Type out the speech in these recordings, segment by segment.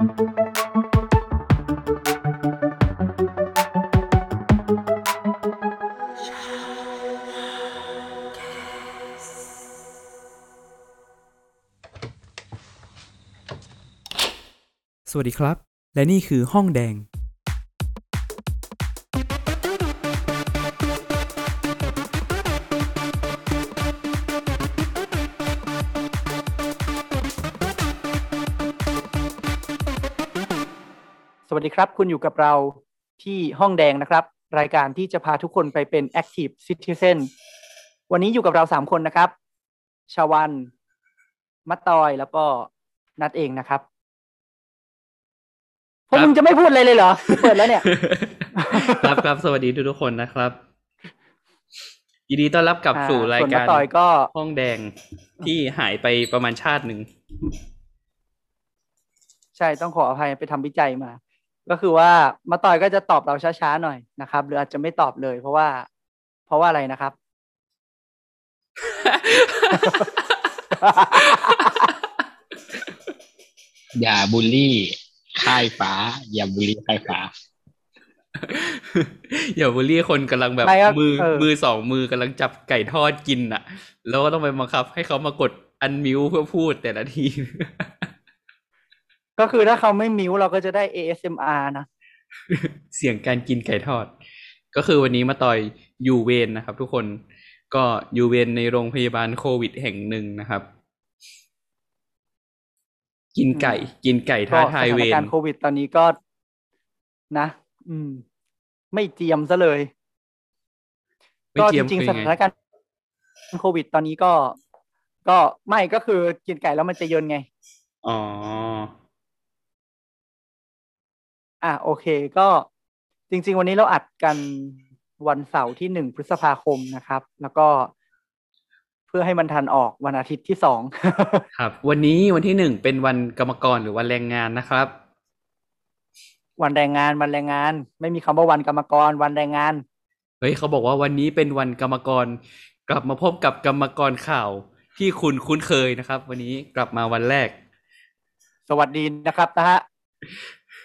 สวัสดีครับ และนี่คือห้องแดง วัสดีครับ คุณอยู่กับเราที่ห้องแดงนะครับ รายการที่จะพาทุกคนไปเป็น Active Citizen วันนี้อยู่กับเราสามคนนะครับ ชาวัน มัตตอยแล้วก็นัดเองนะครับพวกมึงจะไม่พูดอะไรเลยเหรอ เปิดแล้วเนี่ย ครับครับสวัสดีทุกทุกๆคนนะครับยินดีต้อนรับกลับสู่อ่รายส่วนการมาต่อยก็ห้องแดงที่หายไปประมาณชาติหนึ่ง ใช่ต้องขออภัยไปทำวิจัยมา ก็คือว่ามาต่อยก็จะตอบเราช้าๆหน่อยนะครับ หรืออาจจะไม่ตอบเลย เพราะว่า เพราะว่าอะไรนะครับ อย่าบูลลี่ค่ายฟ้า อย่าบูลลี่ค่ายฟ้า อย่าบูลลี่คนกำลังแบบไม่ครับมือเออมือสองมือกำลังจับไก่ทอดกินอะ แล้วก็ต้องไปบังคับ ให้เขามากดอันมิวเพื่อพูดแต่ละที ก็คือถ้าเขาไม่มิวเราก็จะได้ ASMR นะ เสียงการกินไก่ทอด ก็คือวันนี้มาต่อยอยู่เวรนะครับ ทุกคนก็อยู่เวรในโรงพยาบาลโควิดแห่งหนึ่งนะครับ กินไก่ กินไก่ท้าก็ทายสเวถานรการณ์โควิดตอนนี้ก็นะ อืม ไม่เจียมซะเลยไม่ก็เจีจยมริงคือๆสไงถานการณ์โควิดตอนนี้ก็ ก็ไม่ก็คือกินไก่แล้วมันจะเยินไง อ๋อ อะโอเคก็จริง ๆ วันนี้เราอัดกันวันเสาร์ที่หนึ่งพฤษภาคมนะครับ แล้วก็เพื่อให้มันทันออกวันอาทิตย์ที่สองครับ วันนี้วันที่หนึ่งเป็นวันกรรมกรหรือวันแรงงานนะครับ วันแรงงานวันแรงงาน ไม่มีคำว่าวันกรรมกรวันแรงงานเฮ้ยเขาบอกว่าวันนี้เป็นวันกรรมกร กลับมาพบกับกรรมกรข่าวที่คุณคุ้นเคยนะครับ วันนี้กลับมาวันแรก สวัสดีนะครับนะฮะ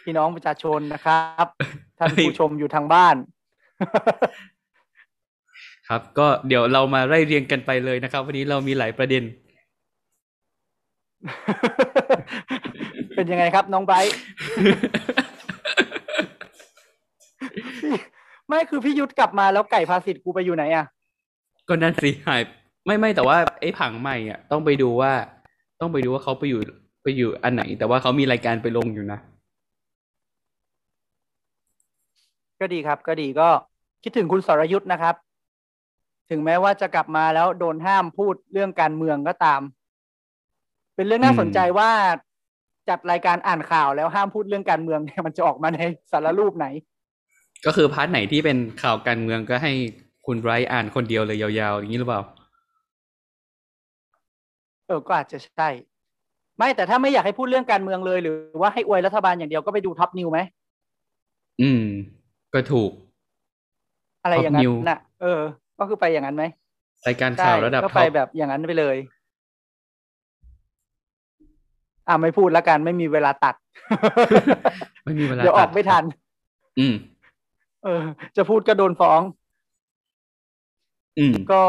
พี่น้องประชาชนนะครับท่านผู้ชมอยู่ทางบ้าน ครับ ก็เดี๋ยวเรามาไล่เรียงกันไปเลยนะครับ วันนี้เรามีหลายประเด็น เป็นยังไงครับน้องไบร์ทพี่ไม่คือพี่ยุทธกลับมาแล้วไก่ภาสิทธิ์กูไปอยู่ไหนอะ ก็นั่นสิหาย ไม่ไม่แต่ว่าไอ้ผังใหม่อะ ต้องไปดูว่า ต้องไปดูว่าเขาไปอยู่ไปอยู่อันไหน แต่ว่าเขามีรายการไปลงอยู่นะ ก็ดีครับ ก็ดีก็คิดถึงคุณสรยุทธ์นะครับ ถึงแม้ว่าจะกลับมาแล้วโดนห้ามพูดเรื่องการเมืองก็ตาม เป็นเรื่องน่าอืมสนใจว่าจัดรายการอ่านข่าวแล้วห้ามพูดเรื่องการเมืองเนี่ยมันจะออกมาในสารรูปไหน ก็คือ part ไหนที่เป็นข่าวการเมืองก็ให้คุณไบรท์อ่านคนเดียวเลยยาวๆอย่างนี้หรือเปล่า เออก็อาจจะใช่ ไม่แต่ถ้าไม่อยากให้พูดเรื่องการเมืองเลย หรือว่าให้อวยรัฐบาลอย่างเดียวก็ไปดู Top News ไหมอืม ก็ถูก อะไรอย่างนั้ Top น News น่ะ เออ ก็คือไปอย่างนั้นไหมรายการใช่ข่าวระดับก็ท็ไปอปแบบอย่างนั้นไปเลย อ่าไม่พูดแล้วกันไม่มีเวลาตัด ไม่มีเวลาเดี๋ยวออกตัไม่ทัน อืม เออ จะพูดก็โดนฟ้อง อืม ก็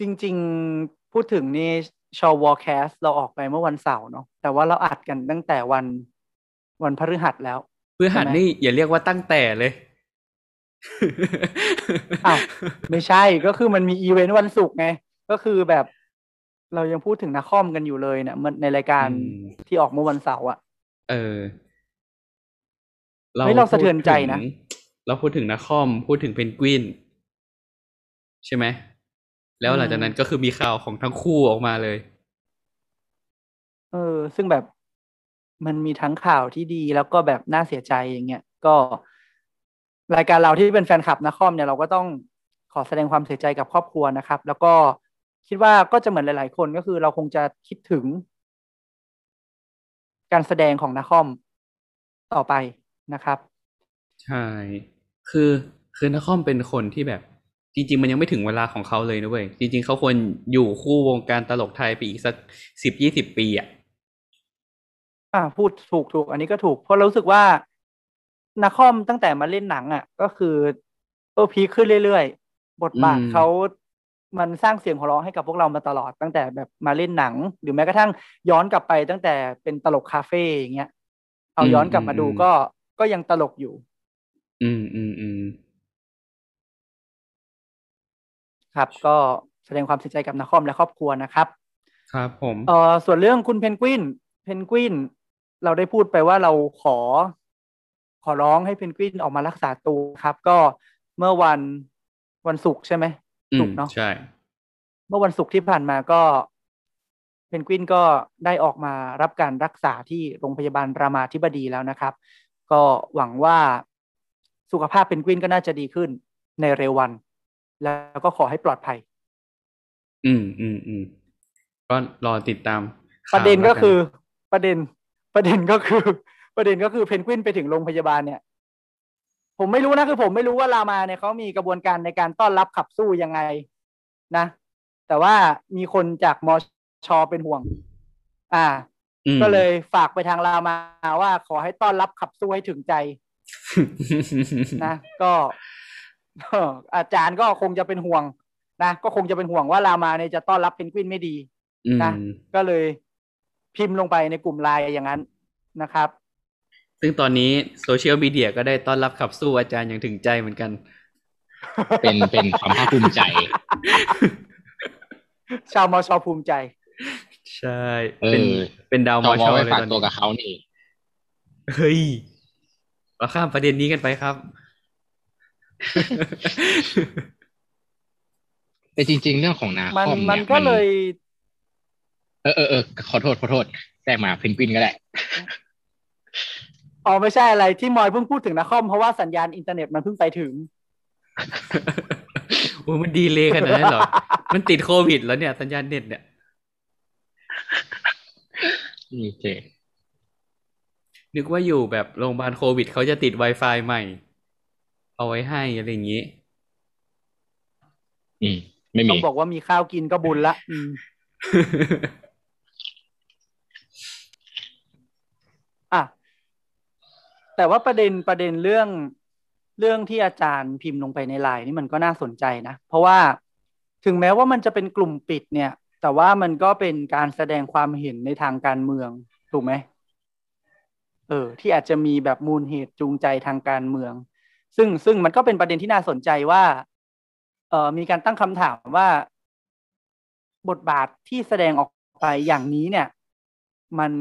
จริง ๆ พูดถึงนี่ชอวอลแคสเราออกไปเมื่อวันเสาร์เนาะแต่ว่าเราอัดกันตั้งแต่วันวันพฤหัสแล้วเพื่อหัดใช่ไหมนี่อย่าเรียกว่าตั้งแต่เลยอ้าวไม่ใช่ก็คือมันมีอีเวนต์วันศุกร์ไง ก็คือแบบเรายังพูดถึงนักคอมกันอยู่เลยเนี่ยมันในรายการอืมที่ออกเมื่อวันเสาร์อะเออเฮ้ยเราสะเทือนใจนะพูดถึงเราพูดถึงนักคอมพูดถึงเพนกวิน ใช่ไหม แล้วหลังจากนั้นก็คือมีข่าวของทั้งคู่ออกมาเลย เออ ซึ่งแบบ มันมีทั้งข่าวที่ดีแล้วก็แบบน่าเสียใจอย่างเงี้ยก็รายการเราที่เป็นแฟนคลับนักคอมเนี่ยเราก็ต้องขอแสดงความเสียใจกับครอบครัวนะครับ แล้วก็คิดว่าก็จะเหมือนหลาย ๆ คนก็คือเราคงจะคิดถึง การแสดงของนักคอมต่อไปนะครับ ใช่ คือคือนักคอมเป็นคนที่แบบ จริง ๆ มันยังไม่ถึงเวลาของเขาเลยนะเว้ยจริง ๆเขาควรอยู่คู่วงการตลกไทยไปอีกสักสิบยี่สิบปีอะ อ่าพูดถูกถูกอันนี้ก็ถูก เพราะรู้สึกว่านาคอมตั้งแต่มาเล่นหนัง อะ ก็คือเออพีคขึ้นเรื่อยๆ บทบาทอืมเขามันสร้างเสียงหัวเราะให้กับพวกเรามาตลอดตั้งแต่แบบมาเล่นหนัง หรือแม้กระทั่งย้อนกลับไปตั้งแต่เป็นตลกคาเฟ่อย่างเงี้ยเอาย้อนกลับมาดูก็ก็ยังตลกอยู่ อืมอืมอืมครับ ก็แสดงความเสียใจกับนาคอมและครอบครัวนะครับ ครับ ผมเอ่อส่วนเรื่องคุณเพนกวินเพนกวิน เราได้พูดไปว่าเราขอ ขอร้องให้เพนกวินออกมารักษาตัวครับ ก็เมื่อวันวันศุกร์ใช่ไหมอืศุมกร์เนาะใช่ เมื่อวันศุกร์ที่ผ่านมาก็เพนกวินก็ได้ออกมารับการรักษาที่โรงพยาบาลรามาธิบดีแล้วนะครับ ก็หวังว่าสุขภาพเพนกวินก็น่าจะดีขึ้นในเร็ววัน แล้วก็ขอให้ปลอดภัย อืมอืมอืมก็รอติดตามปข่าวระเด็นก็แล้วคือประเด็น ประเด็นก็คือ ประเด็นก็คือเพนกวินไปถึงโรงพยาบาลเนี่ย ผมไม่รู้นะคือผมไม่รู้ว่ารามาเนี่ยเขามีกระบวนการในการต้อนรับขับสู้ยังไงนะ แต่ว่ามีคนจากมชเป็นห่วง อ่าอืมก็เลยฝากไปทางรามาว่าขอให้ต้อนรับขับสู้ให้ถึงใจ นะก็ก็อาจารย์ก็คงจะเป็นห่วงนะก็คงจะเป็นห่วงว่ารามาเนี่ยจะต้อนรับเพนกวินไม่ดีอืมนะก็เลย พิมพ์ลงไปในกลุ่มไลน์อย่างนั้นนะครับ ซึ่งตอนนี้โซเชียลมีเดียก็ได้ต้อนรับขับสู้อาจารย์อย่างถึงใจเหมือนกัน เป็นเป็นความภาคภูมิใจ ชาวมชภูมิใจ ใช่เอเป็นอเป็นดาวมเราอมชองอไปเลยฝากตอนตัวนี้กับเขานี่เฮ้ยเราข้ามประเด็นนี้กันไปครับแต่จริง ๆ เรื่องของนามันคอมมันเนี่ยก็เลย เออเออเออขอโทษขอโทษแทรกมาเพนกวินก็ได้อ๋อไม่ใช่อะไรที่มอยเพิ่งพูดถึงนะคอมเพราะว่าสัญญาณอินเทอร์เน็ตมันเพิ่งไปถึงโอ้ยมัน delay ขนาดนั้นเหรอ มันติดโควิดแล้วเนี่ยสัญญาณเน็ตเนี่ยโอเคนึกว่าอยู่แบบโรงพยาบาลโควิดเขาจะติด Wi-Fi ใหม่ เอาไว้ให้อะไรอย่างนี้ อืม ไม่ต้มีองบอกว่ามีข้าวกินก็บุญละอืม อะแต่ว่าประเด็นประเด็นเรื่องเรื่องที่อาจารย์พิมพ์ลงไปในไลน์นี่มันก็น่าสนใจนะ เพราะว่าถึงแม้ว่ามันจะเป็นกลุ่มปิดเนี่ย แต่ว่ามันก็เป็นการแสดงความเห็นในทางการเมือง ถูกไหมเออ ที่อาจจะมีแบบมูลเหตุจูงใจทางการเมือง ซึ่งซึ่งมันก็เป็นประเด็นที่น่าสนใจว่า เออมีการตั้งคำถามว่า บทบาทที่แสดงออกไปอย่างนี้เนี่ย มัน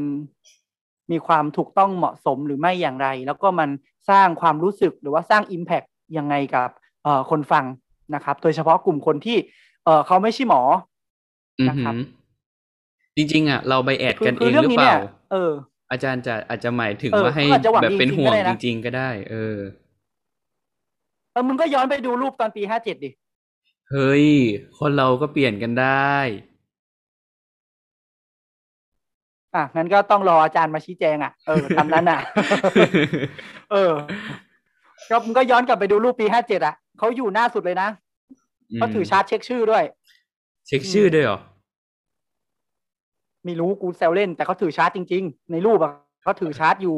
มีความถูกต้องเหมาะสมหรือไม่อย่างไร แล้วก็มันสร้างความรู้สึกหรือว่าสร้าง Impact ยังไงกับเอ่อคนฟังนะครับ โดยเฉพาะกลุ่มคนที่เอ่อเขาไม่ใช่หมออือนะหืครับอจริงๆอะเราไปแอดคืกันคืเองเรื่หรือนี้เปเนี่ล่ายเออ อาจารย์จะอาจจะหมายถึงเออว่าให้เขาอาจจะหวังแบบดีเป็นจริงๆห่วงก็ได้จนะริง ๆ ก็ได้ เออเออมึงก็ย้อนไปดูรูปตอนปีห้าเจ็ดดิ เฮ้ย คนเราก็เปลี่ยนกันได้ อะงั้นก็ต้องรออาจารย์มาชี้แจงอะเออตามนั้นอะ เออก็มึงก็ย้อนกลับไปดูรูปปีห้าเจ็ดอะเขาอยู่หน้าสุดเลยนะเขาถือชาร์จเช็คชื่อด้วย เช็คชื่อด้วยเหรอไม่รู้กูแซวเล่น แต่เขาถือชาร์จจริง ๆ ในรูปอะเขาถือชาร์จอยู่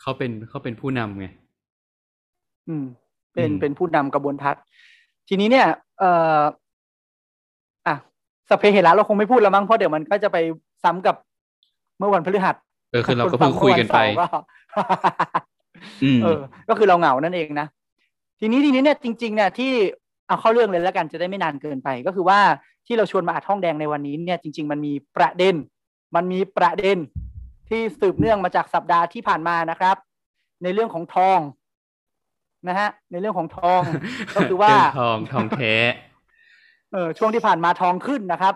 เขาเป็นเขาเป็นผู้นำไง อืม เป็นอืมเป็นผู้นำกระบวนทัศน์ ทีนี้เนี่ยเอ่ออะสพเพเหระเราคงไม่พูดแล้วมั้งเพราะเดี๋ยวมันก็จะไปซ้ำกับเมื่อวันพฤหัสเออคือเราก็เพิ่งคุยกันไปเมื่อวันเสาร์อืมเออ ก็คือเราเหงานั่นเองนะทีนี้ทีนี้เนี่ยจริงๆเนี่ยที่เอาเข้าเรื่องเลยแล้วกันจะได้ไม่นานเกินไป ก็คือว่าที่เราชวนมาอัดห้องแดงในวันนี้เนี่ยจริง ๆ มันมีประเด็น มันมีประเด็นที่สืบเนื่องมาจากสัปดาห์ที่ผ่านมานะครับ ในเรื่องของทอง นะฮะ ในเรื่องของทองก็คือว่าเรื่องทองทองแท้เออช่วงที่ผ่านมาทองขึ้นนะครับ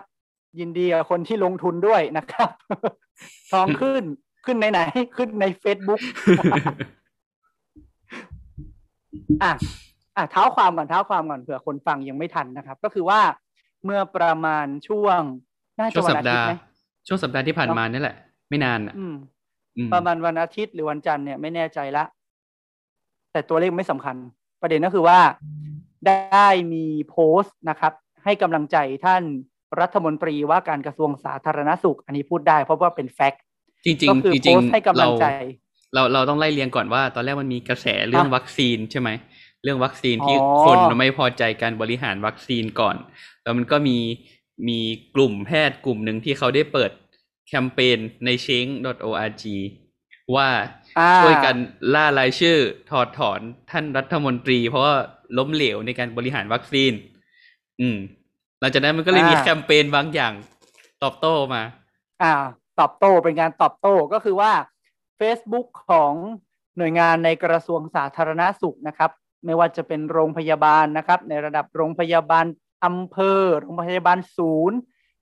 ยินดีกับคนที่ลงทุนด้วยนะครับ ทองขึ้นขึ้นในไหน ขึ้นใน Facebook อะอะเท้าความก่อนเท้าความก่อนเผื่อคนฟังยังไม่ทันนะครับ ก็คือว่าเมื่อประมาณช่วงน่าช่จะวงวัสันปอาทิตดาย์ห์ไหมช่วงสัปดาห์ที่ผ่านเนอะมานี่แหละ ไม่นานอะอืมอืมประมาณวันอาทิตย์หรือวันจันทร์เนี่ยไม่แน่ใจละ แต่ตัวเลขไม่สำคัญ ประเด็นก็คือว่าได้มีโพสต์นะครับ ให้กำลังใจท่านรัฐมนตรีว่าการกระทรวงสาธารณสุข อันนี้พูดได้เพราะว่าเป็นแฟกต์จริงก็คือๆจโพริงสต์ให้ๆกำลัเรางใจ เราเราต้องไล่เรียงก่อนว่า ตอนแรกมันมีกระแสเรื่องอะวัคซีนใช่ไหมเรื่องวัคซีนที่อ๋อคนไม่พอใจการบริหารวัคซีนก่อน แล้วมันก็มีมีกลุ่มแพทย์กลุ่มหนึ่งที่เขาได้เปิดแคมเปญใน change.org ว่า อ่าช่วยกันล่ารายชื่อถอดถอนท่านรัฐมนตรี เพราะว่าล้มเหลวในการบริหารวัคซีน อืม หลังจากนั้นมันก็เลยมีอ่าแคมเปญบางอย่างตอบโต้มา อ่า ตอบโต้เป็นการตอบโต้ก็คือว่า Facebook ของหน่วยงานในกระทรวงสาธารณสุขนะครับ ไม่ว่าจะเป็นโรงพยาบาลนะครับ ในระดับโรงพยาบาลอำเภอ โรงพยาบาลศูนย์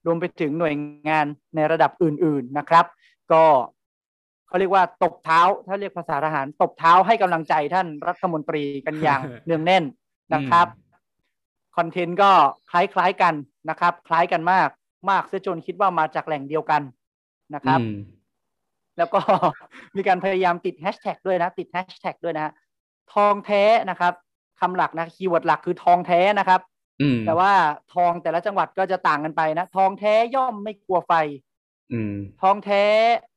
รวมไปถึงหน่วยงานในระดับอื่น ๆนะครับ ก็ เขาเรียกว่าตบเท้า ถ้าเรียกภาษาทหาร ตบเท้าให้กำลังใจท่านรัฐมนตรีกันอย่างเนืองแน่นนะครับคอนเทนต์ก็คล้ายๆกันนะครับ คล้ายกันมากมากเสียจนคิดว่ามาจากแหล่งเดียวกันนะครับอืมแล้วก็มีการพยายามติดแฮชแท็กด้วยนะ ติดแฮชแท็กด้วยนะฮะทองแท้นะครับคำหลักนะ keyword หลักคือทองแท้นะครับอืมแต่ว่าทองแต่ละจังหวัดก็จะต่างกันไปนะ ทองแท้ย่อมไม่กลัวไฟอืมทองแท้เ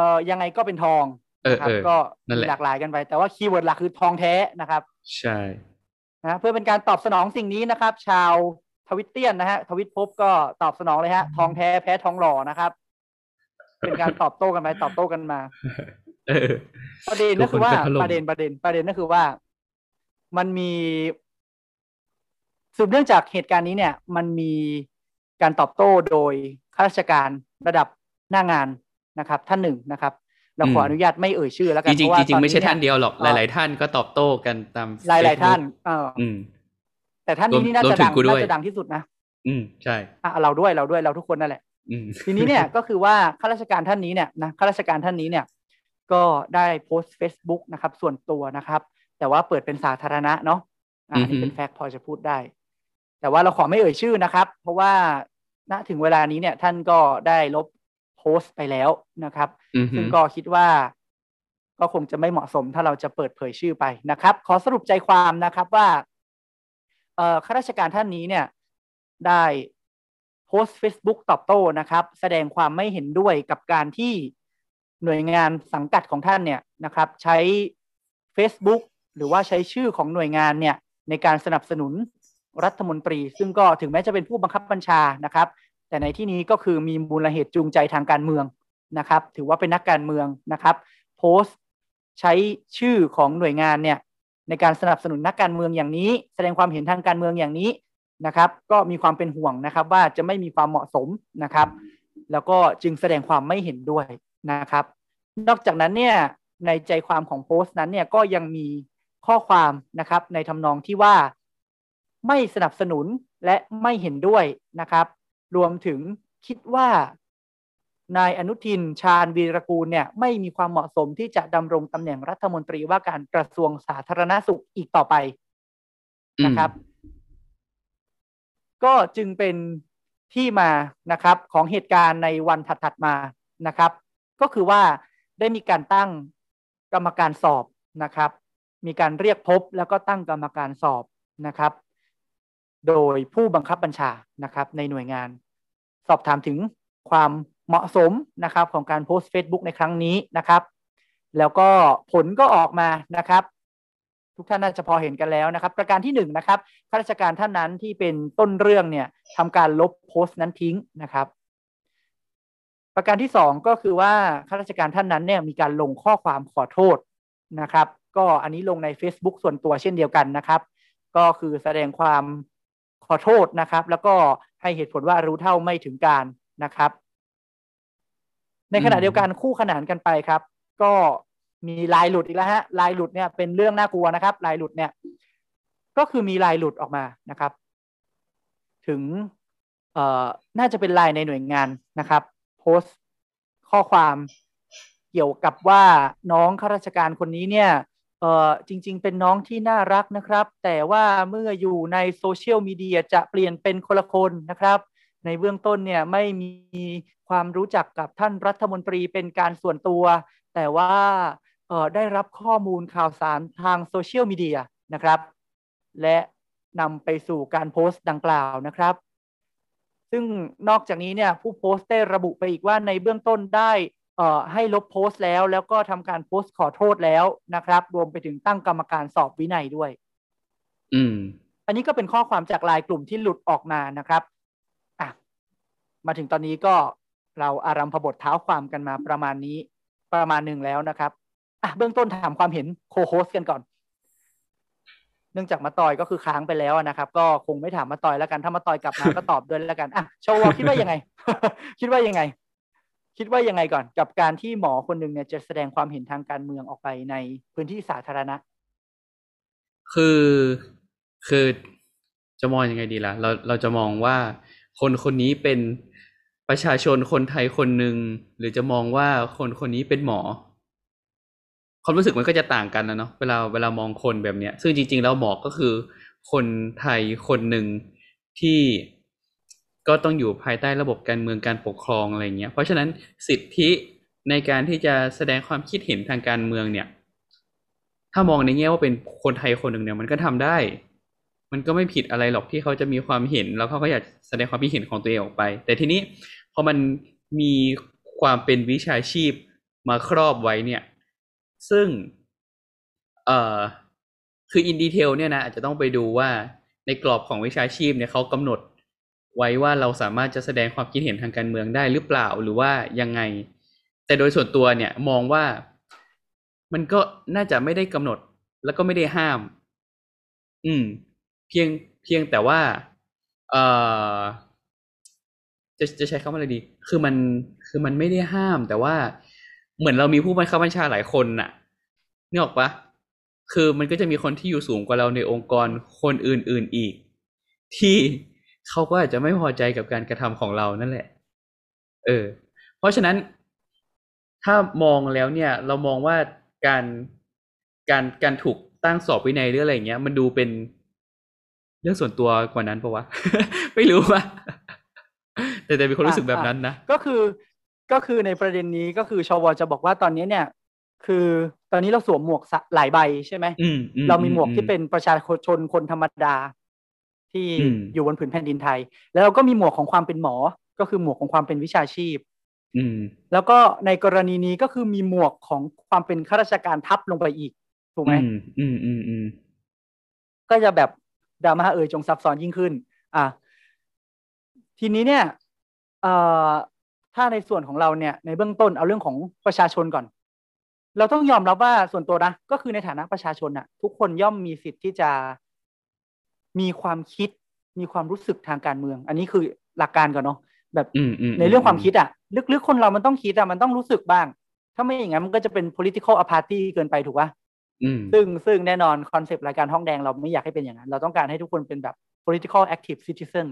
อ่อยังไงก็เป็นทองเออนะครับเออก็นั่นแหละมีหลากหลายกันไป แต่ว่า keyword หลักคือทองแท้นะครับ ใช่นะเพื่อเป็นการตอบสนองสิ่งนี้นะครับ ชาวทวิตเตียนนะฮะทวิตภพก็ตอบสนองเลยฮะ ทองแท้แพ้ทองหล่อนะครับ เป็นการตอบโต้กันไปตอบโต้กันมาเออประเด็นก็คือว่าทุกคนก็ถล่มประเด็นประเด็นประเด็นก็คือว่า มันมีสืบเนื่องจากเหตุการณ์นี้เนี่ย มันมีการตอบโต้โดยข้าราชการระดับหน้างาน นะครับท่านหนึ่งนะครับเราขออนุญาตไม่เอ่ยชื่อแล้วกัจนริงเพาะว่าๆจริงๆไม่ใช่ตอท่านเดียวหรอกหเอ่อลาย ๆ ท่านก็ตอบโต้กันตามหลายหลายๆท่าน Facebook เอออืมแต่ท่านนี้นี่น่ารวมจะถึดังงกูด้วยน่าจะดังที่สุดนะ อืมใช่อะเราด้วยเราด้วยเราทุกคนนั่นแหละอืมทีนี้เนี่ยก็คือว่าข้าราชการท่านนี้เนี่ยนะข้าราชการท่านนี้เนี่ย ก็ได้โพสต์ Facebook นะครับ ส่วนตัวนะครับ แต่ว่าเปิดเป็นสาธารณะเนาะอ่าอันนี้เป็นแฟกต์พอจะพูดได้ แต่ว่าเราขอไม่เอ่ยชื่อนะครับ เพราะว่าณถึงเวลานี้เนี่ยท่านก็ได้ลบ โพสต์ไปแล้วนะครับอือหืซึ่งอก็คิดว่า ก็คงจะไม่เหมาะสมถ้าเราจะเปิดเผยชื่อไปนะครับ ขอสรุปใจความนะครับว่าเอ่อข้าราชการท่านนี้เนี่ย ได้โพสต์ Facebook ตอบโต้นะครับ แสดงความไม่เห็นด้วยกับการที่หน่วยงานสังกัดของท่านเนี่ยนะครับ ใช้ Facebook หรือว่าใช้ชื่อของหน่วยงานเนี่ยในการสนับสนุนรัฐมนตรี ซึ่งก็ถึงแม้จะเป็นผู้บังคับบัญชานะครับ แต่ในที่นี้ก็คือมีมูลเหตุจูงใจทางการเมืองนะครับ ถือว่าเป็นนักการเมืองนะครับ โพสต์ใช้ชื่อของหน่วยงานเนี่ยในการสนับสนุนนักการเมืองอย่างนี้ แสดงความเห็นทางการเมืองอย่างนี้นะครับ ก็มีความเป็นห่วงนะครับ ว่าจะไม่มีความเหมาะสมนะครับ แล้วก็จึงแสดงความไม่เห็นด้วยนะครับ นอกจากนั้นเนี่ยในใจความของโพสต์นั้นเนี่ยก็ยังมีข้อความนะครับในทำนองที่ว่าไม่สนับสนุนและไม่เห็นด้วยนะครับ รวมถึงคิดว่านายอนุทินชาญวีรกูลเนี่ยไม่มีความเหมาะสมที่จะดำรงตำแหน่งรัฐมนตรีว่าการกระทรวงสาธารณสุขอีกต่อไปนะครับ ก็จึงเป็นที่มานะครับของเหตุการณ์ในวันถัดๆมานะครับ ก็คือว่าได้มีการตั้งกรรมการสอบนะครับ มีการเรียกพบแล้วก็ตั้งกรรมการสอบนะครับ โดยผู้บังคับบัญชานะครับในหน่วยงาน สอบถามถึงความเหมาะสมนะครับของการโพสต์ Facebook ในครั้งนี้นะครับ แล้วก็ผลก็ออกมานะครับ ทุกท่านน่าจะพอเห็นกันแล้วนะครับ ประการที่หนึ่งนะครับข้าราชการท่านนั้นที่เป็นต้นเรื่องเนี่ยทำการลบโพสต์นั้นทิ้งนะครับ ประการที่สองก็คือว่าข้าราชการท่านนั้นเนี่ยมีการลงข้อความขอโทษนะครับ ก็อันนี้ลงใน Facebook ส่วนตัวเช่นเดียวกันนะครับ ก็คือแสดงความ อโทษนะครับ แล้วก็ให้เหตุผลว่ารู้เท่าไม่ถึงการนะครับ ในขณะเดียวกันคู่ขนานกันไปครับ ก็มีลายหลุดอีกแล้วฮะลายหลุดเนี่ยเป็นเรื่องน่ากลัวนะครับ ลายหลุดเนี่ย ก็คือมีลายหลุดออกมานะครับ ถึงเอ่อน่าจะเป็นลายในหน่วยงานนะครับ โพสต์ข้อความเกี่ยวกับว่าน้องข้าราชการคนนี้เนี่ย เออจริง ๆ เป็นน้องที่น่ารักนะครับ แต่ว่าเมื่ออยู่ใน social media จะเปลี่ยนเป็นคนละคนนะครับ ในเบื้องต้นเนี่ยไม่มีความรู้จักกับท่านรัฐมนตรีเป็นการส่วนตัว แต่ว่าเออได้รับข้อมูลข่าวสารทาง social media นะครับ และนำไปสู่การโพสต์ดังกล่าวนะครับ ซึ่งนอกจากนี้เนี่ยผู้โพสต์ได้ระบุไปอีกว่าในเบื้องต้นได้ ให้ลบโพสต์แล้ว แล้วก็ทำการโพสต์ขอโทษแล้วนะครับ รวมไปถึงตั้งกรรมการสอบวินัยด้วย อืม อันนี้ก็เป็นข้อความจากไลายกลุ่มที่หลุดออกมานะครับอะมาถึงตอนนี้ก็เราอารัมพบทเท้าความกันมาประมาณนี้ ประมาณหนึ่งแล้วนะครับอะเบื้องต้นถามความเห็นโคโฮสกันก่อน เนื่องจากมาตอยก็คือค้างไปแล้วนะครับ ก็คงไม่ถามมาตอยแล้วกันถ้ามาตอยกลับมาก็ตอบด้วยแล้วกันอะชาวคิดว่ายังไง คิดว่ายังไง คิดว่ายังไงก่อนกับการที่หมอคนหนึ่งเนี่ยจะแสดงความเห็นทางการเมืองออกไปในพื้นที่สาธารณะ คือคือจะมองยังไงดีล่ะ เราเราจะมองว่าคนคนนี้เป็นประชาชนคนไทยคนหนึ่งหรือจะมองว่าคนคนนี้เป็นหมอ ความรู้สึกมันก็จะต่างกันนะเนาะเวลาเวลามองคนแบบเนี้ย ซึ่งจริง ๆ แล้วหมอก็คือคนไทยคนหนึ่งที่ ก็ต้องอยู่ภายใต้ระบบการเมืองการปกครองอะไรเงี้ย เพราะฉะนั้นสิทธิในการที่จะแสดงความคิดเห็นทางการเมืองเนี่ย ถ้ามองในแง่ว่าเป็นคนไทยคนหนึ่งเนี่ยมันก็ทำได้ มันก็ไม่ผิดอะไรหรอกที่เขาจะมีความเห็น แล้วเขาก็อยากแสดงความคิดเห็นของตัวเองออกไป แต่ทีนี้พอมันมีความเป็นวิชาชีพมาครอบไว้เนี่ย ซึ่ง เอ่อ คืออินดีเทลเนี่ยนะอาจจะต้องไปดูว่าในกรอบของวิชาชีพเนี่ยเขากำหนด ไว้ว่าเราสามารถจะแสดงความคิดเห็นทางการเมืองได้หรือเปล่าหรือว่ายังไง แต่โดยส่วนตัวเนี่ยมองว่ามันก็น่าจะไม่ได้กำหนดแล้วก็ไม่ได้ห้าม อืม เพียงเพียงแต่ว่า เอ่อ จะจะใช้คำว่าอะไรดี คือมันคือมันไม่ได้ห้าม แต่ว่าเหมือนเรามีผู้บังคับบัญชาหลายคนน่ะนึกออกปะคือมันก็จะมีคนที่อยู่สูงกว่าเราในองค์กรคนอื่น ๆอีก ที่ เขาก็อาจจะไม่พอใจกับการกระทำของเรานั่นแหละ เออ เพราะฉะนั้น ถ้ามองแล้วเนี่ย เรามองว่าการการการถูกตั้งสอบวินัยหรืออะไรเงี้ย มันดูเป็นเรื่องส่วนตัวกว่านั้นปะวะ ไม่รู้ว่าแต่แต่มีคนรู้สึกแบบนั้นนะก็คือก็คือในประเด็นนี้ก็คือชวจะบอกว่าตอนนี้เนี่ย คือตอนนี้เราสวมหมวกสะหลายใบใช่ไหมอืมอืเรามีหมวกอืที่เป็นประชาชนคนธรรมดา ที่อืมอยู่บนผืนแผ่นดินไทย แล้วเราก็มีหมวกของความเป็นหมอ ก็คือหมวกของความเป็นวิชาชีพอืมแล้วก็ในกรณีนี้ก็คือมีหมวกของความเป็นข้าราชการทับลงไปอีก ถูกไหมอืมอืมอืมอืมก็จะแบบดราม่าเอ่ยจงซับซ้อนยิ่งขึ้น อะทีนี้เนี่ยเอ่อถ้าในส่วนของเราเนี่ย ในเบื้องต้นเอาเรื่องของประชาชนก่อน เราต้องยอมรับว่าส่วนตัวนะก็คือในฐานะประชาชนน่ะทุกคนย่อมมีสิทธิ์ที่จะ มีความคิดมีความรู้สึกทางการเมือง อันนี้คือหลักการก่อนเนาะแบบอืมอืมในเรื่องความคิดอะลึกๆคนเรามันต้องคิดอะมันต้องรู้สึกบ้าง ถ้าไม่อย่างนั้นมันก็จะเป็น political apathy เกินไปถูกปะอืมซึ่งซึ่งแน่นอนคอนเซปต์รายการห้องแดงเราไม่อยากให้เป็นอย่างนั้น เราต้องการให้ทุกคนเป็นแบบ political active citizen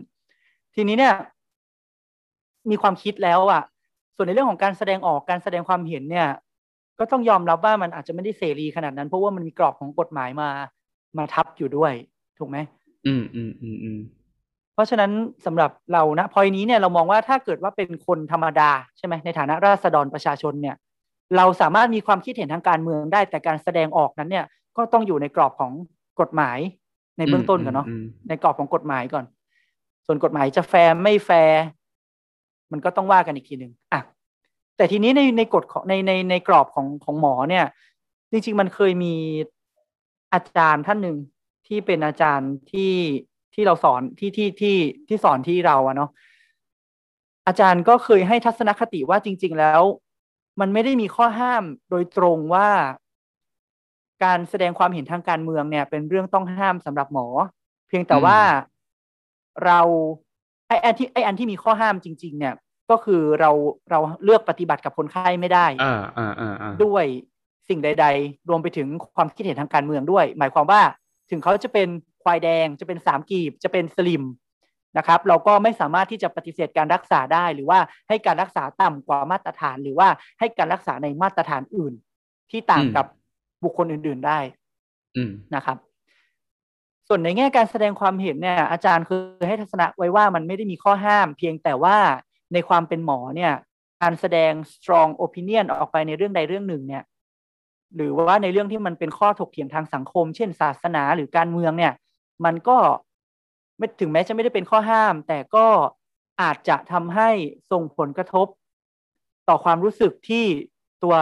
ทีนี้เนี่ย มีความคิดแล้วอะส่วนในเรื่องของการแสดงออกการแสดงความเห็นเนี่ย ก็ต้องยอมรับว่ามันอาจจะไม่ได้เสรีขนาดนั้น เพราะว่ามันมีกรอบของกฎหมายมามาทับอยู่ด้วย ถูกไหม อืมอืมอืมอืมเพราะฉะนั้นสำหรับเรานะพอยนี้เนี่ยเรามองว่าถ้าเกิดว่าเป็นคนธรรมดาใช่ไหมในฐานะราษฎรประชาชนเนี่ย เราสามารถมีความคิดเห็นทางการเมืองได้ แต่การแสดงออกนั้นเนี่ยก็ต้องอยู่ในกรอบของกฎหมายในเบื้องต้นก่อนเนาะอืมในกรอบของกฎหมายก่อน ส่วนกฎหมายจะแฟร์ไม่แฟร์มันก็ต้องว่ากันอีกทีหนึ่งอะแต่ทีนี้ในในกฎของในในในกรอบของของหมอเนี่ย จริง ๆ มันเคยมีอาจารย์ท่านหนึ่ง ที่เป็นอาจารย์ที่ที่เราสอนที่ที่ที่ที่สอนที่เราอะเนาะอาจารย์ก็เคยให้ทัศนคติว่าจริง ๆ แล้ว มันไม่ได้มีข้อห้ามโดยตรงว่า การแสดงความเห็นทางการเมืองเนี่ย เป็นเรื่องต้องห้ามสำหรับหมอ เพียงแต่ว่าเราไออันที่ไออันที่มีข้อห้ามจริง ๆ เนี่ย ก็คือเราเราเลือกปฏิบัติกับคนไข้ไม่ได้อ่าอ่าอ่าอ่าด้วยสิ่งใด ๆ รวมไปถึงความคิดเห็นทางการเมืองด้วย หมายความว่า ถึงเขาจะเป็นควายแดงจะเป็นสามกีบจะเป็นสลิมนะครับเราก็ไม่สามารถที่จะปฏิเสธการรักษาได้ หรือว่าให้การรักษาต่ำกว่ามาตรฐาน หรือว่าให้การรักษาในมาตรฐานอื่น ที่ต่างกับบุคคลอื่น ๆได้อืมนะครับ ส่วนในแง่การแสดงความเห็นเนี่ย อาจารย์เคยให้ทัศนะไว้ว่ามันไม่ได้มีข้อห้าม เพียงแต่ว่าในความเป็นหมอเนี่ย การแสดง strong opinion ออกไปในเรื่องใดเรื่องหนึ่งเนี่ย หรือว่าในเรื่องที่มันเป็นข้อถกเถียงทางสังคม เช่น ศาสนาหรือการเมืองเนี่ย มันก็ไม่ถึงแม้จะไม่ได้เป็นข้อห้าม แต่ก็อาจจะทำให้ส่งผลกระทบ ต่อความรู้สึกที่ตัว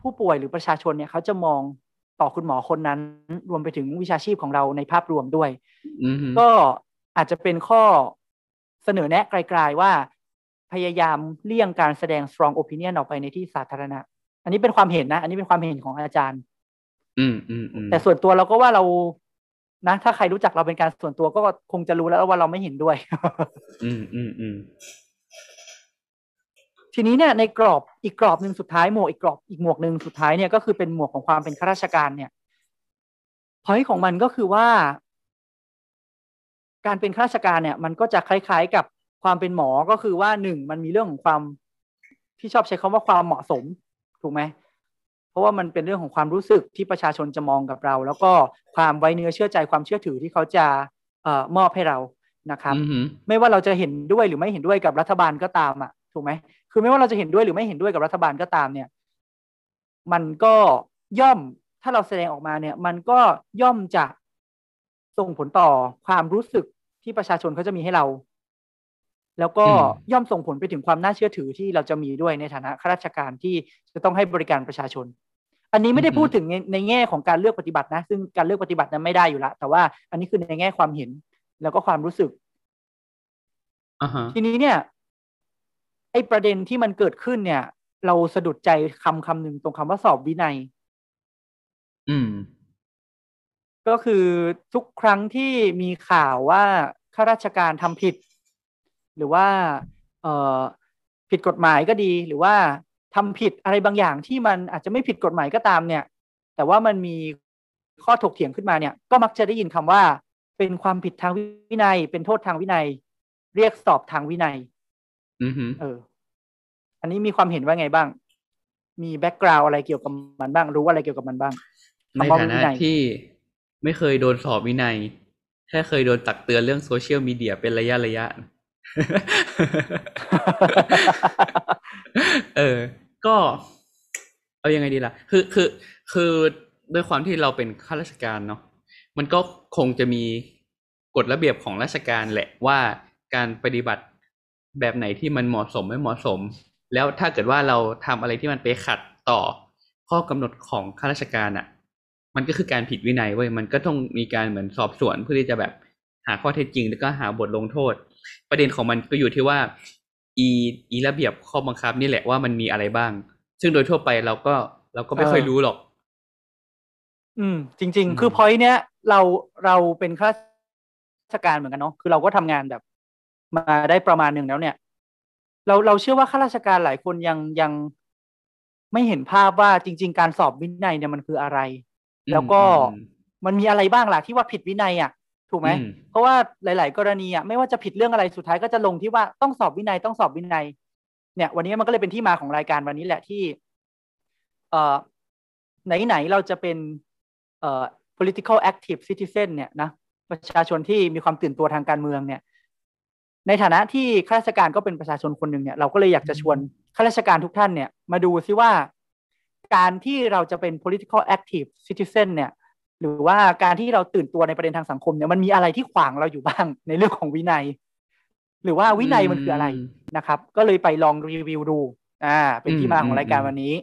ผู้ป่วยหรือประชาชนเนี่ยเขาจะมองต่อคุณหมอคนนั้น รวมไปถึงวิชาชีพของเราในภาพรวมด้วยอือฮึก็อาจจะเป็นข้อเสนอแนะไกลๆว่าพยายามเลี่ยงการแสดง strong opinion ออกไปในที่สาธารณะ อันนี้เป็นความเห็นนะ อันนี้เป็นความเห็นของอาจารย์อืมอืมอืมแต่ส่วนตัวเราก็ว่าเรานะ ถ้าใครรู้จักเราเป็นการส่วนตัวก็คงจะรู้แล้วว่าเราไม่เห็นด้วย อืมอืมอืมทีนี้เนี่ยในกรอบอีกกรอบหนึ่งสุดท้ายหมวกอีกกรอบอีกหมวกหนึ่งสุดท้ายเนี่ยก็คือเป็นหมวกของความเป็นข้าราชการเนี่ยพอยของมันก็คือว่า การเป็นข้าราชการเนี่ย มันก็จะคล้ายๆกับความเป็นหมอก็คือว่าหนึ่งมันมีเรื่องของความที่ชอบใช้คำว่าความเหมาะสม ถูกไหมเพราะว่ามันเป็นเรื่องของความรู้สึกที่ประชาชนจะมองกับเรา แล้วก็ความไว้เนื้อเชื่อใจความเชื่อถือที่เขาจะเอ่อมอบให้เรานะครับอือฮึไม่ว่าเราจะเห็นด้วยหรือไม่เห็นด้วยกับรัฐบาลก็ตามอะถูกไหมคือไม่ว่าเราจะเห็นด้วยหรือไม่เห็นด้วยกับรัฐบาลก็ตามเนี่ย มันก็ย่อมถ้าเราแสดงออกมาเนี่ย มันก็ย่อมจะส่งผลต่อความรู้สึกที่ประชาชนเขาจะมีให้เรา แล้วก็ย่อมส่งผลไปถึงความน่าเชื่อถือที่เราจะมีด้วยในฐานะข้าราชการที่จะต้องให้บริการประชาชน อันนี้ไม่ได้พูดถึงในในแง่ของการเลือกปฏิบัตินะ ซึ่งการเลือกปฏิบัตินั้นไม่ได้อยู่แล้วแต่ว่าอันนี้คือในแง่ความเห็นแล้วก็ความรู้สึกอ่าฮะทีนี้เนี่ย ไอ้ประเด็นที่มันเกิดขึ้นเนี่ย เราสะดุดใจคำคำหนึ่งตรงคำว่าสอบวินัย อืม ก็คือทุกครั้งที่มีข่าวว่าข้าราชการทำผิด หรือว่าเอ่อผิดกฎหมายก็ดี หรือว่าทำผิดอะไรบางอย่างที่มันอาจจะไม่ผิดกฎหมายก็ตามเนี่ย แต่ว่ามันมีข้อถกเถียงขึ้นมาเนี่ย ก็มักจะได้ยินคำว่าเป็นความผิดทางวินัย เป็นโทษทางวินัย เรียกสอบทางวินัย อือฮึเออ อันนี้มีความเห็นว่าไงบ้าง มีแบ็กกราวอะไรเกี่ยวกับมันบ้าง รู้อะไรเกี่ยวกับมันบ้าง ในคำว่าฐาวินะนัยที่ไม่เคยโดนสอบวินัย แค่เคยโดนตักเตือนเรื่องโซเชียลมีเดียเป็นระยะระยะ เออ ก็เอายังไงดีล่ะ คือคือคือด้วยความที่เราเป็นข้าราชการเนาะมันก็คงจะมีกฎระเบียบของราชการแหละว่าการปฏิบัติแบบไหนที่มันเหมาะสมไม่เหมาะสม แล้วถ้าเกิดว่าเราทำอะไรที่มันไปขัดต่อข้อกำหนดของข้าราชการอะ มันก็คือการผิดวินัยเว้ยมันก็ต้องมีการเหมือนสอบสวนเพื่อที่จะแบบหาข้อเท็จจริงแล้วก็หาบทลงโทษ ประเด็นของมันก็อยู่ที่ว่าอีอีระเบียบข้อบังคับนี่แหละว่ามันมีอะไรบ้าง ซึ่งโดยทั่วไปเราก็เราก็ไม่ค่อยเออรู้หรอก อืม จริงอืมๆคือพอยเนี้ยเราเราเป็นข้าราชการเหมือนกันเนาะคือเราก็ทำงานแบบ มาได้ประมาณหนึ่งแล้วเนี่ย เราเราเชื่อว่าข้าราชการหลายคนยังยังไม่เห็นภาพว่าจริง ๆ การสอบวินัยเนี่ยมันคืออะไร แล้วก็อืมมันมีอะไรบ้างล่ะที่ว่าผิดวินัยอะ ถูกไหมอืมเพราะว่าหลาย ๆ กรณีอะไม่ว่าจะผิดเรื่องอะไรสุดท้ายก็จะลงที่ว่าต้องสอบวินัยต้องสอบวินัย เนี่ย วันนี้มันก็เลยเป็นที่มาของรายการวันนี้แหละที่ เอ่อไหน ๆ เราจะเป็นเอ่อ political active citizen เนี่ยนะประชาชนที่มีความตื่นตัวทางการเมืองเนี่ย ในฐานะที่ข้าราชการก็เป็นประชาชนคนหนึ่งเนี่ยเราก็เลยอยากจะชวนข้าราชการทุกท่านเนี่ย มาดูซิว่าการที่เราจะเป็น political active citizen เนี่ย หรือว่าการที่เราตื่นตัวในประเด็นทางสังคมเนี่ยมันมีอะไรที่ขวางเราอยู่บ้างในเรื่องของวินัย หรือว่าวินัยมันคืออะไรนะครับ ก็เลยไปลองรีวิวดู อ่า เป็นที่มาของรายการวันนี้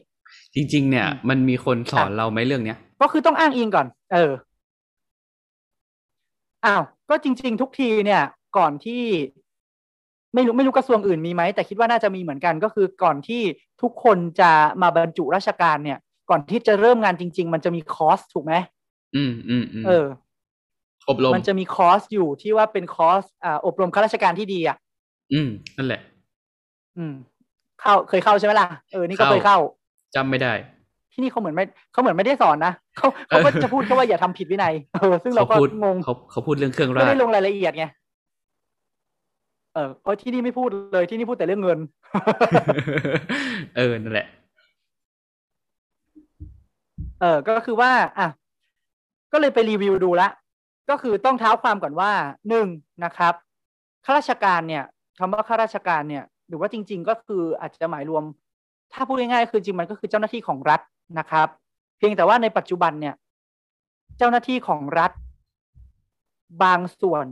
จริง ๆ เนี่ยอืมมันมีคนสอนครับเราไหมเรื่องเนี้ย ก็คือต้องอ้างอิงก่อน เอออ้าวก็จริง ๆ ทุกทีเนี่ย ก่อนที่ไม่รู้ไม่รู้กระทรวงอื่นมีไหม แต่คิดว่าน่าจะมีเหมือนกันก็คือก่อนที่ทุกคนจะมาบรรจุราชการเนี่ย ก่อนที่จะเริ่มงานจริง ๆ มันจะมีคอร์สถูกไหม อืมอืมอืมเออ อบรมมันจะมีคอร์สอยู่ที่ว่าเป็นคอร์สอ่าอบรมข้าราชการที่ดีอะ อืม นั่นแหละ อืม เข้าเคยเข้าใช่ไหมล่ะเออนี่ก็เข้าเคยเข้าจำไม่ได้ ที่นี่เขาเหมือนไม่เขาเหมือนไม่ได้สอนนะเขาเขาก็จะพูดแค่ว่าอย่าทำผิดวินัยเออซึ่งเราเขาก็พูดงงเขาเขาพูดเรื่องเครื่องไม่ราชได้ลงรายละเอียดไงเออเพราะที่นี่ไม่พูดเลยที่นี่พูดแต่เรื่องเงิน เออนั่นแหละ เออก็คือว่า อะ ก็เลยไปรีวิวดูละก็คือต้องเท้าความก่อนว่าหนึ่งนะครับข้าราชการเนี่ยคำว่าข้าราชการเนี่ย หรือว่าจริง ๆ ก็คืออาจจะหมายรวม ถ้าพูดง่ายๆคือจริงมันก็คือเจ้าหน้าที่ของรัฐนะครับ เพียงแต่ว่าในปัจจุบันเนี่ย เจ้าหน้าที่ของรัฐ บางส่วน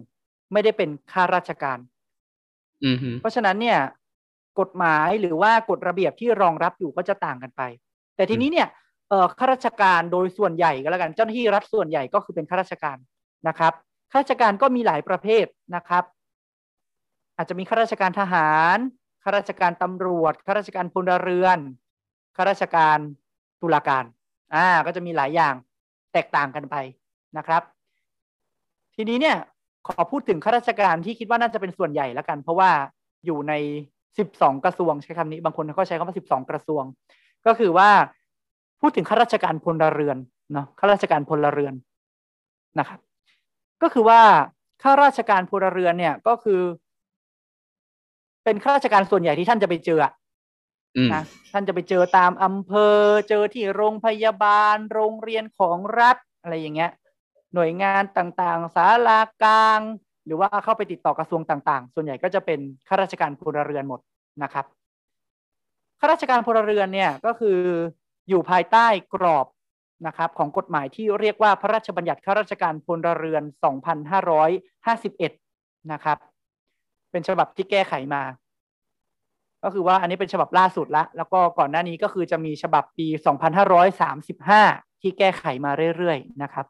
ไม่ได้เป็นข้าราชการอือฮึเพราะฉะนั้นเนี่ย กฎหมายหรือว่ากฎระเบียบที่รองรับอยู่ก็จะต่างกันไป แต่ทีนี้เนี่ยเอ่อ ข้าราชการโดยส่วนใหญ่ก็แล้วกันเจ้าหน้าที่รัฐส่วนใหญ่ก็คือเป็นข้าราชการนะครับข้าราชการก็มีหลายประเภทนะครับ อาจจะมีข้าราชการทหารข้าราชการตำรวจข้าราชการพลเรือนข้าราชการตุลาการอ่าก็จะมีหลายอย่างแตกต่างกันไปนะครับ ทีนี้เนี่ยขอพูดถึงข้าราชการที่คิดว่าน่าจะเป็นส่วนใหญ่แล้วกัน เพราะว่าอยู่ในสิบสองกระทรวงใช้คำนี้บางคนก็ใช้คำว่าสิบสองกระทรวง ก็คือว่า พูดถึงข้าราชการพลเรือนเนาะข้าราชการพลเรือนนะครับ ก็คือว่าข้าราชการพลเรือนเนี่ยก็คือ เป็นข้าราชการส่วนใหญ่ที่ท่านจะไปเจออะอืมนะท่านจะไปเจอตามอำเภอ เจอที่โรงพยาบาล โรงเรียนของรัฐอะไรอย่างเงี้ย หน่วยงานต่างๆศาลากลาง หรือว่าเข้าไปติดต่อกระทรวงต่าง ๆ ส่วนใหญ่ก็จะเป็นข้าราชการพลเรือนหมดนะครับข้าราชการพลเรือนเนี่ยก็คือ อยู่ภายใต้กรอบนะครับของกฎหมายที่เรียกว่าพระราชบัญญัติข้าราชการพลเรือน 2551 นะครับ เป็นฉบับที่แก้ไขมา ก็คือว่าอันนี้เป็นฉบับล่าสุดละ แล้วก็ก่อนหน้านี้ก็คือจะมีฉบับปี 2535 ที่แก้ไขมาเรื่อยๆ นะครับ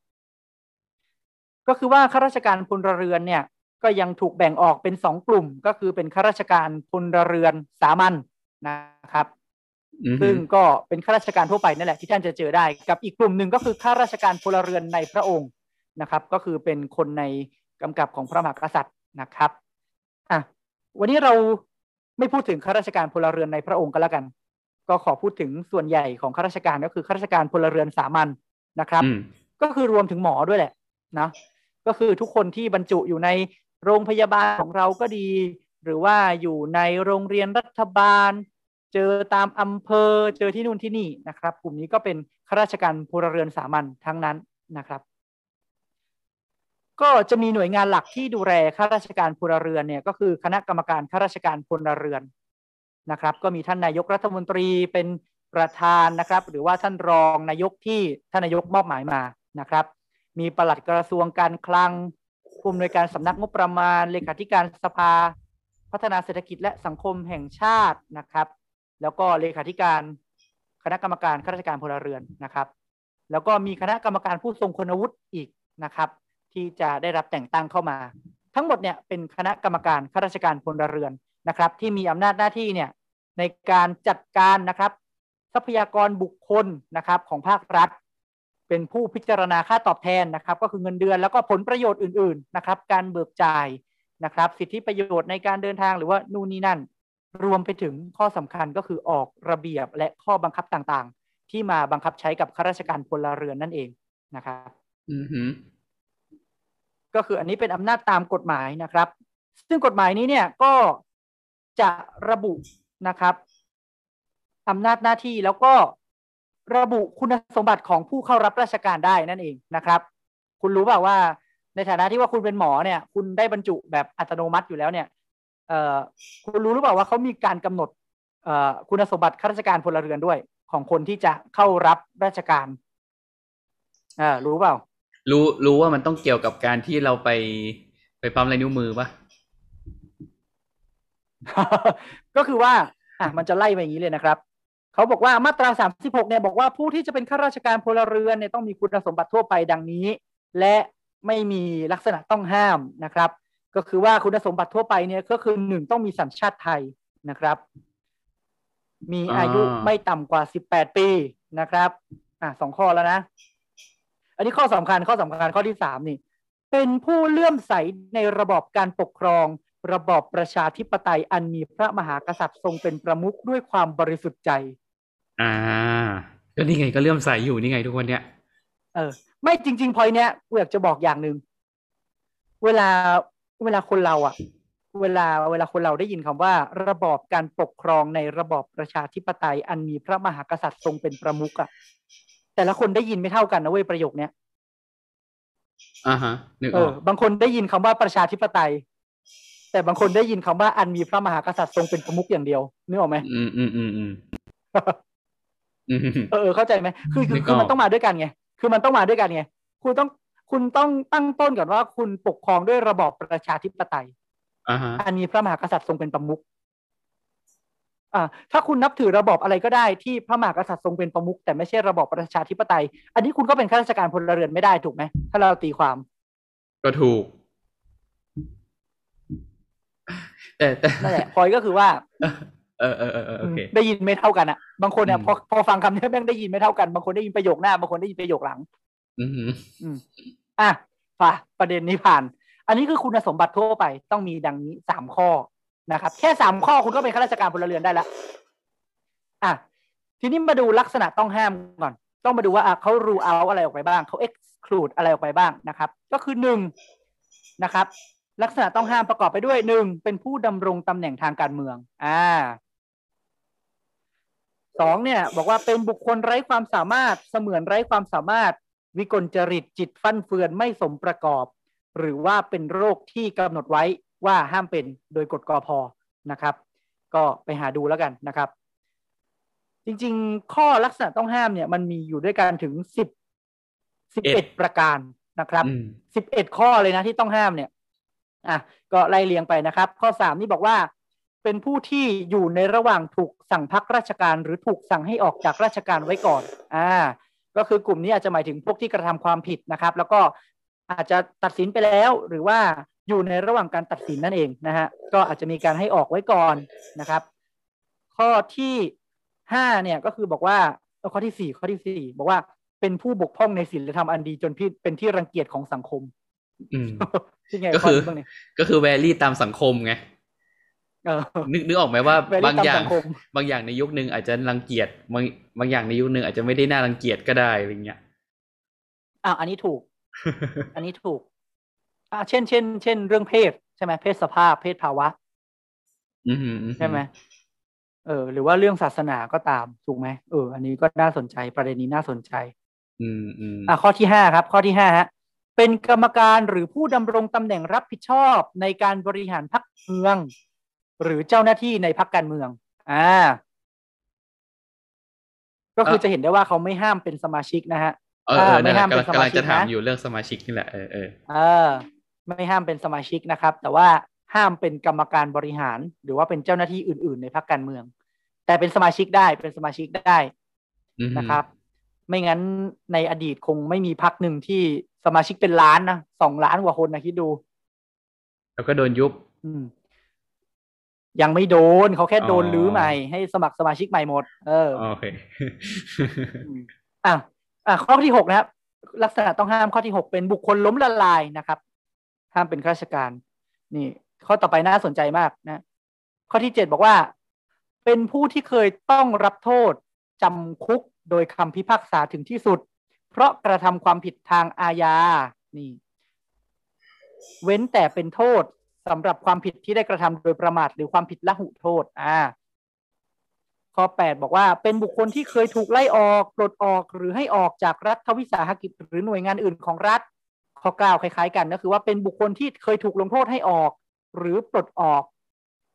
ก็คือว่าข้าราชการพลเรือนเนี่ยก็ยังถูกแบ่งออกเป็นสองกลุ่ม ก็คือเป็นข้าราชการพลเรือนสามัญนะครับ ซึ่งก็เป็นข้าราชการทั่วไปนั่นแหละที่ท่านจะเจอได้ กับอีกกลุ่มหนึ่งก็คือข้าราชการพลเรือนในพระองค์นะครับ ก็คือเป็นคนในกำกับของพระมหากษัตริย์นะครับอะวันนี้เราไม่พูดถึงข้าราชการพลเรือนในพระองค์ก็แล้วกัน ก็ขอพูดถึงส่วนใหญ่ของข้าราชการก็คือข้าราชการพลเรือนสามัญนะครับอืมก็คือรวมถึงหมอด้วยแหละนะก็คือทุกคนที่บรรจุอยู่ในโรงพยาบาลของเราก็ดี หรือว่าอยู่ในโรงเรียนรัฐบาล เจอตามอำเภอเจอที่นู่นที่นี่นะครับ กลุ่มนี้ก็เป็นข้าราชการพลเรือนสามัญทั้งนั้นนะครับ ก็จะมีหน่วยงานหลักที่ดูแลข้าราชการพลเรือนเนี่ยก็คือคณะกรรมการข้าราชการพลเรือนนะครับ ก็มีท่านนายกรัฐมนตรีเป็นประธานนะครับ หรือว่าท่านรองนายกที่ท่านนายกมอบหมายมานะครับ มีปลัดกระทรวงการคลังผู้อำนวยการสำนักงบประมาณเลขาธิการสภา พัฒนาเศรษฐกิจและสังคมแห่งชาตินะครับ แล้วก็เลขาธิการคณะกรรมการข้าราชการพลเรือนนะครับ แล้วก็มีคณะกรรมการผู้ทรงคุณวุฒิอีกนะครับ ที่จะได้รับแต่งตั้งเข้ามา ทั้งหมดเนี่ยเป็นคณะกรรมการข้าราชการพลเรือนนะครับ ที่มีอำนาจหน้าที่เนี่ยในการจัดการนะครับ ทรัพยากรบุคคลนะครับของภาครัฐ เป็นผู้พิจารณาค่าตอบแทนนะครับ ก็คือเงินเดือนแล้วก็ผลประโยชน์อื่น ๆนะครับ การเบิกจ่ายนะครับ สิทธิประโยชน์ในการเดินทางหรือว่านู่นนี่นั่น รวมไปถึงข้อสำคัญก็คือออกระเบียบและข้อบังคับต่างๆ ที่มาบังคับใช้กับข้าราชการพลเรือนนั่นเองนะครับอือฮึก็คืออันนี้เป็นอำนาจตามกฎหมายนะครับ ซึ่งกฎหมายนี้เนี่ยก็จะระบุนะครับอำนาจหน้าที่แล้วก็ระบุคุณสมบัติของผู้เข้ารับราชการได้นั่นเองนะครับ คุณรู้เปล่าว่าในฐานะที่ว่าคุณเป็นหมอเนี่ย คุณได้บรรจุแบบอัตโนมัติอยู่แล้วเนี่ยเอ่อ คุณรู้หรือเปล่าว่าเขามีการกำหนดเอ่อคุณสมบัติข้าราชการพลเรือนด้วย ของคนที่จะเข้ารับราชการเอ่ารู้เปล่า รู้รู้ว่ามันต้องเกี่ยวกับการที่เราไปไปปั๊มลายนิ้วมือปะก็คือว่าอะมันจะไล่ไปอย่างนี้เลยนะครับเขาบอกว่ามาตรา 36 เนี่ยบอกว่าผู้ที่จะเป็นข้าราชการพลเรือนเนี่ยต้องมีคุณสมบัติทั่วไปดังนี้ และไม่มีลักษณะต้องห้ามนะครับ ก็คือว่าคุณสมบัติทั่วไปเนี่ยก็คือหนึ่งต้องมีสัญชาติไทยนะครับ มีอายุไม่ต่ำกว่า18ปีนะครับ อะสองข้อแล้วนะ อันนี้ข้อสำคัญข้อสำคัญข้อที่สามนี่ เป็นผู้เลื่อมใสในระบอบการปกครอง ระบอบประชาธิปไตยอันมีพระมหากษัตริย์ทรงเป็นประมุขด้วยความบริสุทธิ์ใจ อ่าก็นี่ไงก็เลื่อมใสอยู่นี่ไงทุกวันเนี้ยเออ ไม่จริง ๆพอยเนี้ยกูอยากจะบอกอย่างหนึ่งเวลา เวลาคนเราอะเวลาเวลาคนเราได้ยินคำว่า ระบอบการปกครองในระบอบประชาธิปไตย อันมีพระมหากษัตริย์ทรงเป็นประมุขอะแต่ละคนได้ยินไม่เท่ากันนะเว้ยประโยคเนี้ยอ่าฮะนึกเออออกบางคนได้ยินคำว่าประชาธิปไตย แต่บางคนได้ยินคำว่าอันมีพระมหากษัตริย์ทรงเป็นประมุขอย่างเดียวนึกออกไหมอืมอืมอืมอืมอืมเออเออเข้าใจไหมคือคือนึกออกคือมันต้องมาด้วยกันไงคือมันต้องมาด้วยกันไงคุณต้อง คุณต้องตั้งต้นก่อนว่าคุณปกครองด้วยระบอบประชาธิปไตยอ่าฮะอันมีพระมหากษัตริย์ทรงเป็นประมุขอ่าถ้าคุณนับถือระบอบอะไรก็ได้ที่พระมหากษัตริย์ทรงเป็นประมุขแต่ไม่ใช่ระบอบประชาธิปไตย อันนี้คุณก็เป็นข้าราชการพลเรือนไม่ได้ถูกไหมถ้าเราตีความ ก็ถูก แต่แต่นั่นแหละพอยก็คือว่าเออเออเออเออโอเคได้ยินไม่เท่ากันอะ บางคนเนี่ยอืมพอพอฟังคำนี้แม่งได้ยินไม่เท่ากัน บางคนได้ยินประโยคหน้า บางคนได้ยินประโยคหลัง อือหืออืมอะฝ่าประเด็นนี้ผ่าน อันนี้คือคุณสมบัติทั่วไปต้องมีดังนี้สามข้อนะครับ แค่สามข้อคุณก็เป็นข้าราชการพลเรือนได้แล้วอะทีนี้มาดูลักษณะต้องห้ามก่อน ต้องมาดูว่าอะเขารูเอาอะไรออกไปบ้างเขา exclude อะไรออกไปบ้างนะครับ ก็คือหนึ่งนะครับ ลักษณะต้องห้ามประกอบไปด้วยหนึ่งเป็นผู้ดำรงตำแหน่งทางการเมือง อ่าสองเนี่ย บอกว่าเป็นบุคคลไร้ความสามารถเสมือนไร้ความสามารถ วิกลจริตจิตฟั่นเฟือนไม่สมประกอบ หรือว่าเป็นโรคที่กำหนดไว้ว่าห้ามเป็นโดยกฎกอพนะครับ ก็ไปหาดูแล้วกันนะครับ จริงๆ ข้อลักษณะต้องห้ามเนี่ยมันมีอยู่ด้วยกันถึงสิบสิบเอ็ดประการนะครับอืมสิบเอ็ดข้อเลยนะที่ต้องห้ามเนี่ยอะก็ไล่เรียงไปนะครับ ข้อสามนี่บอกว่าเป็นผู้ที่อยู่ในระหว่างถูกสั่งพักราชการ หรือถูกสั่งให้ออกจากราชการไว้ก่อน อ่า ก็คือกลุ่มนี้อาจจะหมายถึงพวกที่กระทำความผิดนะครับ แล้วก็อาจจะตัดสินไปแล้วหรือว่าอยู่ในระหว่างการตัดสินนั่นเองนะฮะก็อาจจะมีการให้ออกไว้ก่อนนะครับ ข้อที่ห้าเนี่ยก็คือบอกว่าเอ่อข้อที่สี่ข้อที่สี่บอกว่าเป็นผู้บกพร่องในศีลธรรมอันดีจนพี่เป็นที่รังเกียจของสังคม อืมที่ไงก็คือข้นี้บ้างเนี่ยก็คือ vary ตามสังคมไงเออ นึกนึกออกไหมว่า vary บางอย่างตามสังคมบางอย่างในยุคนึงอาจจะรังเกียจบางบางอย่างในยุคนึงอาจจะไม่ได้น่ารังเกียจก็ได้อะไรเงี้ยอะอันนี้ถูก อันนี้ถูก อะเช่นเช่นเช่นเรื่องเพศใช่ไหมเพศสภาพเพศภาวะอือหืออือหือใช่ไหมเออ หรือว่าเรื่องศาสนาก็ตามถูกไหมเออ อันนี้ก็น่าสนใจประเด็นนี้น่าสนใจ อืมอืมอะข้อที่ห้าครับ ข้อที่ห้าฮะเป็นกรรมการหรือผู้ดำรงตำแหน่งรับผิดชอบในการบริหารพรรคเมือง หรือเจ้าหน้าที่ในพรรคการเมือง อ่า ก็คือจะเห็นได้ว่าเขาไม่ห้ามเป็นสมาชิกนะฮะเออเออไม่นั่นแหละห้ามเป็นกำลังสมากำลังชิกจะถามนะอยู่เรื่องสมาชิกนี่แหละเออเออเออ ไม่ห้ามเป็นสมาชิกนะครับ แต่ว่าห้ามเป็นกรรมการบริหาร หรือว่าเป็นเจ้าหน้าที่อื่น ๆ ในพรรคการเมือง แต่เป็นสมาชิกได้เป็นสมาชิกได้อือหือนะครับ ไม่งั้นในอดีตคงไม่มีพรรคหนึ่งที่สมาชิกเป็นล้านนะสองล้านกว่าคนนะคิดดู แล้วก็โดนยุบ อืม ยังไม่โดนเขาแค่โดนอ๋อรื้อใหม่ให้สมัครสมาชิกใหม่หมด เออโอเคอืมอะอะข้อที่หกนะครับ ลักษณะต้องห้ามข้อที่หกเป็นบุคคลล้มละลายนะครับ ห้ามเป็นข้าราชการ นี่ ข้อต่อไปน่าสนใจมากนะ ข้อที่เจ็ดบอกว่า เป็นผู้ที่เคยต้องรับโทษจำคุกโดยคำพิพากษาถึงที่สุด เพราะกระทำความผิดทางอาญานี่ เว้นแต่เป็นโทษ สำหรับความผิดที่ได้กระทำโดยประมาทหรือความผิดละหุโทษอ่าข้อ 8 บอกว่าเป็นบุคคลที่เคยถูกไล่ออกปลดออกหรือให้ออกจากรัฐวิสาหกิจ หรือหน่วยงานอื่นของรัฐ ข้อ 9 คล้าย ๆ กันก็คือว่าเป็นบุคคลที่เคยถูกลงโทษให้ออก หรือปลดออก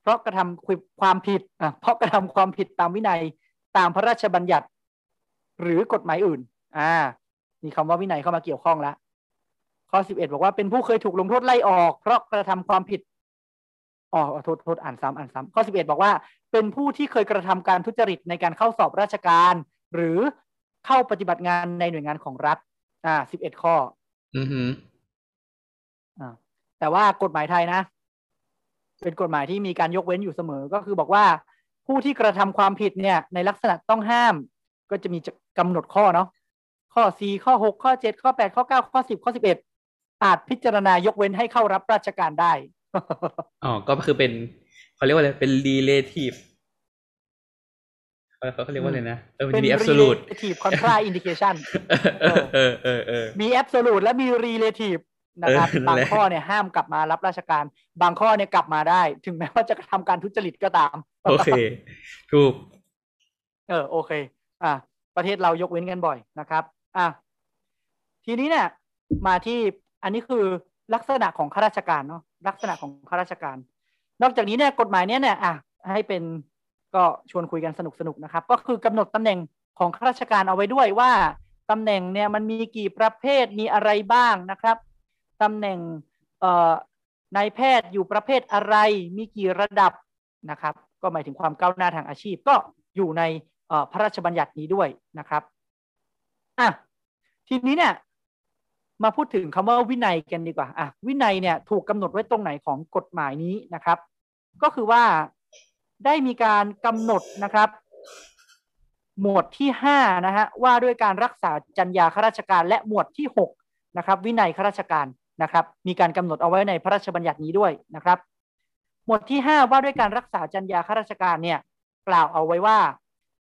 เพราะกระทำความผิดอะเพราะกระทำความผิดตามวินัยตามพระราชบัญญัติ หรือกฎหมายอื่น อ่า มีคำว่าวินัยเข้ามาเกี่ยวข้องแล้ว ข้อ 11 บอกว่าเป็นผู้เคยถูกลงโทษไล่ออก เพราะกระทำความผิดอ๋อโทษโทษอ่านซ้ำอ่านซ้ำข้อ 11 บอกว่า เป็นผู้ที่เคยกระทำการทุจริตในการเข้าสอบราชการ หรือเข้าปฏิบัติงานในหน่วยงานของรัฐ อ่า 11 ข้อ อือหืออ่าแต่ว่ากฎหมายไทยนะ เป็นกฎหมายที่มีการยกเว้นอยู่เสมอก็คือบอกว่า ผู้ที่กระทำความผิดเนี่ย ในลักษณะต้องห้าม ก็จะมีกำหนดข้อเนาะข้อ 4 ข้อ 6 ข้อ 7 ข้อ 8 ข้อ 9 ข้อ 10 ข้อ 11 อาจพิจารณายกเว้นให้เข้ารับราชการได้ อ๋อ ก็คือเป็นเขาเรียกว่าอะไร เป็น relative เขาเขาเรียกว่าอะไรนะเออมันเป็จะนมี absolute relative contra indication เออเออเออเออมี absolute และมี relative นะครับเออนั่บานงแหละข้อเนี่ยห้ามกลับมารับราชการ บางข้อเนี่ยกลับมาได้ ถึงแม้ว่าจะกระทำการทุจริตก็ตาม โอเค ถูก เออ โอเค อะ ประเทศเรายกเว้นกันบ่อยนะครับ อะ ทีนี้เนี่ย มาที่ อันนี้คือลักษณะของข้าราชการเนาะลักษณะของข้าราชการ นอกจากนี้เนี่ยกฎหมายเนี้ยเนี่ยอะให้เป็นก็ชวนคุยกันสนุกสนุกนะครับ ก็คือกำหนดตำแหน่งของข้าราชการเอาไว้ด้วยว่าตำแหน่งเนี่ยมันมีกี่ประเภทมีอะไรบ้างนะครับตำแหน่งเอ่อนายแพทย์อยู่ประเภทอะไร มีกี่ระดับนะครับ ก็หมายถึงความก้าวหน้าทางอาชีพก็อยู่ในพระราชบัญญัตินี้ด้วยนะครับอะทีนี้เนี่ย มาพูดถึงคำว่าวินัยกันดีกว่าอะวินัยเนี่ยถูกกำหนดไว้ตรงไหนของกฎหมายนี้นะครับ ก็คือว่าได้มีการกำหนดนะครับ หมวดที่ห้านะฮะว่าด้วยการรักษาจรรยาข้าราชการ และหมวดที่หกนะครับ วินัยข้าราชการนะครับ มีการกำหนดเอาไว้ในพระราชบัญญัตินี้ด้วยนะครับ หมวดที่ห้าว่าด้วยการรักษาจรรยาข้าราชการเนี่ยกล่าวเอาไว้ว่า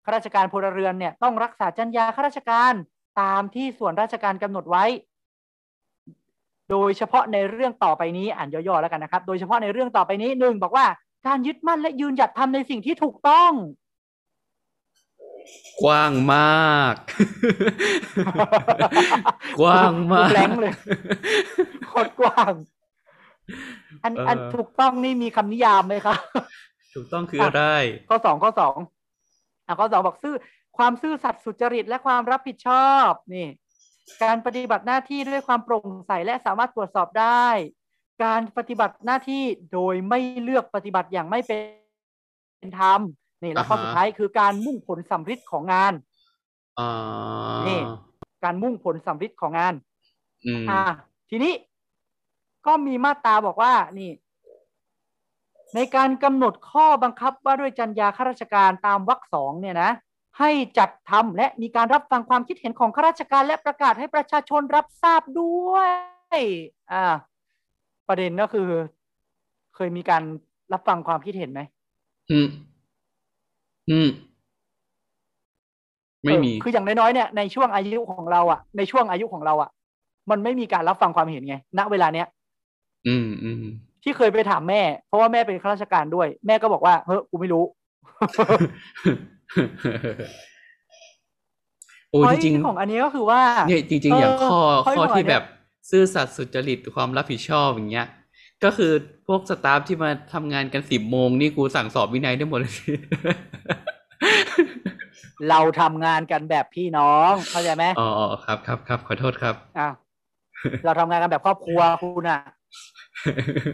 ข้าราชการพลเรือนเนี่ยต้องรักษาจรรยาข้าราชการตามที่ส่วนราชการกำหนดไว้ โดยเฉพาะในเรื่องต่อไปนี้อ่านย่อๆแล้วกันนะครับ โดยเฉพาะในเรื่องต่อไปนี้หนึ่งบอกว่าการยึดมั่นและยืนหยัดทำในสิ่งที่ถูกต้อง กว้างมาก กว้างมากแรงเลยโคตรกว้าง อันเอออัอันถูกต้องนี่มีคำนิยามไหมครับถูกต้องคืออะไร ข้อสองข้อสองอะข้อสองบอกซื่อความซื่อสัตย์สุจริตและความรับผิดชอบนี่ การปฏิบัติหน้าที่ด้วยความโปร่งใสและสามารถตรวจสอบได้ การปฏิบัติหน้าที่โดยไม่เลือกปฏิบัติอย่างไม่เป็นธรรมนี่แล้วข้ออ่าฮะสุดท้ายคือการมุ่งผลสำฤทธิ์ของงานอ่านี่การมุ่งผลสำฤทธิ์ของงานอืมอ่า ทีนี้ก็มีมาตราบอกว่านี่ ในการกำหนดข้อบังคับว่าด้วยจรรยาข้าราชการตามวรรคสองเนี่ยนะ ให้จัดทำและมีการรับฟังความคิดเห็นของข้าราชการ และประกาศให้ประชาชนรับทราบด้วยอ่าประเด็นก็คือ เคยมีการรับฟังความคิดเห็นไหมอืม อืม ไม่มีเออคืออย่างน้อยๆเนี่ยในช่วงอายุของเราอะ ในช่วงอายุของเราอะ มันไม่มีการรับฟังความเห็นไง ณ เวลาเนี้ย อืมอืมที่เคยไปถามแม่ เพราะว่าแม่เป็นข้าราชการด้วย แม่ก็บอกว่า เฮ้ยกูไม่รู้ โอ้ยจริง point ของอันนี้ก็คือว่าๆเนี่ยจริง ๆ อย่างเออข้อ point ข้อของที่อันเนี้ยแบบซื่อสัตย์สุจริตความรับผิดชอบอย่างเงี้ย ก็คือพวกสตาฟที่มาทำงานกันสิบโมงนี่กูสั่งสอบวินัยได้หมดเลยสิเราทำงานกันแบบพี่น้องเข้าใจไหมอ๋ออ๋อครับครับครับขอโทษครับอะเราทำงานกันแบบครอบครัวคุณอะ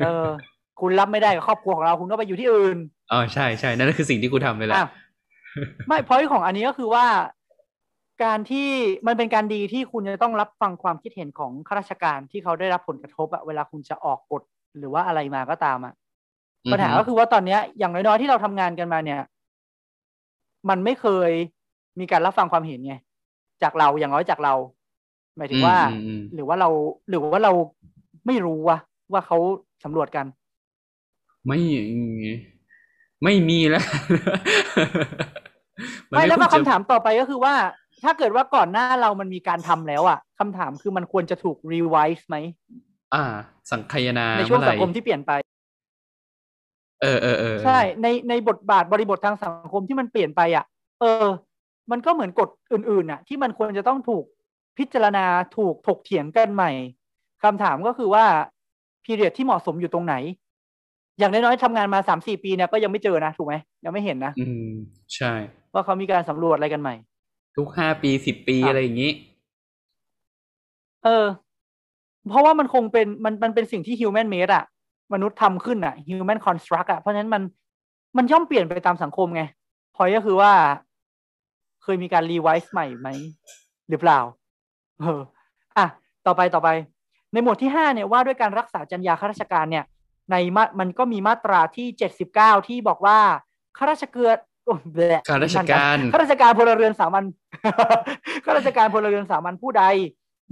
เออ คุณรับไม่ได้กับครอบครัวของเราคุณก็ไปอยู่ที่อื่นอ๋อใช่ใช่นั่นคือสิ่งที่กูทำเลยแหละอะ ไม่พอยของอันนี้ก็คือว่า การที่มันเป็นการดีที่คุณจะต้องรับฟังความคิดเห็นของข้าราชการที่เขาได้รับผลกระทบอะเวลาคุณจะออกกฎหรือว่าอะไรมาก็ตามอะอือฮึปัญหาก็คือว่าตอนเนี้ย อย่างน้อยๆที่เราทำงานกันมาเนี่ย มันไม่เคยมีการรับฟังความเห็นไงจากเราอย่างน้อยจากเรา หมายถึงว่าอืมอืมหรือว่าเราหรือว่าเราไม่รู้ว่าว่าเขาสำรวจกัน ไม่ไม่มีแล้วน ไม่แล้วก็ควรจะคำถามต่อไปก็คือว่า ถ้าเกิดว่าก่อนหน้าเรามันมีการทำแล้วอะคำถามคือมันควรจะถูกรีไวซ์ไหมอ่า สังคายนาในช่วงเมื่อไหสัร่งคมที่เปลี่ยนไป เออเออเออใช่ในในบทบาทบริบททางสังคมที่มันเปลี่ยนไปอะ เออ มันก็เหมือนกฎอื่นๆน่ะ ที่มันควรจะต้องถูกพิจารณาถูกถกเถียงกันใหม่คำถามก็คือว่าพีเรียดที่เหมาะสมอยู่ตรงไหน อย่างน้อยๆทำงานมาสามสี่ปีเนี่ยก็ยังไม่เจอนะ ถูกไหม ยังไม่เห็นนะ อืม ใช่ ว่าเขามีการสำรวจอะไรกันใหม่ ทุกห้าปีสิบปีอะอะไรอย่างนี้ เออ เพราะว่ามันคงเป็นมันมันเป็นสิ่งที่ human made อะมนุษย์ทำขึ้นอะ human construct อะเพราะฉะนั้นมันมันย่อมเปลี่ยนไปตามสังคมไง พอยก็คือว่า เคยมีการรีไวซ์ใหม่ไหม หรือเปล่า เออ อะ ต่อไปต่อไป ในหมวดที่ห้าเนี่ยว่าด้วยการรักษาจรรยาข้าราชการเนี่ย ในมามันก็มีมาตราที่เจ็ดสิบเก้าที่บอกว่า ข้าราชเกือโอ้แบะข้าราชการข้าราชการพลเรือนสามัญข้าราชการพลเรือนสามัญผู้ใด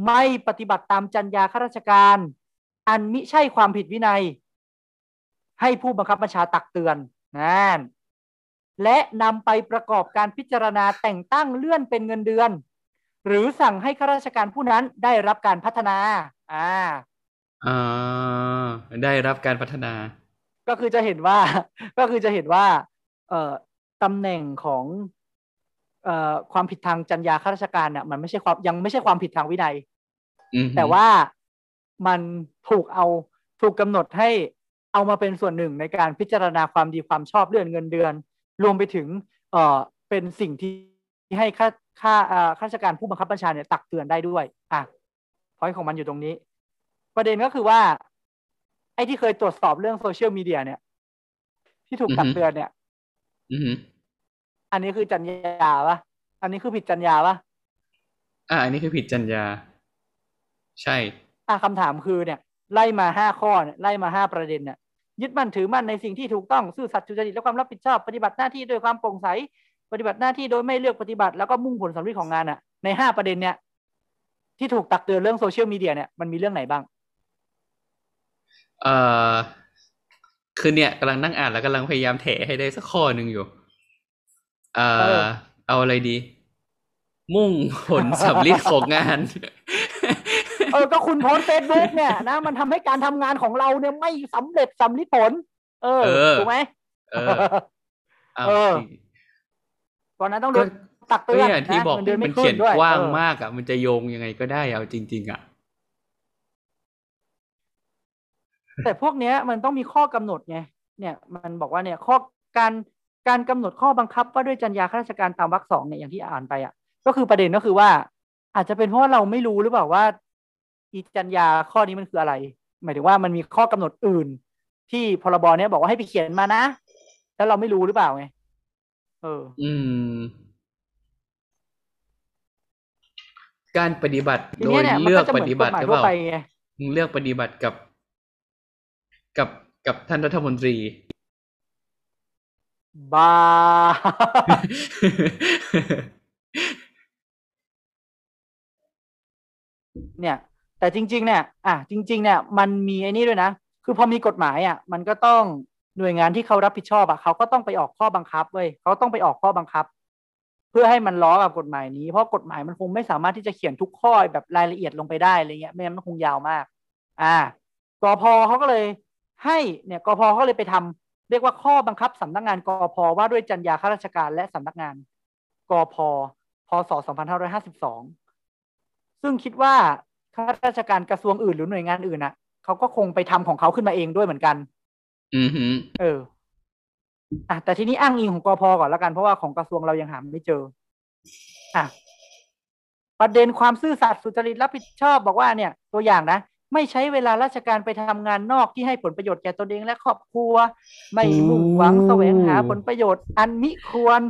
ไม่ปฏิบัติตามจรรยาข้าราชการ อันมิใช่ความผิดวินัย ให้ผู้บังคับบัญชาตักเตือนนั่นและนำไปประกอบการพิจารณาแต่งตั้งเลื่อนเป็นเงินเดือน หรือสั่งให้ข้าราชการผู้นั้นได้รับการพัฒนา อ่าอ่าได้รับการพัฒนา ก็คือจะเห็นว่า ก็คือจะเห็นว่าเอ่อ ตำแหน่งของเอ่อความผิดทางจรรยาข้าราชการเนี่ยมันไม่ใช่ความยังไม่ใช่ความผิดทางวินัยอืมแต่ว่ามันถูกเอาถูกกำหนดให้เอามาเป็นส่วนหนึ่งในการพิจารณาความดีความชอบเลื่อนเงินเดือน รวมไปถึงเอ่อเป็นสิ่งที่ให้ข้าข้าอ่าข้าราชการผู้บังคับบัญชาเนี่ยตักเตือนได้ด้วยอะพอยของมันอยู่ตรงนี้ ประเด็นก็คือว่า ไอ้ที่เคยตรวจสอบเรื่องโซเชียลมีเดียเนี่ย ที่ถูกตักเตือนเนี่ย อือหืออันนี้คือจรรยาปะอันนี้คือผิดจรรยาปะอ่า อันนี้คือผิดจรรยาใช่ อะคำถามคือเนี่ย ไล่มาห้าข้อเนี่ยไล่มาห้าประเด็นเนี่ยยึดมั่นถือมั่นในสิ่งที่ถูกต้องซื่อสัตย์สุจริตและความรับผิดชอบ ปฏิบัติหน้าที่ด้วยความโปร่งใส ปฏิบัติหน้าที่โดยไม่เลือกปฏิบัติ แล้วก็มุ่งผลสำเร็จของงานอะ ในห้าประเด็นเนี่ยที่ถูกตักเตือนเรื่องโซเชียลมีเดียเนี่ยมันมีเรื่องไหนบ้าง เอ่อ คือเนี่ยกำลังนั่งอ่านแล้วกำลังพยายามแถให้ได้สักข้อหนึ่งอยู่เอ่เอออเอาอะไรดี มุ่งผลสำลิดของงาน เออ ก็คุณโพสเฟซบุ๊กเนี่ยนะ มันทำให้การทำงานของเราเนี่ยไม่สำเร็จสำลิดผล เออเออถูกไหมเออเอาเออสิตอนนั้นต้องโดก็นตักเตืก็อนอย่างที่นะบอกเงินเดือนมัไม่นขึ้เขียนนด้วยกว้างเออมากอะ มันจะโยงยังไงก็ได้เอาจริง ๆ อะ แต่พวกเนี้ยมันต้องมีข้อกำหนดไงเนี่ยมันบอกว่าเนี่ยข้อการการกำหนดข้อบังคับว่าด้วยจรรยาข้าราชการตามวรรคสองเนี่ยอย่างที่อ่านไปอะ ก็คือประเด็นก็คือว่า อาจจะเป็นเพราะว่าเราไม่รู้หรือเปล่าว่าอีจรรยาข้อนี้มันคืออะไร หมายถึงว่ามันมีข้อกำหนดอื่น ที่พรบเนี้ยบอกว่าให้ไปเขียนมานะแล้วเราไม่รู้หรือเปล่าไงเออ อืม การปฏิบัติทีโดเนี้ยยเนี่ยมันเลือก็กจะเหปมือนฏิกบัฎติหมายหรือทั่เปวล่าไปไงมึงเลือกปฏิบัติกับ กับกับท่านรัฐมนตรีบาเนี่ย แต่จริง ๆ เนี่ย อะจริง ๆ เนี่ย มันมีไอ้นี่ด้วยนะ คือพอมีกฎหมายอะ มันก็ต้องหน่วยงานที่เขารับผิดชอบอะเขาก็ต้องไปออกข้อบังคับเว้ยเขาต้องไปออกข้อบังคับ เพื่อให้มันล้อกับกฎหมายนี้ เพราะกฎหมายมันคงไม่สามารถที่จะเขียนทุกข้อแบบรายละเอียดลงไปได้อะไรเงี้ยไม่งั้นมันคงยาวมาก อ่ากพเขาก็เลย ให้เนี่ยกพเขาเลยไปทำเรียกว่าข้อบังคับสำนักงานกพว่าด้วยจรรยาข้าราชการและสำนักงานกพพศ 2552 ซึ่งคิดว่าข้าราชการกระทรวงอื่นหรือหน่วยงานอื่นน่ะเขาก็คงไปทำของเขาขึ้นมาเองด้วยเหมือนกัน อือหือเอออะแต่ทีนี้อ้างอิงของกพก่อนแล้วกันเพราะว่าของกระทรวงเรายังหาไม่เจออะประเด็นความซื่อสัตย์สุจริตรับผิดชอบบอกว่าเนี่ย ตัวอย่างนะ ไม่ใช้เวลาราชการไปทำงานนอกที่ให้ผลประโยชน์แก่ตนเองและครอบครัว ไม่มุ่งหวังแสวงหาผลประโยชน์อันมิควร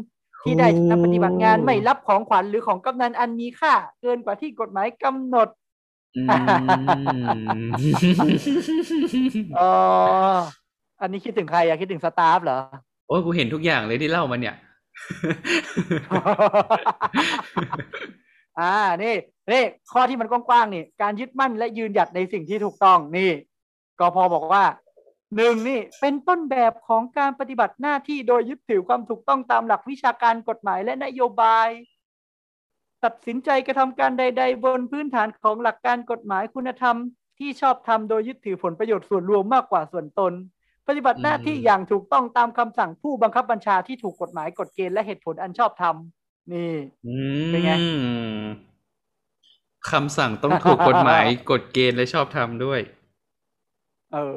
ที่ได้จากการปฏิบัติงานไม่รับของขวัญหรือของกำนันอันมีค่า เกินกว่าที่กฎหมายกำหนดอืมเอออันนี้คิดถึงใครอะคิดถึงสตาฟเหรอโอ้ยกูเห็นทุกอย่างเลยที่เล่ามาเนี่ย อ่านี่นี่ข้อที่มันกว้างๆนี่การยึดมั่นและยืนหยัดในสิ่งที่ถูกต้องนี่กพบอกว่าหนึ่งนี่เป็นต้นแบบของการปฏิบัติหน้าที่โดยยึดถือความถูกต้องตามหลักวิชาการกฎหมายและนโยบาย ตัดสินใจกระทำการใด ๆ บนพื้นฐานของหลักการกฎหมายคุณธรรม ที่ชอบทำโดยยึดถือผลประโยชน์ส่วนรวมมากกว่าส่วนตน ปฏิบัติหน้าที่อืมอย่างถูกต้องตามคำสั่งผู้บังคับบัญชาที่ถูกกฎหมายกฎเกณฑ์และเหตุผลอันชอบธรรม นี่ อืเป็นไง มคำสั่งต้องถูกกฎหมายกฎเกณฑ์และชอบธรรมด้วย เออ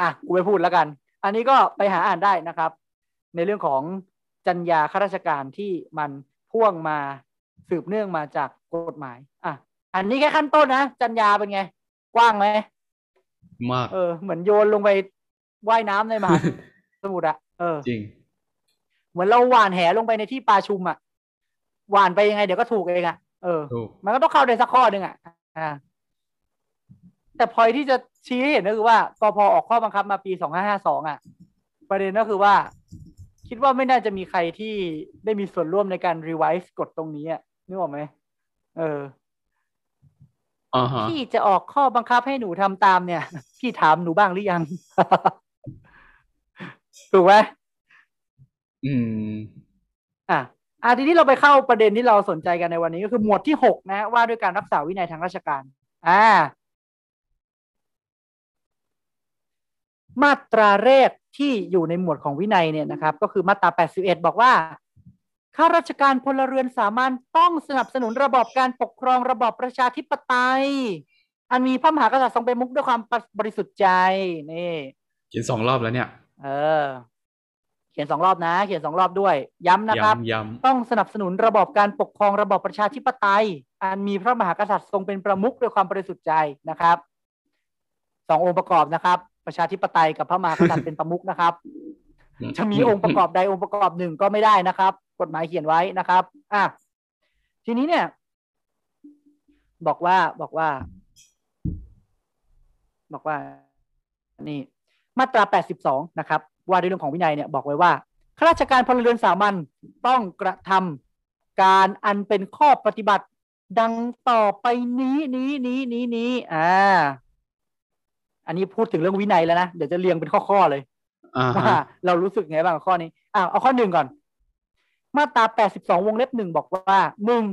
อะกูไปพูดแล้วกัน อันนี้ก็ไปหาอ่านได้นะครับ ในเรื่องของจรรยาข้าราชการที่มันพ่วงมาสืบเนื่องมาจากกฎหมาย อะ อันนี้แค่ขั้นต้นนะจรรยาเป็นไง กว้างไหมมาก เออ เหมือนโยนลงไปว่ายน้ำในมหาสมุทรอะเออ จริง เหมือนเราหว่านแหลงไปในที่ปลาชุมอะหว่านไปยังไงเดี๋ยวก็ถูกเองอะเออถูกมันก็ต้องเข้าในสักข้อหนึ่งอะอ่าแต่พอยที่จะชี้ให้เห็นก็คือว่ากพออกข้อบังคับมาปีสองห้าห้าสองอะ ประเด็นก็คือว่า คิดว่าไม่น่าจะมีใครที่ได้มีส่วนร่วมในการรีไวซ์กฎตรงนี้อะนึกออกไหมเอออ่าฮะพี่จะออกข้อบังคับให้หนูทำตามเนี่ย พี่ถามหนูบ้างหรือยัง ถูกไหม อืม อะอะทีนี้เราไปเข้าประเด็นที่เราสนใจกันในวันนี้ก็คือหมวดที่หกนะ ว่าด้วยการรักษาวินัยทางราชการ อ่า มาตราแรกที่อยู่ในหมวดของวินัยเนี่ยนะครับ ก็คือมาตรา81บอกว่าข้าราชการพลเรือนสามัญต้องสนับสนุนระบอบการปกครองระบอบประชาธิปไตย อันมีพระมหากษัตริย์ทรงเป็นมุขด้วยความบริสุทธิ์ใจนี่กินสองรอบแล้วเนี่ย เออโอเค ขียนสองรอบนะ เขียนสองรอบด้วย ย้ำนะครับย้ำย้ต้องสนับสนุนระบอบการปกครองระบอบประชาธิปไตย อันมีพระมหากษัตริย์ทรงเป็นประมุขด้วยความบริสุทธิ์ใจนะครับสององค์ประกอบนะครับ ประชาธิปไตยกับพระมหากษัตริย์เป็นประมุขนะครับำจะมีองค์ประกอบใดองค์ประกอบหนึ่งก็ไม่ได้นะครับ กฎหมายเขียนไว้นะครับ อะทีนี้เนี่ย บอกว่าบอกว่า บอกว่า นี่ มาตรา82นะครับ ว่าด้วยเรื่องของวินัยเนี่ยบอกไว้ว่าข้าราชการพลเรือนสามัญต้องกระทำการอันเป็นข้อปฏิบัติดังต่อไปนี้นี้นี้นี้นี้อ่า อันนี้พูดถึงเรื่องวินัยแล้วนะ เดี๋ยวจะเรียงเป็นข้อๆเลยอ่าว่าเรารู้สึกไงบ้างข้อนี้อ่าเอาข้อหนึ่งก่อน มาตรา82วงเล็บหนึ่งบอกว่าหนึ่ง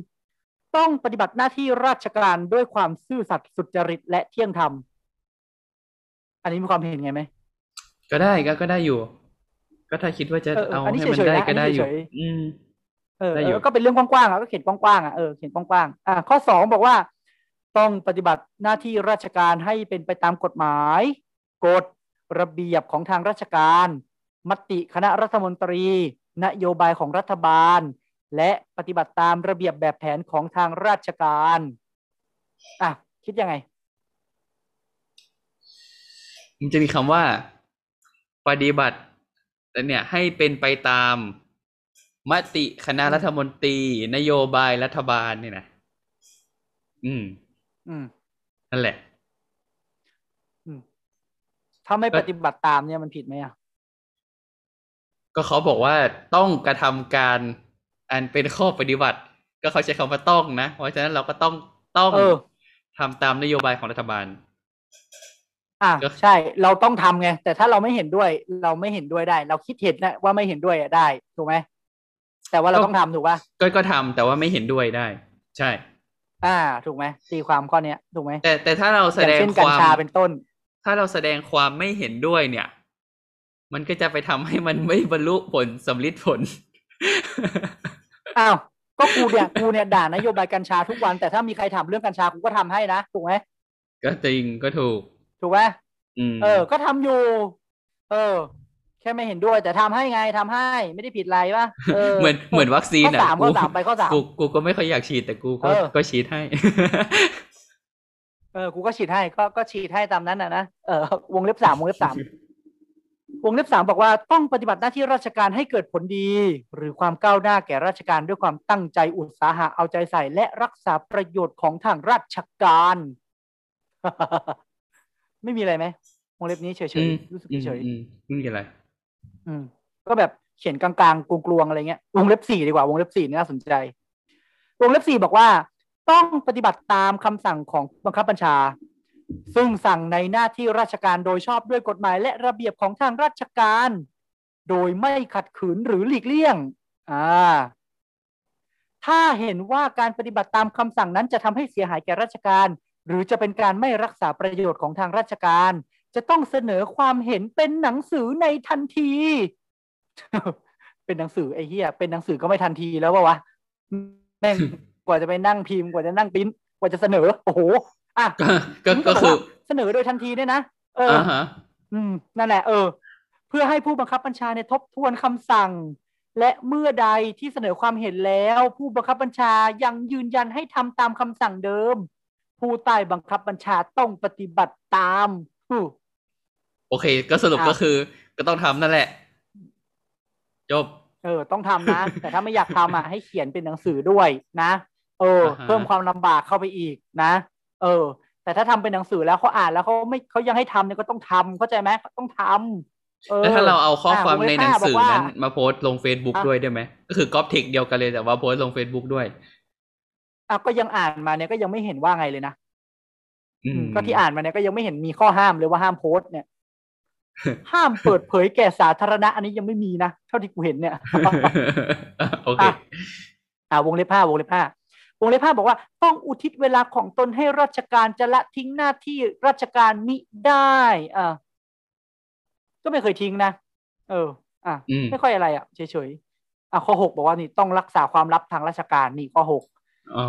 ต้องปฏิบัติหน้าที่ราชการด้วยความซื่อสัตย์สุจริตและเที่ยงธรรม อันนี้มีความเห็นไงไหม ก็ได้ก็ก็ได้อยู่ ก็ถ้าคิดว่าจะเออเออเอาอันนี้ให้มันเฉยๆได้นะก็ได้อยู่อันนี้เฉยๆอืมเออได้เออยู่อก็เป็นเรื่องกว้างๆอะก็เขียนกว้างๆอะเออเขียนกว้างๆอ่าข้อสองบอกว่า ต้องปฏิบัติหน้าที่ราชการให้เป็นไปตามกฎหมาย กฎระเบียบของทางราชการ มติคณะรัฐมนตรี นโยบายของรัฐบาล และปฏิบัติตามระเบียบแบบแผนของทางราชการอะคิดยังไง มันจะมีคำว่า ปฏิบัติแต่เนี่ยให้เป็นไปตามมติคณะรัฐมนตรี นโยบายรัฐบาลเนี่ยนะอืม อืมนั่นแหละอืมถ้าไม่ก็ปฏิบัติตามเนี่ยมันผิดไหมอะ ก็เขาบอกว่าต้องกระทำการอันเป็นข้อปฏิบัติ ก็เขาใช้คำว่าต้องนะ เพราะฉะนั้นเราก็ต้องต้องเออทำตามนโยบายของรัฐบาล อะก็ใช่ เราต้องทำไง แต่ถ้าเราไม่เห็นด้วย เราไม่เห็นด้วยได้ เราคิดเห็นนะว่าไม่เห็นด้วยอะได้ถูกไหมแต่ว่าเราต้องทำถูกป่ะก็ก็ทำแต่ว่าไม่เห็นด้วยได้ ใช่ อ่า ถูกไหมตีความข้อเนี้ยถูกไหมแต่แต่ถ้าเราแสอย่างดงเช่นคกัญวามชาเป็นต้น ถ้าเราแสดงความไม่เห็นด้วยเนี่ย มันก็จะไปทำให้มันไม่บรรลุผลสำลิดผลอ้าวก็กูเนี่ยกูเนี่ยด่านโยบายกัญชาทุกวัน แต่ถ้ามีใครถามเรื่องกัญชากูก็ทำให้นะถูกไหมก็จริงก็ถูก ถูกไหมอืมเออ ก็ทำอยู่ เออ แค่ไม่เห็นด้วย แต่ทำให้ไงทำให้ไม่ได้ผิดอะไรป่ะเออเหมือนเหมือนวัคซีนข้ออะสามข้อสามไปข้อสามกูกูก็ไม่ค่อยอยากฉีดแต่กูก็เออก็ฉีดให้ เออ กูก็ฉีดให้ก็ก็ฉีดให้ตามนั้นนะนะเออวงเล็บสามวงเล็บสามวงเล็บสามบอกว่าต้องปฏิบัติหน้าที่ราชการให้เกิดผลดี หรือความก้าวหน้าแก่ราชการด้วยความตั้งใจอุตสาหะเอาใจใส่และรักษาประโยชน์ของทางราชการ ไม่มีอะไรไหมวงเล็บนี้เฉยอืมๆรู้สึกอืมเฉยอืมไม่มีอะไรๆอืม ก็แบบเขียนกลางๆกลวงๆอะไรเงี้ยวงเล็บสี่ดีกว่าวงเล็บสี่นี่น่าสนใจ วงเล็บสี่บอกว่าต้องปฏิบัติตามคำสั่งของบังคับบัญชา ซึ่งสั่งในหน้าที่ราชการโดยชอบด้วยกฎหมายและระเบียบของทางราชการ โดยไม่ขัดขืนหรือหลีกเลี่ยง อ่า ถ้าเห็นว่าการปฏิบัติตามคำสั่งนั้นจะทำให้เสียหายแก่ราชการ หรือจะเป็นการไม่รักษาประโยชน์ของทางราชการ จะต้องเสนอความเห็นเป็นหนังสือในทันที เป็นหนังสือไอ้เหี้ยเป็นหนังสือก็ไม่ทันทีแล้ววะวะแม่งกว่าจะไปนั่งพิมพ์กว่าจะนั่งปริ้นกว่าจะเสนอ โอ้โหอะก็ก็นี่ก็บคือว่าเสนอโดยทันทีเนี่ยนะเออออ่าฮะอืมนั่นแหละเออ เพื่อให้ผู้บังคับบัญชาเนี่ยทบทวนคำสั่ง และเมื่อใดที่เสนอความเห็นแล้ว ผู้บังคับบัญชายังยืนยันให้ทำตามคำสั่งเดิม ผู้ใต้บังคับบัญชาต้องปฏิบัติตามอู้โอเค ก็สรุปอะก็คือ ก็ต้องทำนั่นแหละ จบ เออ ต้องทำนะ แต่ถ้าไม่อยากทำอะให้เขียนเป็นหนังสือด้วยนะเอออ่าฮะเพิ่มความลำบากเข้าไปอีกนะ เออ แต่ถ้าทำเป็นหนังสือแล้วเขาอ่านแล้วเขาไม่เขายังให้ทำเนี่ยก็ต้องทำเข้าใจไหมต้องทำเออแล้วถ้าเราเอาข้อความวงในเล็บหนังสือบอกว่านั้นมาโพสต์ลง Facebook อะด้วยได้ไหมก็คือก๊อปเทคเดียวกันเลยแต่ว่าโพสต์ลง Facebook ด้วย อะก็ยังอ่านมาเนี่ยก็ยังไม่เห็นว่าไงเลยนะอืมก็ที่อ่านมาเนี่ยก็ยังไม่เห็นมีข้อห้ามเลยว่าห้ามโพสต์เนี่ย ห้ามเปิดเผยแก่สาธารณะ อันนี้ยังไม่มีนะเท่าที่กูเห็นเนี่ยโอเคอะอ่าวงเล็บห้าวงเล็บห้าวงเล็บห้าบอกว่า ต้องอุทิศเวลาของตนให้ราชการจะละทิ้งหน้าที่ราชการมิได้อ่าก็ไม่เคยทิ้งนะเออ อะอืมไม่ค่อยอะไรอะเฉยๆอะข้อหกบอกว่านี่ต้องรักษาความลับทางราชการนี่ข้อหก อ๋อ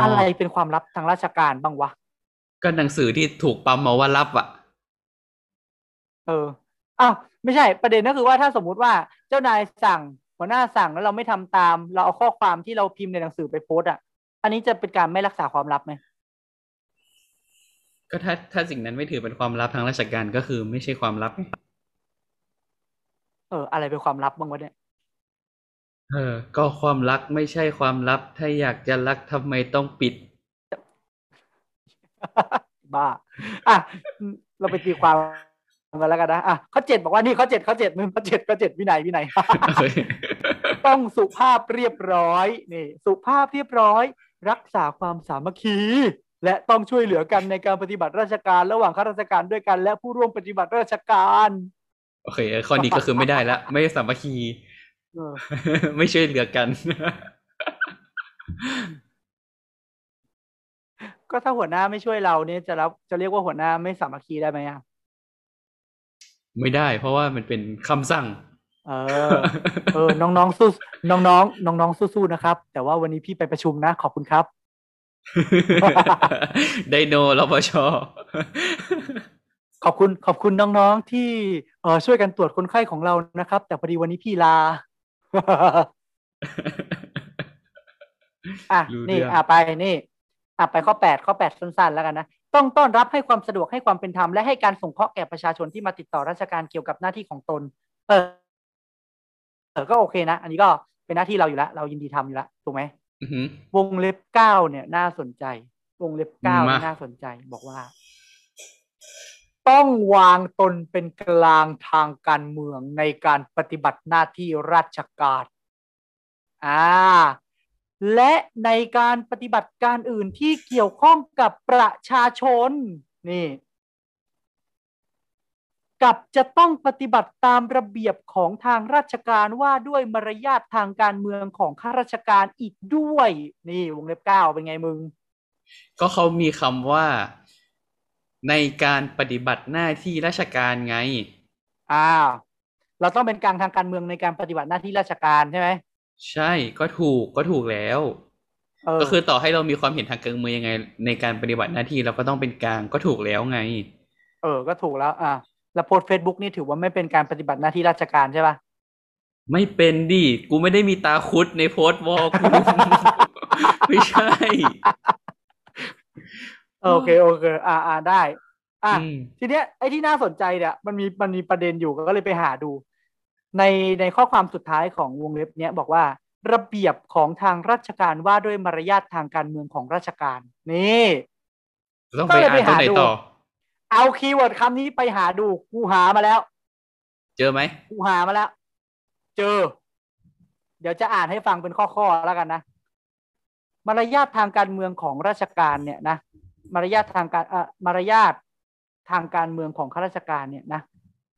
ออะไรเป็นความลับทางราชการบ้างวะ ก็หนังสือที่ถูกปั๊มมาว่ารับอะ เอออ้าวไม่ใช่ประเด็นก็คือว่าถ้าสมมุติว่าเจ้านายสั่งหัวหน้าสั่งแล้วเราไม่ทำตาม เราเอาข้อความที่เราพิมพ์ในหนังสือไปโพสต์อะ อันนี้จะเป็นการไม่รักษาความลับไหมก็ถ้าถ้าสิ่งนั้นไม่ถือเป็นความลับทางราชการก็คือไม่ใช่ความลับไงเออ อะไรเป็นความลับบ้างวะเนี่ย เออ ก็ความรักไม่ใช่ความลับ ถ้าอยากจะรักทำไมต้องปิด บ้า อะ เราไปตีความกันแล้วกันนะ อะข้อเจ็ดบอกว่านี่ข้อเจ็ดข้อเจ็ดมึงข้อเจ็ดข้อเจ็ดวินัยวินัย ต้องสุภาพเรียบร้อย นี่ สุภาพเรียบร้อย รักษาความสามัคคี และต้องช่วยเหลือกันในการปฏิบัติราชการ ระหว่างข้าราชการด้วยกัน และผู้ร่วมปฏิบัติราชการ โอเค ข้อนี้ก็คือไม่ได้ละ ไม่สามัคคี เออ ไม่ช่วยเหลือกัน ก็ถ้าหัวหน้าไม่ช่วยเราเนี่ยจะรับจะเรียกว่าหัวหน้าไม่สามัคคีได้ไหมอะไม่ได้ เพราะว่ามันเป็นคำสั่ง เออ เออ น้องๆสู้น้องๆน้องๆสู้ๆนะครับ แต่ว่าวันนี้พี่ไปประชุมนะ ขอบคุณครับ ไดโนรปช ขอบคุณขอบคุณน้องๆที่เออช่วยกันตรวจคนไข้ของเรานะครับ แต่พอดีวันนี้พี่ลา อะรู้นี่เรื่องอะไปนี่อะไปข้อแปดข้อแปดสั้นๆ แล้วกันนะต้องต้อนรับให้ความสะดวกให้ความเป็นธรรมและให้การสงเคราะห์แก่ประชาชนที่มาติดต่อราชการเกี่ยวกับหน้าที่ของตน เออเออก็โอเคนะ อันนี้ก็เป็นหน้าที่เราอยู่แล้ว เรายินดีทำอยู่แล้วถูกไหมอือหือวงเล็บเก้าเนี่ย น่าสนใจ วงเล็บเก้าเนี่ยมาน่าสนใจ บอกว่า ต้องวางตนเป็นกลางทางการเมืองในการปฏิบัติหน้าที่ราชการอ่าและในการปฏิบัติการอื่นที่เกี่ยวข้องกับประชาชนนี่กับจะต้องปฏิบัติตามระเบียบของทางราชการว่าด้วยมารยาททางการเมืองของข้าราชการอีกด้วย นี่วงเล็บเก้าเป็นไงมึง ก็เขามีคำว่า ในการปฏิบัติหน้าที่ราชการไงอ้าวเราต้องเป็นกลางทางการเมืองในการปฏิบัติหน้าที่ราชการใช่ไหมใช่ก็ถูกก็ถูกแล้วเออก็คือต่อให้เรามีความเห็นทางการเมืองยังไง ในการปฏิบัติหน้าที่เราก็ต้องเป็นกลางก็ถูกแล้วไง เออ ก็ถูกแล้ว อะแล้วโพสเฟซบุ๊กนี่ถือว่าไม่เป็นการปฏิบัติหน้าที่ราชการใช่ปะไม่เป็นดิกูไม่ได้มีตาคุดในโพสต์วอลกูไม่ใช่ โอเคโอเคอ่าอ่าได้ อะอืมทีเนี้ยไอ้ที่น่าสนใจเนี่ยมันมีมันมีประเด็นอยู่ก็เลยไปหาดู ในในข้อความสุดท้ายของวงเล็บเนี้ยบอกว่าระเบียบของทางราชการว่าด้วยมารยาททางการเมืองของราชการ นี่ต้องไปอ่านตัวไหนต่อ เอา keyword คำนี้ไปหาดูกูหามาแล้ว เจอไหมกูหามาแล้ว เจอ เดี๋ยวจะอ่านให้ฟังเป็นข้อๆแล้วกันนะมารยาททางการเมืองของราชการเนี่ยนะ มารยาททางการมารยาททางการเมืองของข้าราชการเนี่ยนะ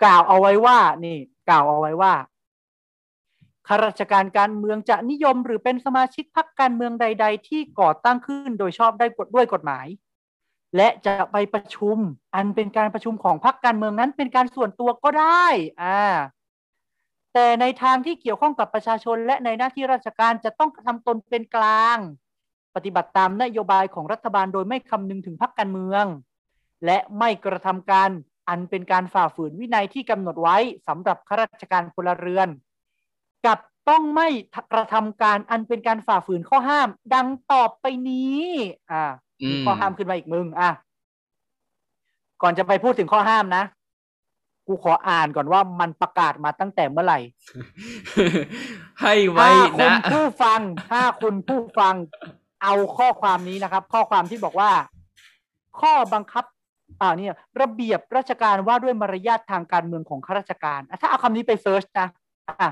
กล่าวเอาไว้ว่านี่กล่าวเอาไว้ว่าข้าราชการการเมืองจะนิยมหรือเป็นสมาชิกพรรคการเมืองใด ๆ ที่ก่อตั้งขึ้นโดยชอบได้กฎด้วยกฎหมาย และจะไปประชุม อันเป็นการประชุมของพรรคการเมืองนั้นเป็นการส่วนตัวก็ได้อ่าแต่ในทางที่เกี่ยวข้องกับประชาชนและในหน้าที่ราชการจะต้องทำตนเป็นกลาง ปฏิบัติตามนโยบายของรัฐบาลโดยไม่คำนึงถึงพรรคการเมือง และไม่กระทำการอันเป็นการฝ่าฝืนวินัยที่กำหนดไว้สำหรับข้าราชการพลเรือน กับต้องไม่กระทำการอันเป็นการฝ่าฝืนข้อห้าม ดังต่อไปนี้ อ่าอืมข้อห้ามขึ้นมาอีกมึง อะ ก่อนจะไปพูดถึงข้อห้ามนะ กูขออ่านก่อนว่ามันประกาศมาตั้งแต่เมื่อไหร่ ให้ไว้ถ้าคุณนะผู้ฟังถ้าคุณผู้ฟัง เอาข้อความนี้นะครับ ข้อความที่บอกว่า ข้อบังคับอ่าเนี่ยระเบียบราชการว่าด้วยมารยาททางการเมืองของข้าราชการ ถ้าเอาคำนี้ไปเซิร์ชนะอะ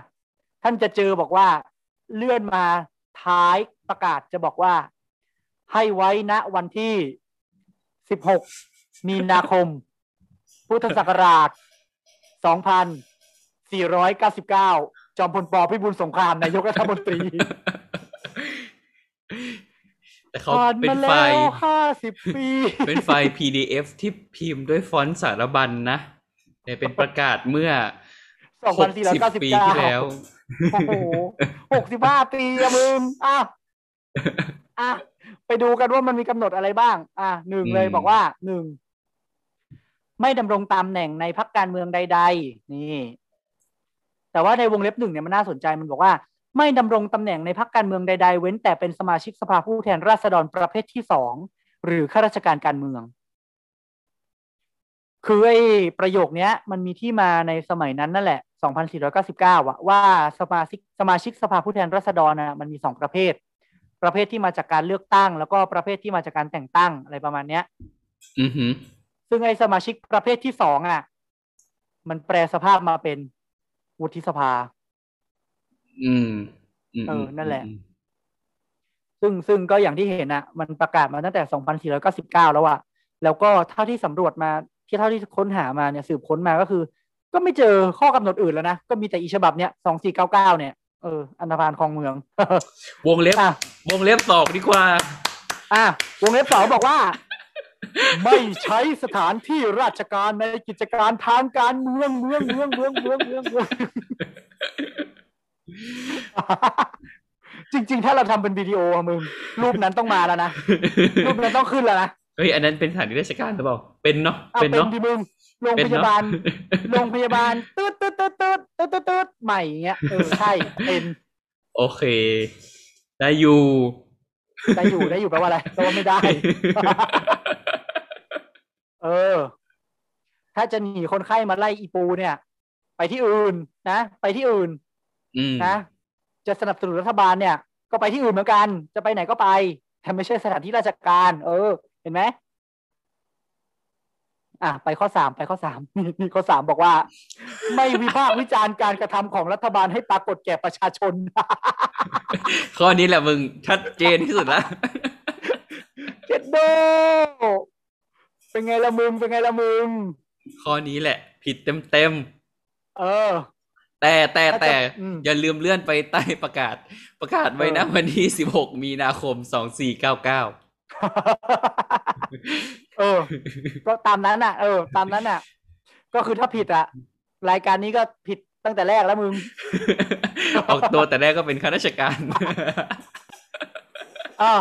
ท่านจะเจอบอกว่าเลื่อนมาท้ายประกาศจะบอกว่า ให้ไว้ณวันที่ 16 มีนาคม พุทธศักราช 2499 จอมพลปพิบูลสงครามนายกรัฐมนตรี แต่เขาผ่านเป็นมาไฟแล้วล์ห้าสิบปี เป็นไฟล์ PDF ที่พิมพ์ด้วยฟอนต์สารบัญนะแต่เป็นประกาศเมื่อสองพันสี่ร้อยเก้าสิบปีเก้าที่แล้ว โอ้โหหกสิบห้าปีอะมึงอะอะไปดูกันว่ามันมีกำหนดอะไรบ้าง อะหนึ่งเลยอืมบอกว่าหนึ่งไม่ดำรงตำแหน่งในพักการเมืองใด ๆ นี่ แต่ว่าในวงเล็บหนึ่งเนี่ยมันน่าสนใจมันบอกว่า ไม่ดำรงตำแหน่งในพักการเมืองใด ๆ เว้นแต่เป็นสมาชิกสภาผู้แทนราษฎรประเภทที่สองหรือข้าราชการการเมือง คือไอ้ประโยคเนี้ยมันมีที่มาในสมัยนั้นนั่นแหละ 2499อะว่าสมาชิกสมาชิกสภาผู้แทนราษฎรนะมันมีสองประเภท ประเภทที่มาจากการเลือกตั้ง แล้วก็ประเภทที่มาจากการแต่งตั้งอะไรประมาณเนี้ย อือหือซึ่งไอ้สมาชิกประเภทที่สองอะมันแปลสภาพมาเป็นวุฒิสภา อืมอืมเออนั่นแหละอืมซึ่งซึ่งก็อย่างที่เห็นอะมันประกาศมาตั้งแต่ 2499 แล้วอะแล้วก็เท่าที่สำรวจมาที่เท่าที่ค้นหามาเนี่ยสืบค้นมาก็คือ ก็ไม่เจอข้อกำหนดอื่นแล้วนะ ก็มีแต่อีฉบับเนี้ย2499 เนี่ยเอออันธพาลคลองเมือง วงเล็บอะวงเล็บตอกดีกว่า อะวงเล็บสองบอกว่า ไม่ใช้สถานที่ราชการในกิจการทางการเมืองเมืองเมืองเมืองเมืองเมืองเมือง จริง ๆ ถ้าเราทำเป็นวิดีโออะมึง รูปนั้นต้องมาแล้วนะ รูปนั้นต้องขึ้นแล้วนะเฮ้ยอันนั้นเป็นสถานที่ราชการหรือเปล่า เป็นเนาะเอาเป็นเป็นเนาะที่มึงโรงเป็นพเนอะยาบาลโรงพยาบาลตืดตืดตืดตืดตืดตืดตืดใหม่อย่างเงี้ยเออใช่เป็น โอเค ได้อยู่ ได้อยู่ได้อยู่แปลว่าอะไรแปลว่าไม่ได้ เออ ถ้าจะหนีคนไข้มาไล่อีปูเนี่ย ไปที่อื่นนะ ไปที่อื่นอืม นะจะสนับสนุนรัฐบาลเนี่ย ก็ไปที่อื่นเหมือนกัน จะไปไหนก็ไปแต่ไม่ใช่สถานที่ราชการ เออ เห็นไหมอะไปข้อสามไปข้อสามมีข้อสามบอกว่า ไม่วิพากษ์วิจารณ์การกระทำของรัฐบาลให้ปรากฏแก่ประชาชน ข้อนี้แหละมึงชัดเจนที่สุดละเจ็ดโดเป็นไงละมึงเป็นไงละมึงข้อนี้แหละ ผิดเต็มเต็มเออๆ แต่แต่ถ้าจะแต่อืมอย่าลืมเลื่อนไปใต้ประกาศ ประกาศไว้นะเออวันที่สิบหกมีนาคมสองสี่เก้าเก้าเออ ก็ตามนั้นอะ เออ ตามนั้นอะ ก็คือถ้าผิดอะ รายการนี้ก็ผิดตั้งแต่แรกแล้วมึง ออกตัวแต่แรกก็เป็นข้าราชการอ่า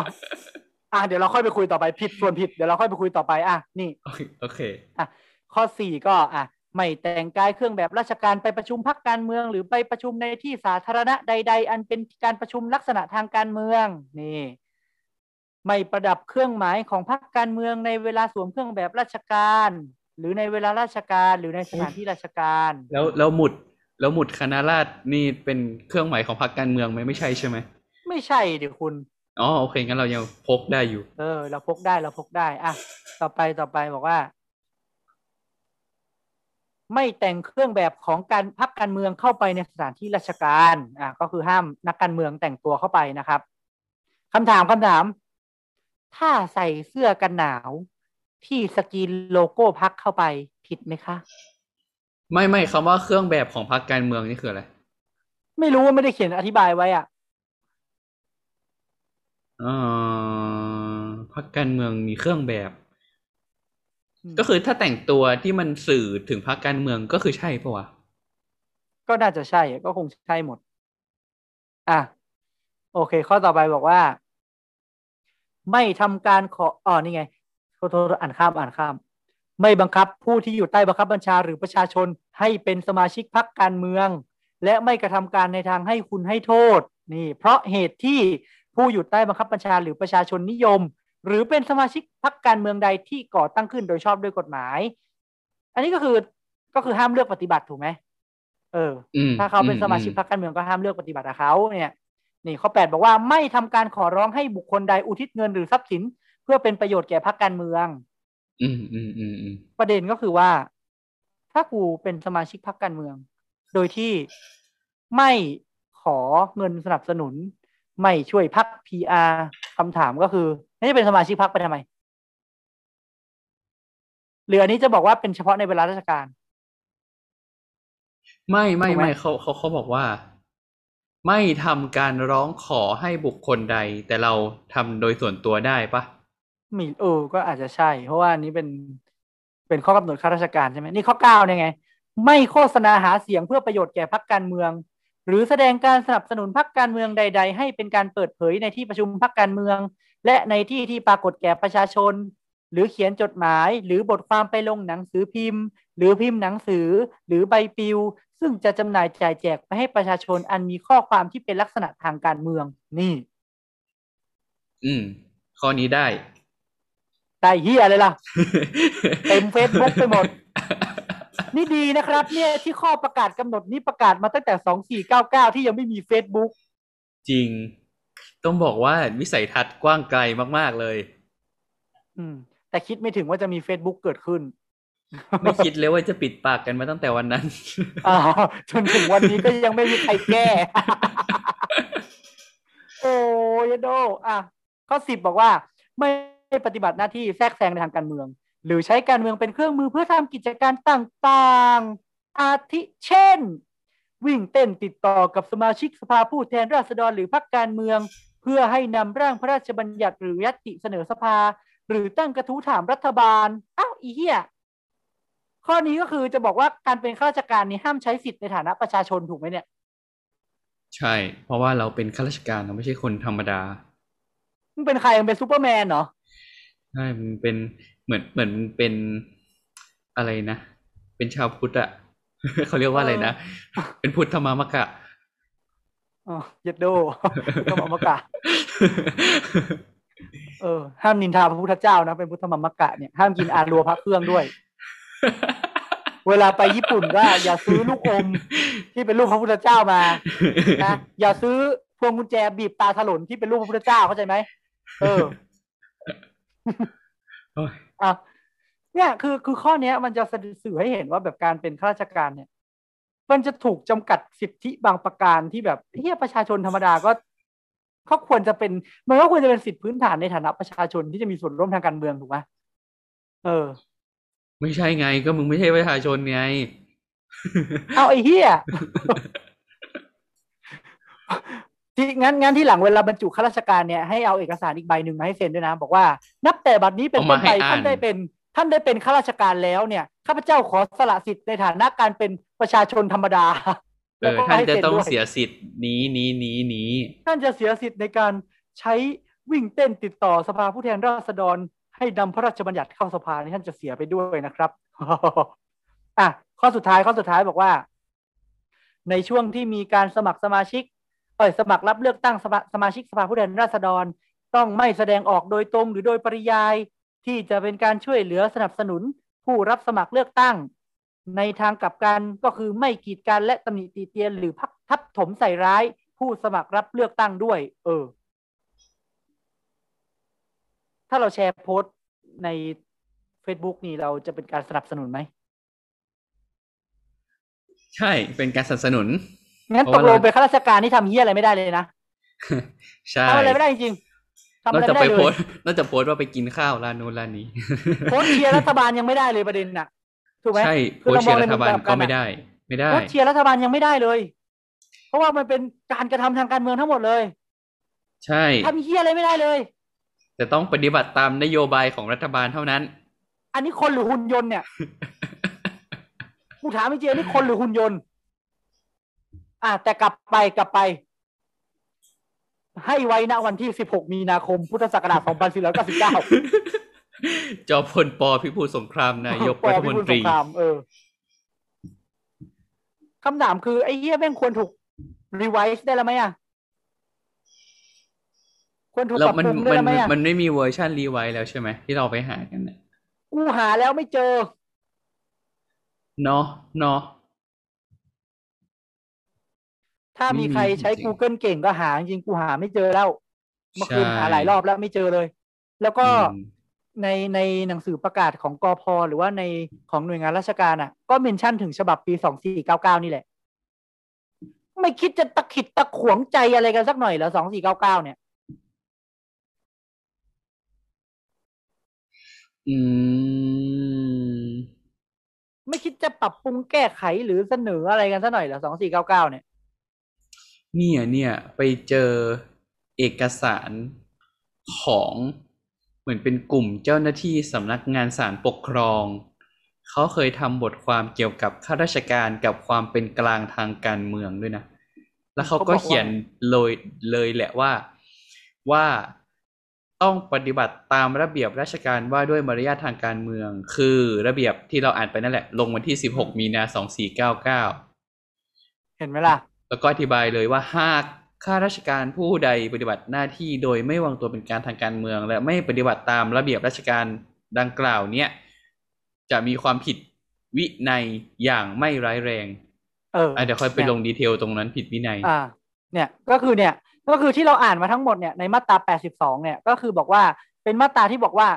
อะเดี๋ยวเราค่อยไปคุยต่อไปผิดส่วนผิดเดี๋ยวเราค่อยไปคุยต่อไป อะนี่โอเคอะข้อสี่ก็ อะ ไม่แต่งกายเครื่องแบบราชการไปประชุมพักการเมือง หรือไปประชุมในที่สาธารณะใด ๆ อันเป็นการประชุมลักษณะทางการเมืองนี่ไม่ประดับเครื่องหมายของพรรคการเมืองในเวลาสวมเครื่องแบบราชการ หรือในเวลาราชการหรือในสถานที่ราชการ แล้วแล้วหมุดแล้วหมุดคณะราษฎรนี่เป็นเครื่องหมายของพรรคการเมืองไหมไม่ใช่ใช่ไหมไม่ใช่เดี๋ยวคุณอ๋อโอเคงั้นเรายังพกได้อยู่ เออ เราพกได้เราพกได้อะต่อไปต่อไปบอกว่า ไม่แต่งเครื่องแบบของการพักการเมืองเข้าไปในสถานที่ราชการอะก็คือห้ามนักการเมืองแต่งตัวเข้าไปนะครับคำถามคำถาม ถ้าใส่เสื้อกันหนาวที่สกรีนโลโก้พรรคเข้าไปผิดไหมคะ ไม่ไม่คำว่าเครื่องแบบของพรรคการเมืองนี่คืออะไรไม่รู้ว่าไม่ได้เขียนอธิบายไว้อะอ่าพรรคการเมืองมีเครื่องแบบอืม ก็คือถ้าแต่งตัวที่มันสื่อถึงพรรคการเมืองก็คือใช่ปะวะก็น่าจะใช่อะก็คงใช่หมด อะ โอเค ข้อต่อไปบอกว่า ไม่ทำการขออ๋อนี่ไงโทษโทษอ่านข้ามอ่านข้าม ไม่บังคับผู้ที่อยู่ใต้บังคับบัญชาหรือประชาชนให้เป็นสมาชิกพรรคการเมือง และไม่กระทำการในทางให้คุณให้โทษ นี่ เพราะเหตุที่ผู้อยู่ใต้บังคับบัญชาหรือประชาชนนิยม หรือเป็นสมาชิกพรรคการเมืองใดที่ก่อตั้งขึ้นโดยชอบด้วยกฎหมาย อันนี้ก็คือก็คือห้ามเลือกปฏิบัติถูกไหมเอออืมถ้าเขาเป็นอืสมาชิกพรรคการเมืองก็ห้ามเลือกปฏิบัติกับเขาเนี่ย นี่ข้อแปดบอกว่าไม่ทำการขอร้องให้บุคคลใดอุทิศเงินหรือทรัพย์สิน เพื่อเป็นประโยชน์แก่พรรคการเมืองอืมอืมอืมอืมประเด็นก็คือว่า ถ้ากูเป็นสมาชิกพรรคการเมือง โดยที่ไม่ขอเงินสนับสนุน ไม่ช่วยพรรคพีอาคำถามก็คือ ไม่ได้เป็นสมาชิกพรรคไปทำไมหรืออันนี้จะบอกว่าเป็นเฉพาะในเวลาราชการ ไม่ไม่ถูกไหมไม่เขาเขาเขาบอกว่า ไม่ทำการร้องขอให้บุคคลใด แต่เราทำโดยส่วนตัวได้ปะมีเออก็อาจจะใช่ เพราะว่าอันนี้เป็นเป็นข้อกำหนดข้าราชการใช่ไหมนี่ข้อเก้าเนี่ยไง ไม่โฆษณาหาเสียงเพื่อประโยชน์แก่พรรคการเมือง หรือแสดงการสนับสนุนพรรคการเมืองใด ๆ ให้เป็นการเปิดเผยในที่ประชุมพรรคการเมือง และในที่ที่ปรากฏแก่ประชาชน หรือเขียนจดหมาย หรือบทความไปลงหนังสือพิมพ์ หรือพิมพ์หนังสือ หรือใบปลิว ซึ่งจะจำหน่ายจ่ายแจกไปให้ประชาชนอันมีข้อความที่เป็นลักษณะทางการเมืองนี่ อืม ข้อนี้ได้ได้เฮียเลยล่ะ เต็ม Facebook ไปหมด นี่ดีนะครับ เนี่ยที่ข้อประกาศกำหนดนี้ประกาศมาตั้งแต่สองสี่เก้าเก้าที่ยังไม่มี Facebook จริง ต้องบอกว่าวิสัยทัศน์กว้างไกลมาก ๆ เลย อืม แต่คิดไม่ถึงว่าจะมี Facebook เกิดขึ้น ไม่คิดเลยว่าจะปิดปากกันมาตั้งแต่วันนั้นอ้าวจนถึงวันนี้ก็ยังไม่มีใครแก้ โอ้ยโด อะ ข้อสิบบอกว่า ไม่ปฏิบัติหน้าที่แทรกแซงในทางการเมือง หรือใช้การเมืองเป็นเครื่องมือเพื่อทำกิจการต่างๆ อาทิเช่นวิ่งเต้นติดต่อกับสมาชิกสภาผู้แทนราษฎรหรือพรรคการเมือง เพื่อให้นำร่างพระราชบัญญัติหรือยัตติเสนอสภา หรือตั้งกระทู้ถามรัฐบาลอ้าวอีเหี้ยข้อนี้ก็คือจะบอกว่าการเป็นข้าราชการนี่ห้ามใช้สิทธิ์ในฐานะประชาชนถูกไหมเนี่ย ใช่ เพราะว่าเราเป็นข้าราชการเราไม่ใช่คนธรรมดามึงเป็นใครมึงเป็นซูเปอร์แมนเหรอใช่มันเป็นเหมือนเหมือนเป็นอะไรนะ เป็นชาวพุทธอะเขาเรียกว่าอะไรนะ เป็นพุทธมามกะอ๋อ เย็ดโดก็มามกะเออห้ามนินทาพระพุทธเจ้านะเป็นพุทธมามกะเนี่ยห้ามกินอารัวพระเครื่องด้วย เวลาไปญี่ปุ่นก็อย่าซื้อลูกอม ที่เป็นรูปพระพุทธเจ้ามานะอย่าซื้อพวงกุญแจบีบตาถลนที่เป็นรูปพระพุทธเจ้าเข้าใจไหมเออโอ้ยอะเนี่ยคือคือข้อเนี้ยมันจะสื่อให้เห็นว่าแบบการเป็นข้าราชการเนี่ย มันจะถูกจำกัดสิทธิบางประการที่แบบเฮียประชาชนธรรมดาก็เขาควรจะเป็นมันก็ควรจะเป็นสิทธิพื้นฐานในฐานะประชาชนที่จะมีส่วนร่วมทางการเมืองถูกไหมเออ ไม่ใช่ไงก็มึงไม่ใช่ประชาชนไง เอาไอ้เฮียที่งั้นงั้นที่หลังเวลาบรรจุข้าราชการเนี่ยให้เอาเอกสารอีกใบหนึ่งมาให้เซ็นด้วยนะ บอกว่า นับแต่บัดนี้เป็นเอาต้มานให้ไปอ่านท่านได้เป็น ท่านได้เป็นข้าราชการแล้วเนี่ยข้าพเจ้าขอสละสิทธิ์ในฐานะการเป็นประชาชนธรรมดาเอแล้วอก็ท่านให้จะซ็นต้องด้วยเสียสิทธิ์นี้นี้นี้นี้ท่านจะเสียสิทธิ์ในการใช้วิ่งเต้นติดต่อสภาผู้แทนราษฎร ให้นำพระราชบัญญัติเข้าสภานี่ท่านจะเสียไปด้วยนะครับอะข้อสุดท้ายข้อสุดท้ายบอกว่า ในช่วงที่มีการสมัครสมาชิกเอ่ยสมัครรับเลือกตั้งสภาสมาชิกสภาผู้แทนราษฎร ต้องไม่แสดงออกโดยตรงหรือโดยปริยาย ที่จะเป็นการช่วยเหลือสนับสนุนผู้รับสมัครเลือกตั้ง ในทางกลับกันก็คือไม่กีดกันและตำหนิตีเตียนหรือพักทับถมใส่ร้ายผู้สมัครรับเลือกตั้งด้วย เออ ถ้าเราแชร์โพสต์ใน Facebook นี่เราจะเป็นการสนับสนุนไหม ใช่เป็นการสนับสนุน งั้นเพตราะกว่าลเรางเป็เป็นข้าราชการที่ทำเหี้ยอะไรไม่ได้เลยนะใช่ทำอะไรไม่ได้จริงๆ ทำอะไรไม่ไปได้เลโพสต์นอกจากโพสต์ว่าไปกินข้าวร้านนู้นร้านนี้ โพสต์เชียร์รัฐบาลยังไม่ได้เลยประเด็นน่ะ ถูกไหมใช่คือสเราต์มเชีองร์ในมุมกลับกันอะ โพสต์เชียร์รัฐบาลก็ไม่ได้ ไม่ได้โพสต์เชียร์รัฐบาลยังไม่ได้เลย เพราะว่ามันเป็นการกระทำทางการเมืองทั้งหมดเลย ใช่ทำเหี้ยอะไรไม่ได้เลยแต่ต้องปฏิบัติตามนโยบายของรัฐบาลเท่านั้น อันนี้คนหรือหุ่นยนต์เนี่ยกูถามจริงๆอันนี้คนหรือหุ่นยนต์ อะแต่กลับไปกลับไป ให้ไว้ณวันที่ 16 มีนาคม พุทธศักราช 2499 จอมพลปพิบูลสงครามนายกรัฐมนตรี ป พิบูลตสงครามเออคำถามคือ ไอ้เหี้ยแม่งควรถูก revise ได้แล้วไหมอะควรถูกแล้วปรับมันปรุงได้มันแล้วไหมอะมันไม่มี version revise แล้วใช่ไหมที่เราไปหากันเนี่ยกูหาแล้วไม่เจอ เนาะเนาะ ถ้ามีใครใช้จริง Google เก่งก็หาจริงๆกูหาไม่เจอแล้ว เมื่อคืนใช่หาหลายรอบแล้วไม่เจอเลย แล้วก็อืมในในหนังสือประกาศของกอพหรือว่าในของหน่วยงานราชการอะ ก็เมนชั่นถึงฉบับปีสองสี่เก้าเก้านี่แหละ ไม่คิดจะตะขิดตะขวงใจอะไรกันสักหน่อยเหรอสองสี่เก้าเก้าเนี่ย อืม ไม่คิดจะปรับปรุงแก้ไขหรือเสนออะไรกันสักหน่อยเหรอสองสี่เก้าเก้าเนี่ย เนี่ยเนี่ยไปเจอเอกสารของเหมือนเป็นกลุ่มเจ้าหน้าที่สำนักงานศาลปกครอง เขาเคยทำบทความเกี่ยวกับข้าราชการกับความเป็นกลางทางการเมืองด้วยนะ แล้วเขาก็เขียนเลยเลยแหละว่าว่าต้องปฏิบัติตามระเบียบราชการว่าด้วยมารยาททางการเมือง คือระเบียบที่เราอ่านไปนั่นแหละ ลงวันที่ 16 มีนา 2499 เห็นไหมล่ะ แล้วก็อธิบายเลยว่าหากข้าราชการผู้ใดปฏิบัติหน้าที่โดยไม่วางตัวเป็นการทางการเมือง และไม่ปฏิบัติตามระเบียบราชการดังกล่าวเนี่ยจะมีความผิดวินัยอย่างไม่ร้ายแรง เอออะเดี๋ยวค่อยไปเนี่ยลงดีเทลตรงนั้นผิดวินัย อ่า เนี่ยก็คือเนี่ยก็คือที่เราอ่านมาทั้งหมดเนี่ยในมาตรา 82 เนี่ยก็คือบอกว่าเป็นมาตราที่บอกว่า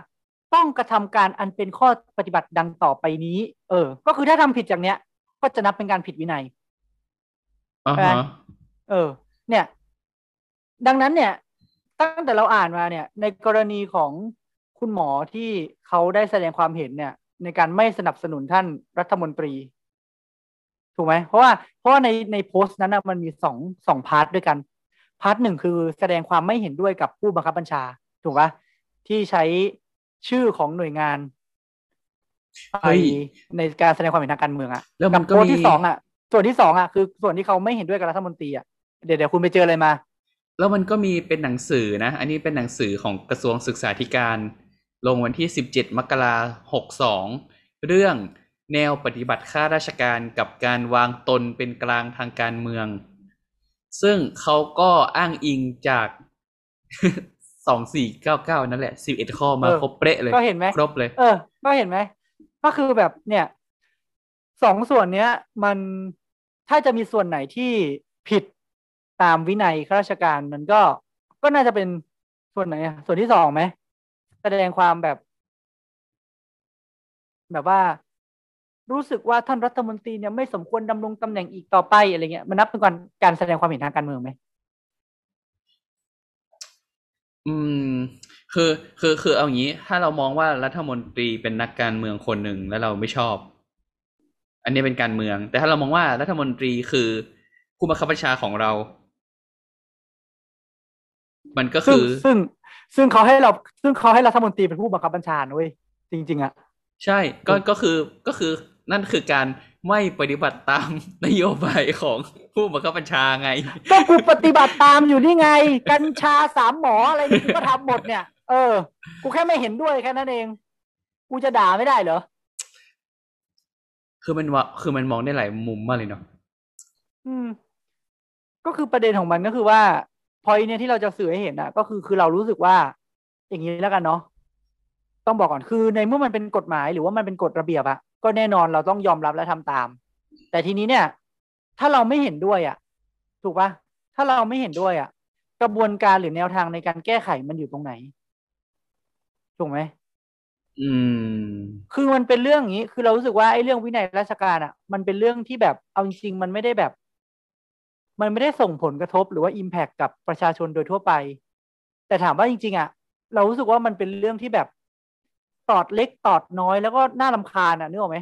ต้องกระทำการอันเป็นข้อปฏิบัติดังต่อไปนี้ เออ ก็คือถ้าทำผิดอย่างเนี้ย ก็จะนับเป็นการผิดวินัย อ่าใช่ไหมฮะเออ เนี่ย ดังนั้นเนี่ย ตั้งแต่เราอ่านมาเนี่ย ในกรณีของคุณหมอที่เขาได้แสดงความเห็นเนี่ย ในการไม่สนับสนุนท่านรัฐมนตรี ถูกไหมเพราะว่าเพราะว่าในในโพสต์นั้นนะมันมีสองสอง part ด้วยกัน part หนึ่งคือแสดงความไม่เห็นด้วยกับผู้บังคับบัญชา ถูกปะที่ใช้ชื่อของหน่วยงานไปเฮ้ยในการแสดงความเห็นทางการเมืองอะแล้วมันก็มีโพสต์ที่สองอะ ส่วนที่สองอะคือส่วนที่เขาไม่เห็นด้วยกับรัฐมนตรีอะเดี๋ยวเดี๋ยวคุณไปเจออะไรมา แล้วมันก็มีเป็นหนังสือนะ อันนี้เป็นหนังสือของกระทรวงศึกษาธิการ ลงวันที่ 17 มกราคม62เรื่องแนวปฏิบัติข้าราชการกับการวางตนเป็นกลางทางการเมือง ซึ่งเขาก็อ้างอิงจาก2499นั่นแหละ11ข้อมาเออครบเป๊ะเลย ก็เห็นไหมครบเลย เออ ก็เห็นไหม ก็คือแบบเนี่ย สองส่วนเนี้ย มันถ้าจะมีส่วนไหนที่ผิดตามวินัยข้าราชการมันก็ก็น่าจะเป็นส่วนไหนส่วนที่สองไหมแสดงความแบบ แบบว่ารู้สึกว่าท่านรัฐมนตรีเนี่ยไม่สมควรดำรงตำแหน่งอีกต่อไปอะไรเงี้ยมันนับเป็นการการแสดงความเห็นทางการเมืองไหมอืม คือคือคือเอางี้ ถ้าเรามองว่ารัฐมนตรีเป็นนักการเมืองคนหนึ่งแล้วเราไม่ชอบ อันนี้เป็นการเมือง แต่ถ้าเรามองว่ารัฐมนตรีคือผู้บังคับบัญชาของเรา มันก็ซึ่งคือ ซึ่งซึ่งเขาให้เรา ซึ่งเขาให้รัฐมนตรีเป็นผู้บังคับบัญชานะเว้ยจริง ๆอะใช่ก็ก็คือก็คือนั่นคือการไม่ปฏิบัติตามนโยบายของผู้บังคับบัญชาไง ก็กูปฏิบัติตามอยู่นี่ไง กัญชาสามหมออะไรนี่กูก็ทำหมดเนี่ย เออ กูแค่ไม่เห็นด้วยแค่นั้นเอง กูจะด่าไม่ได้เหรอ คือมันว่าคือมันมองได้หลายมุมมากเลยเนาะอืม ก็คือประเด็นของมันก็คือว่าพอยเนี่ยที่เราจะสื่อให้เห็นอะ ก็คือคือเรารู้สึกว่า อย่างนี้แล้วกันเนาะต้องบอกก่อนคือในเมื่อมันเป็นกฎหมายหรือว่ามันเป็นกฎระเบียบอะก็แน่นอนเราต้องยอมรับและทำตาม แต่ทีนี้เนี่ย ถ้าเราไม่เห็นด้วยอะถูกปะถ้าเราไม่เห็นด้วยอะกระบวนการหรือแนวทางในการแก้ไขมันอยู่ตรงไหนถูกไหม อืม คือมันเป็นเรื่องอย่างนี้ คือเรารู้สึกว่าไอ้เรื่องวินัยราชการอะ มันเป็นเรื่องที่แบบเอาจริงๆมันไม่ได้แบบ มันไม่ได้ส่งผลกระทบหรือว่าอิมแพคกับประชาชนโดยทั่วไป แต่ถามว่าจริง ๆ อะ เรารู้สึกว่ามันเป็นเรื่องที่แบบตอดเล็กตอดน้อยแล้วก็น่ารำคาญอะนึกออกไหม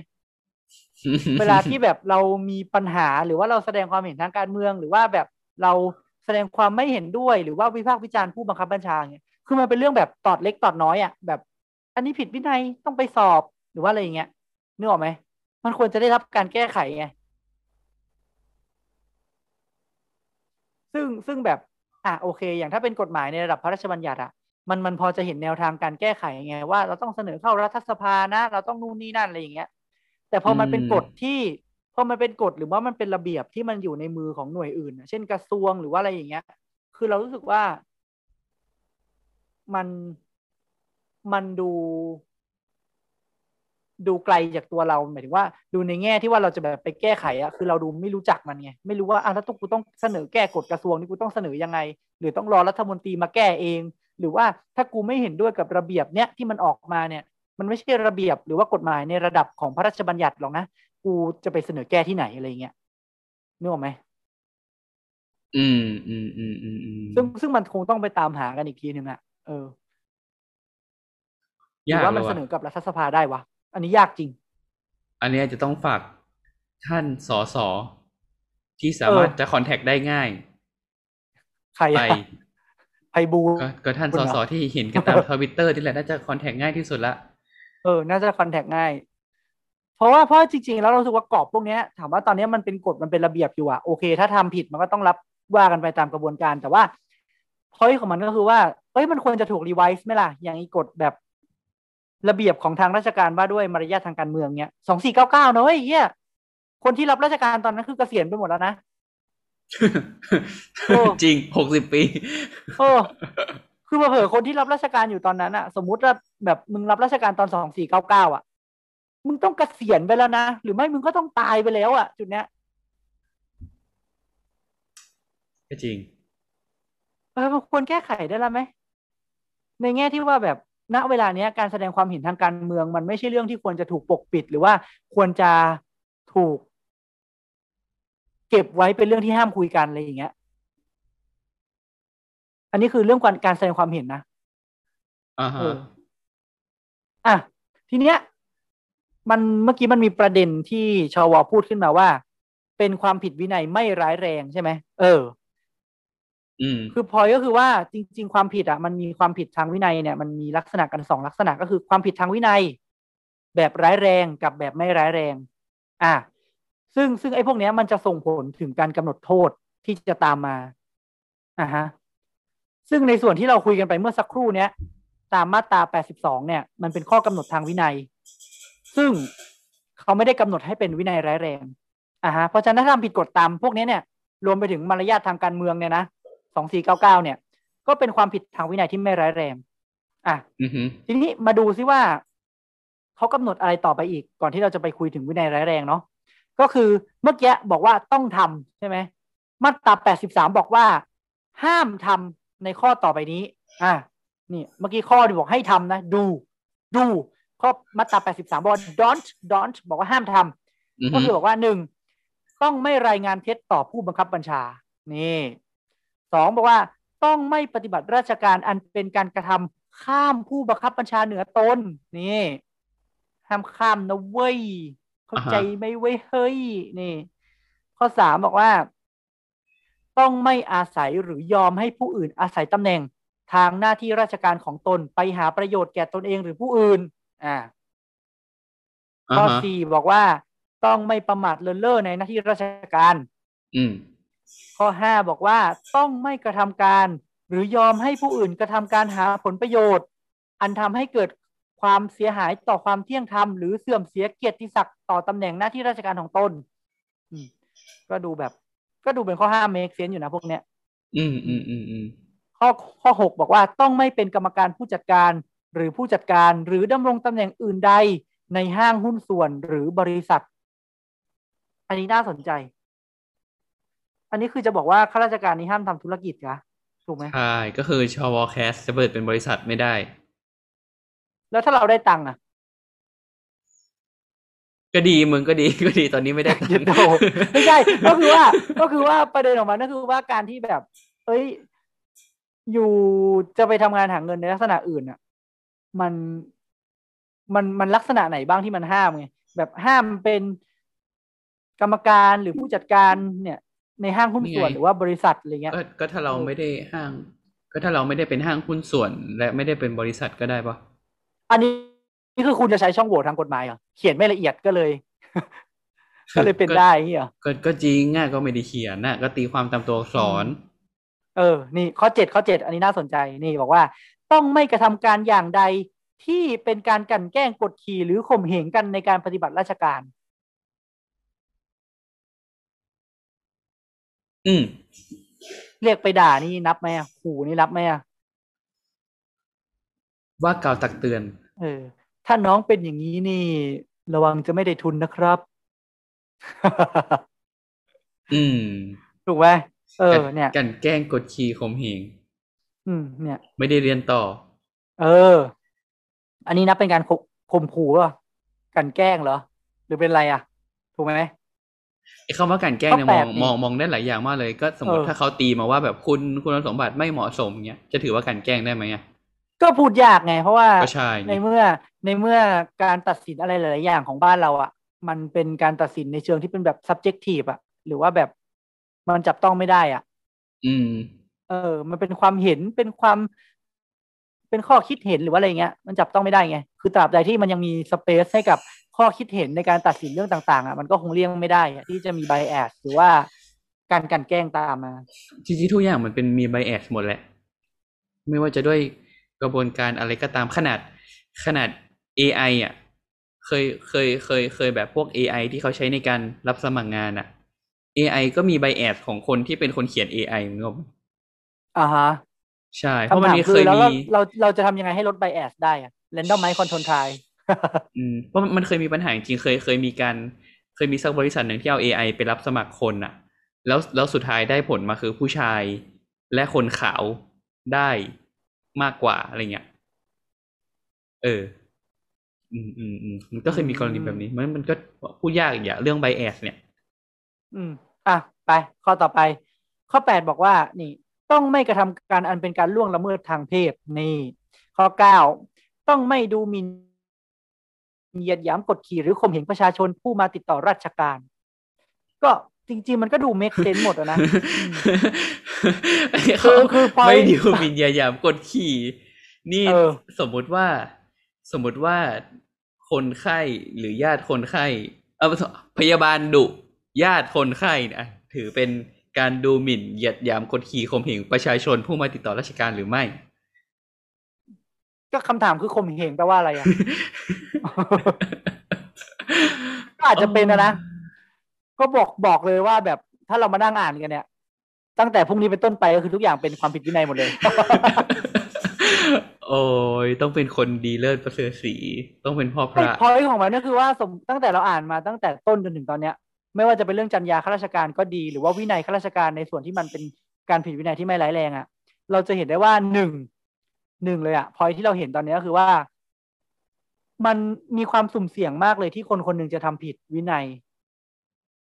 เวลาที่แบบเรามีปัญหาหรือว่าเราแสดงความเห็นทางการเมือง หรือว่าแบบเราแสดงความไม่เห็นด้วย หรือว่าวิพากษ์วิจารณ์ผู้บังคับบัญชาเนี่ยคือมันเป็นเรื่องแบบตอดเล็กตอดน้อยอะแบบ อันนี้ผิดวินัยต้องไปสอบหรือว่าอะไรอย่างเงี้ยนึกออกไหมมันควรจะได้รับการแก้ไขไงซึ่งซึ่งแบบอะโอเค อย่างถ้าเป็นกฎหมายในระดับพระราชบัญญัติอะมันมันพอจะเห็นแนวทางการแก้ไขไงว่าเราต้องเสนอเข้ารัฐสภานะ เราต้องนู่นนี่นั่นอะไรอย่างเงี้ย แต่พอมันเป็นอืมกฎที่พอมันเป็นกฎหรือว่ามันเป็นระเบียบที่มันอยู่ในมือของหน่วยอื่นอะเช่นกระทรวงหรือว่าอะไรอย่างเงี้ย คือเรารู้สึกว่ามัน มันดู ดูไกลจากตัวเราหมายถึงว่า ดูในแง่ที่ว่าเราจะแบบไปแก้ไขอะคือเราดูไม่รู้จักมันไงไม่รู้ว่าอะแล้วต้องกูต้องเสนอแก้กฎกระทรวงนี่กูต้องเสนอยังไง หรือต้องรอรัฐมนตรีมาแก้เอง หรือว่าถ้ากูไม่เห็นด้วยกับระเบียบเนี้ยที่มันออกมาเนี่ย มันไม่ใช่ระเบียบหรือว่ากฎหมายในระดับของพระราชบัญญัติหรอกนะกูจะไปเสนอแก้ที่ไหนอะไรเงี้ยนึกออกไหมอืมอืมอืมอืมอืมซึ่งซึ่งมันคงต้องไปตามหากันอีกทีหนึ่งอะเออหรื ยากว่าเลมันยเสว่ะนอกับรัฐสภาได้วะ อันนี้ยากจริง อันนี้อาจจะต้องฝากท่านสสที่สามารถเออจะคอนแทคได้ง่าย ใครไปอะไพบูลย์ก็ก็ท่านคุสณเหรอสที่เห็นกันตามทวิตเตอร์นี่แหละน่าจะคอนแทคง่ายที่สุดละเออ น่าจะคอนแทคง่าย เพราะว่าเพราะจริง ๆ แล้วเรารู้สึกว่ากรอบพวกเนี้ยถามว่าตอนนี้มันเป็นกฎมันเป็นระเบียบอยู่อะโอเค ถ้าทำผิดมันก็ต้องรับว่ากันไปตามกระบวนการ แต่ว่าพอยของมันก็คือว่าเอ้ยมันควรจะถูกรีไวซ์ไหมล่ะ อย่างอีกฎแบบ ระเบียบของทางราชการว่าด้วยมารยาททางการเมืองเนี้ยสองสี่เก้าเก้าเนอะเฮ้ยเฮียคนที่รับราชการตอนนั้นคือเกษียณไปหมดแล้วนะโอ้จริงหกสิบปีโอ้คือมาเผลอๆคนที่รับราชการอยู่ตอนนั้นอะสมมุติว่าแบบมึงรับราชการตอนสองสี่เก้าเก้าอะมึงต้องเกษียณไปแล้วนะ หรือไม่มึงก็ต้องตายไปแล้วอะจุดเนี้ยก็จริงเออมันควรแก้ไขได้แล้วไหม ในแง่ที่ว่าแบบ ณเวลาเนี้ยการแสดงความเห็นทางการเมือง มันไม่ใช่เรื่องที่ควรจะถูกปกปิด หรือว่าควรจะถูก เก็บไว้เป็นเรื่องที่ห้ามคุยกันอะไรอย่างเงี้ย อันนี้คือเรื่องการการแสดงความเห็นนะอ่าเอฮะออะทีเนี้ย มันเมื่อกี้มันมีประเด็นที่ชวพูดขึ้นมาว่า เป็นความผิดวินัยไม่ร้ายแรงใช่ไหมเอออืม คือพอยก็คือว่าจริง ๆ ความผิดอะมันมีความผิดทางวินัยเนี่ยมันมีลักษณะกันสองลักษณะก็คือความผิดทางวินัย แบบร้ายแรงกับแบบไม่ร้ายแรง อะซึ่งซึ่งไอ้พวกเนี้ยมันจะส่งผลถึงการกำหนดโทษที่จะตามมาอ่าฮะซึ่งในส่วนที่เราคุยกันไปเมื่อสักครู่เนี้ยตามมาตรา 82 เนี่ย มันเป็นข้อกำหนดทางวินัย ซึ่งเขาไม่ได้กำหนดให้เป็นวินัยร้ายแรงอ่าฮะเพราะฉะนั้นถ้าทำผิดกฎตามพวกนี้เนี่ย รวมไปถึงมารยาททางการเมืองเนี่ยนะ 2499เนี่ย ก็เป็นความผิดทางวินัยที่ไม่ร้ายแรง อะอือฮึทีนี้มาดูซิว่าเขากำหนดอะไรต่อไปอีก ก่อนที่เราจะไปคุยถึงวินัยร้ายแรงเนาะก็คือเมื่อกี้บอกว่าต้องทำใช่ไหมมาตรา83บอกว่า ห้ามทำในข้อต่อไปนี้ อะนี่เมื่อกี้ข้อที่บอกให้ทำนะ ดู ดูข้อมาตรา83บอกว่า don't don't บอกว่าห้ามทำอือก็ฮึคือบอกว่าหนึ่งต้องไม่รายงานเท็จต่อผู้บังคับบัญชา นี่ สองบอกว่าต้องไม่ปฏิบัติราชการอันเป็นการกระทำข้ามผู้บังคับบัญชาเหนือตนนี่ห้ามข้ามนะเว้ยเข้าใจไหมเว้ยเฮ้ยนี่ ข้อสามบอกว่า ต้องไม่อาศัยหรือยอมให้ผู้อื่นอาศัยตำแหน่งทางหน้าที่ราชการของตนไปหาประโยชน์แก่ตนเองหรือผู้อื่น อ่า ข้อสี่บอกว่าต้องไม่ประมาทเลินเล่อในหน้าที่ราชการ อืม ข้อห้าบอกว่าต้องไม่กระทำการ หรือยอมให้ผู้อื่นกระทำการหาผลประโยชน์ อันทำให้เกิดความเสียหายต่อความเที่ยงธรรมหรือเสื่อมเสียเกียรติศักดิ์ต่อตำแหน่งหน้าที่ราชการของตนอืมก็ดูแบบ ก็ดูเป็นข้อห้าเมคเซนอยู่นะพวกเนี้ย อืมอืมอืมอืมข้อข้อหกบอกว่าต้องไม่เป็นกรรมการผู้จัดการ หรือผู้จัดการหรือดำรงตำแหน่งอื่นใดในห้างหุ้นส่วนหรือบริษัท อันนี้น่าสนใจ อันนี้คือจะบอกว่าข้าราชการนี้ห้ามทำธุรกิจนะถูกไหมใช่ก็คือชวแคสจะเปิดเป็นบริษัทไม่ได้ แล้วถ้าเราได้ตังค์อะ ก็ดีมึงก็ดีก็ดีตอนนี้ไม่ได้เย็นโตไม่ใช่ ก็คือว่า ก็คือว่าประเด็นออกมาก็คือว่าการที่แบบ เอ้ย อยู่จะไปทำงานหาเงินในลักษณะอื่นอะ มันมันมันลักษณะไหนบ้างที่มันห้ามไงแบบห้ามเป็นกรรมการหรือผู้จัดการเนี่ย ในห้างหุ้นส่วนนี่ไงหรือว่าบริษัทอะไรเงี้ยก็ก็ถ้าเราเออไม่ได้ห้าง ก็ถ้าเราไม่ได้เป็นห้างหุ้นส่วน และไม่ได้เป็นบริษัทก็ได้ปะอันนี้นี่คือคุณจะใช้ช่องโหว่ทางกฎหมายเหรอเขียนไม่ละเอียดก็เลย ก็เลยเป็นได้เงี้ยเหรอก็ก็จริงอะก็ไม่ได้เขียนน่ะ ก็ตีความตามตัวอักษร เออ นี่ข้อเจ็ดข้อเจ็ดอันนี้น่าสนใจนี่บอกว่า ต้องไม่กระทำการอย่างใดที่เป็นการกลั่นแกล้งกดขี่หรือข่มเหงกันในการปฏิบัติราชการ อืมเรียกไปด่านี่นับไหมอะขู่นี่รับไหมอะว่ากล่าวตักเตือน เออ ถ้าน้องเป็นอย่างนี้นี่ ระวังจะไม่ได้ทุนนะครับ อืม ถูกไหมเออ เนี่ยกันแกล้งกดขี่ข่มเหงอืม เนี่ย ไม่ได้เรียนต่อ เออ อันนี้นับเป็นการข่มข่มขู่เหรอกลันแกล้งเหรอ หรือเป็นอะไรอะ ถูกไหม ไอ้คำว่าการแกล้งเนี่ยก็แปมลอกงดีมองมองได้หลายอย่างมากเลย ก็สมมติเออถ้าเขาตีมาว่าแบบคุณคุณสมบัติไม่เหมาะสมเงี้ยจะถือว่าการแกล้งได้ไหมอะก็พูดยากไง เพราะว่าก็ใช่ในนี่เมื่อในเมื่อการตัดสินอะไรหลาย ๆ อย่างของบ้านเราอะ มันเป็นการตัดสินในเชิงที่เป็นแบบ subjective อะ หรือว่าแบบมันจับต้องไม่ได้อะ อืม เออ มันเป็นความเห็นเป็นความ เป็นข้อคิดเห็นหรือว่าอะไรเงี้ย มันจับต้องไม่ได้ไง คือตราบใดที่มันยังมีสเปซให้กับ ข้อคิดเห็นในการตัดสินเรื่องต่างๆอะมันก็คงเลี่ยงไม่ได้อะที่จะมีไบแอสหรือว่าการกลันแกล้งตามมา จริงๆทุกอย่างมันเป็นมีไบแอสหมดแหละ ไม่ว่าจะด้วยกระบวนการอะไรก็ตามขนาดขนาด AI อะเคยเคยเคยเคยแบบพวก AI ที่เขาใช้ในการรับสมัครงานอะ AI ก็มีไบแอสของคนที่เป็นคนเขียน AI มึงก็อ่าฮะใช่ เพราะมันคำถามมีคืเคอยแล้วมีเราเราเราจะทำยังไงให้ลดไบแอสได้อะ randomize control trial อืมเพราะมันเคยมีปัญหาจริงๆเคยเคยมีการเคยมีสักบริษัทหนึ่งที่เอา AI ไปรับสมัครคนอะแล้วแล้วสุดท้ายได้ผลมาคือผู้ชายและคนขาวได้มากกว่าอะไรเงี้ย เออ อืมอืมอืมมันก็เคยมีกรณีแบบนี้ มันมันก็พูดยากอีกอย่างเรื่องไบแอสเนี่ย อืม อะ ไป ข้อต่อไป ข้อแปดบอกว่า นี่ ต้องไม่กระทำการอันเป็นการล่วงละเมิดทางเพศ นี่ ข้อเก้าต้องไม่ดูหมิน เหยียดหยามกดขี่หรือข่มเหงประชาชนผู้มาติดต่อราชการ ก็จริง ๆ มันก็ดูเมคเซนหมดอะนะคือคือ point ไม่ดิวมินยายามกดขี่ นี่เออสมมุติว่าสมมุติว่าคนไข้หรือญาติคนไข้เออพยาบาลดุญาติคนไข้นะถือเป็นการดูหมิ่นเหยียดหยามกดขี่ข่มเหงประชาชนผู้มาติดต่อราชการหรือไม่ ก็คำถามคือข่มเหงแปลว่าอะไรอะก็อาจจะเป็นนะนะ ก็บอกบอกเลยว่าแบบถ้าเรามานั่งอ่านกันเนี่ย ตั้งแต่พรุ่งนี้เป็นต้นไปก็คือทุกอย่างเป็นความผิดวินัยหมดเลย โอ้ยต้องเป็นคนดีเลิศประเสริฐศรีต้องเป็นพ่อพไอ้ระพอยของมันก็คือว่าสมตั้งแต่เราอ่านมาตั้งแต่ต้นจนถึงตอนเนี้ย ไม่ว่าจะเป็นเรื่องจรรยาข้าราชการก็ดี หรือว่าวินัยข้าราชการในส่วนที่มันเป็นการผิดวินัยที่ไม่ร้ายแรงอะ่ะ เราจะเห็นได้ว่าหนึ่ง หนึ่งเลยอะ่ะพอยที่เราเห็นตอนนี้ก็คือว่า มันมีความสุ่มเสี่ยงมากเลยที่คนคนหนึ่งจะทำผิดวินัย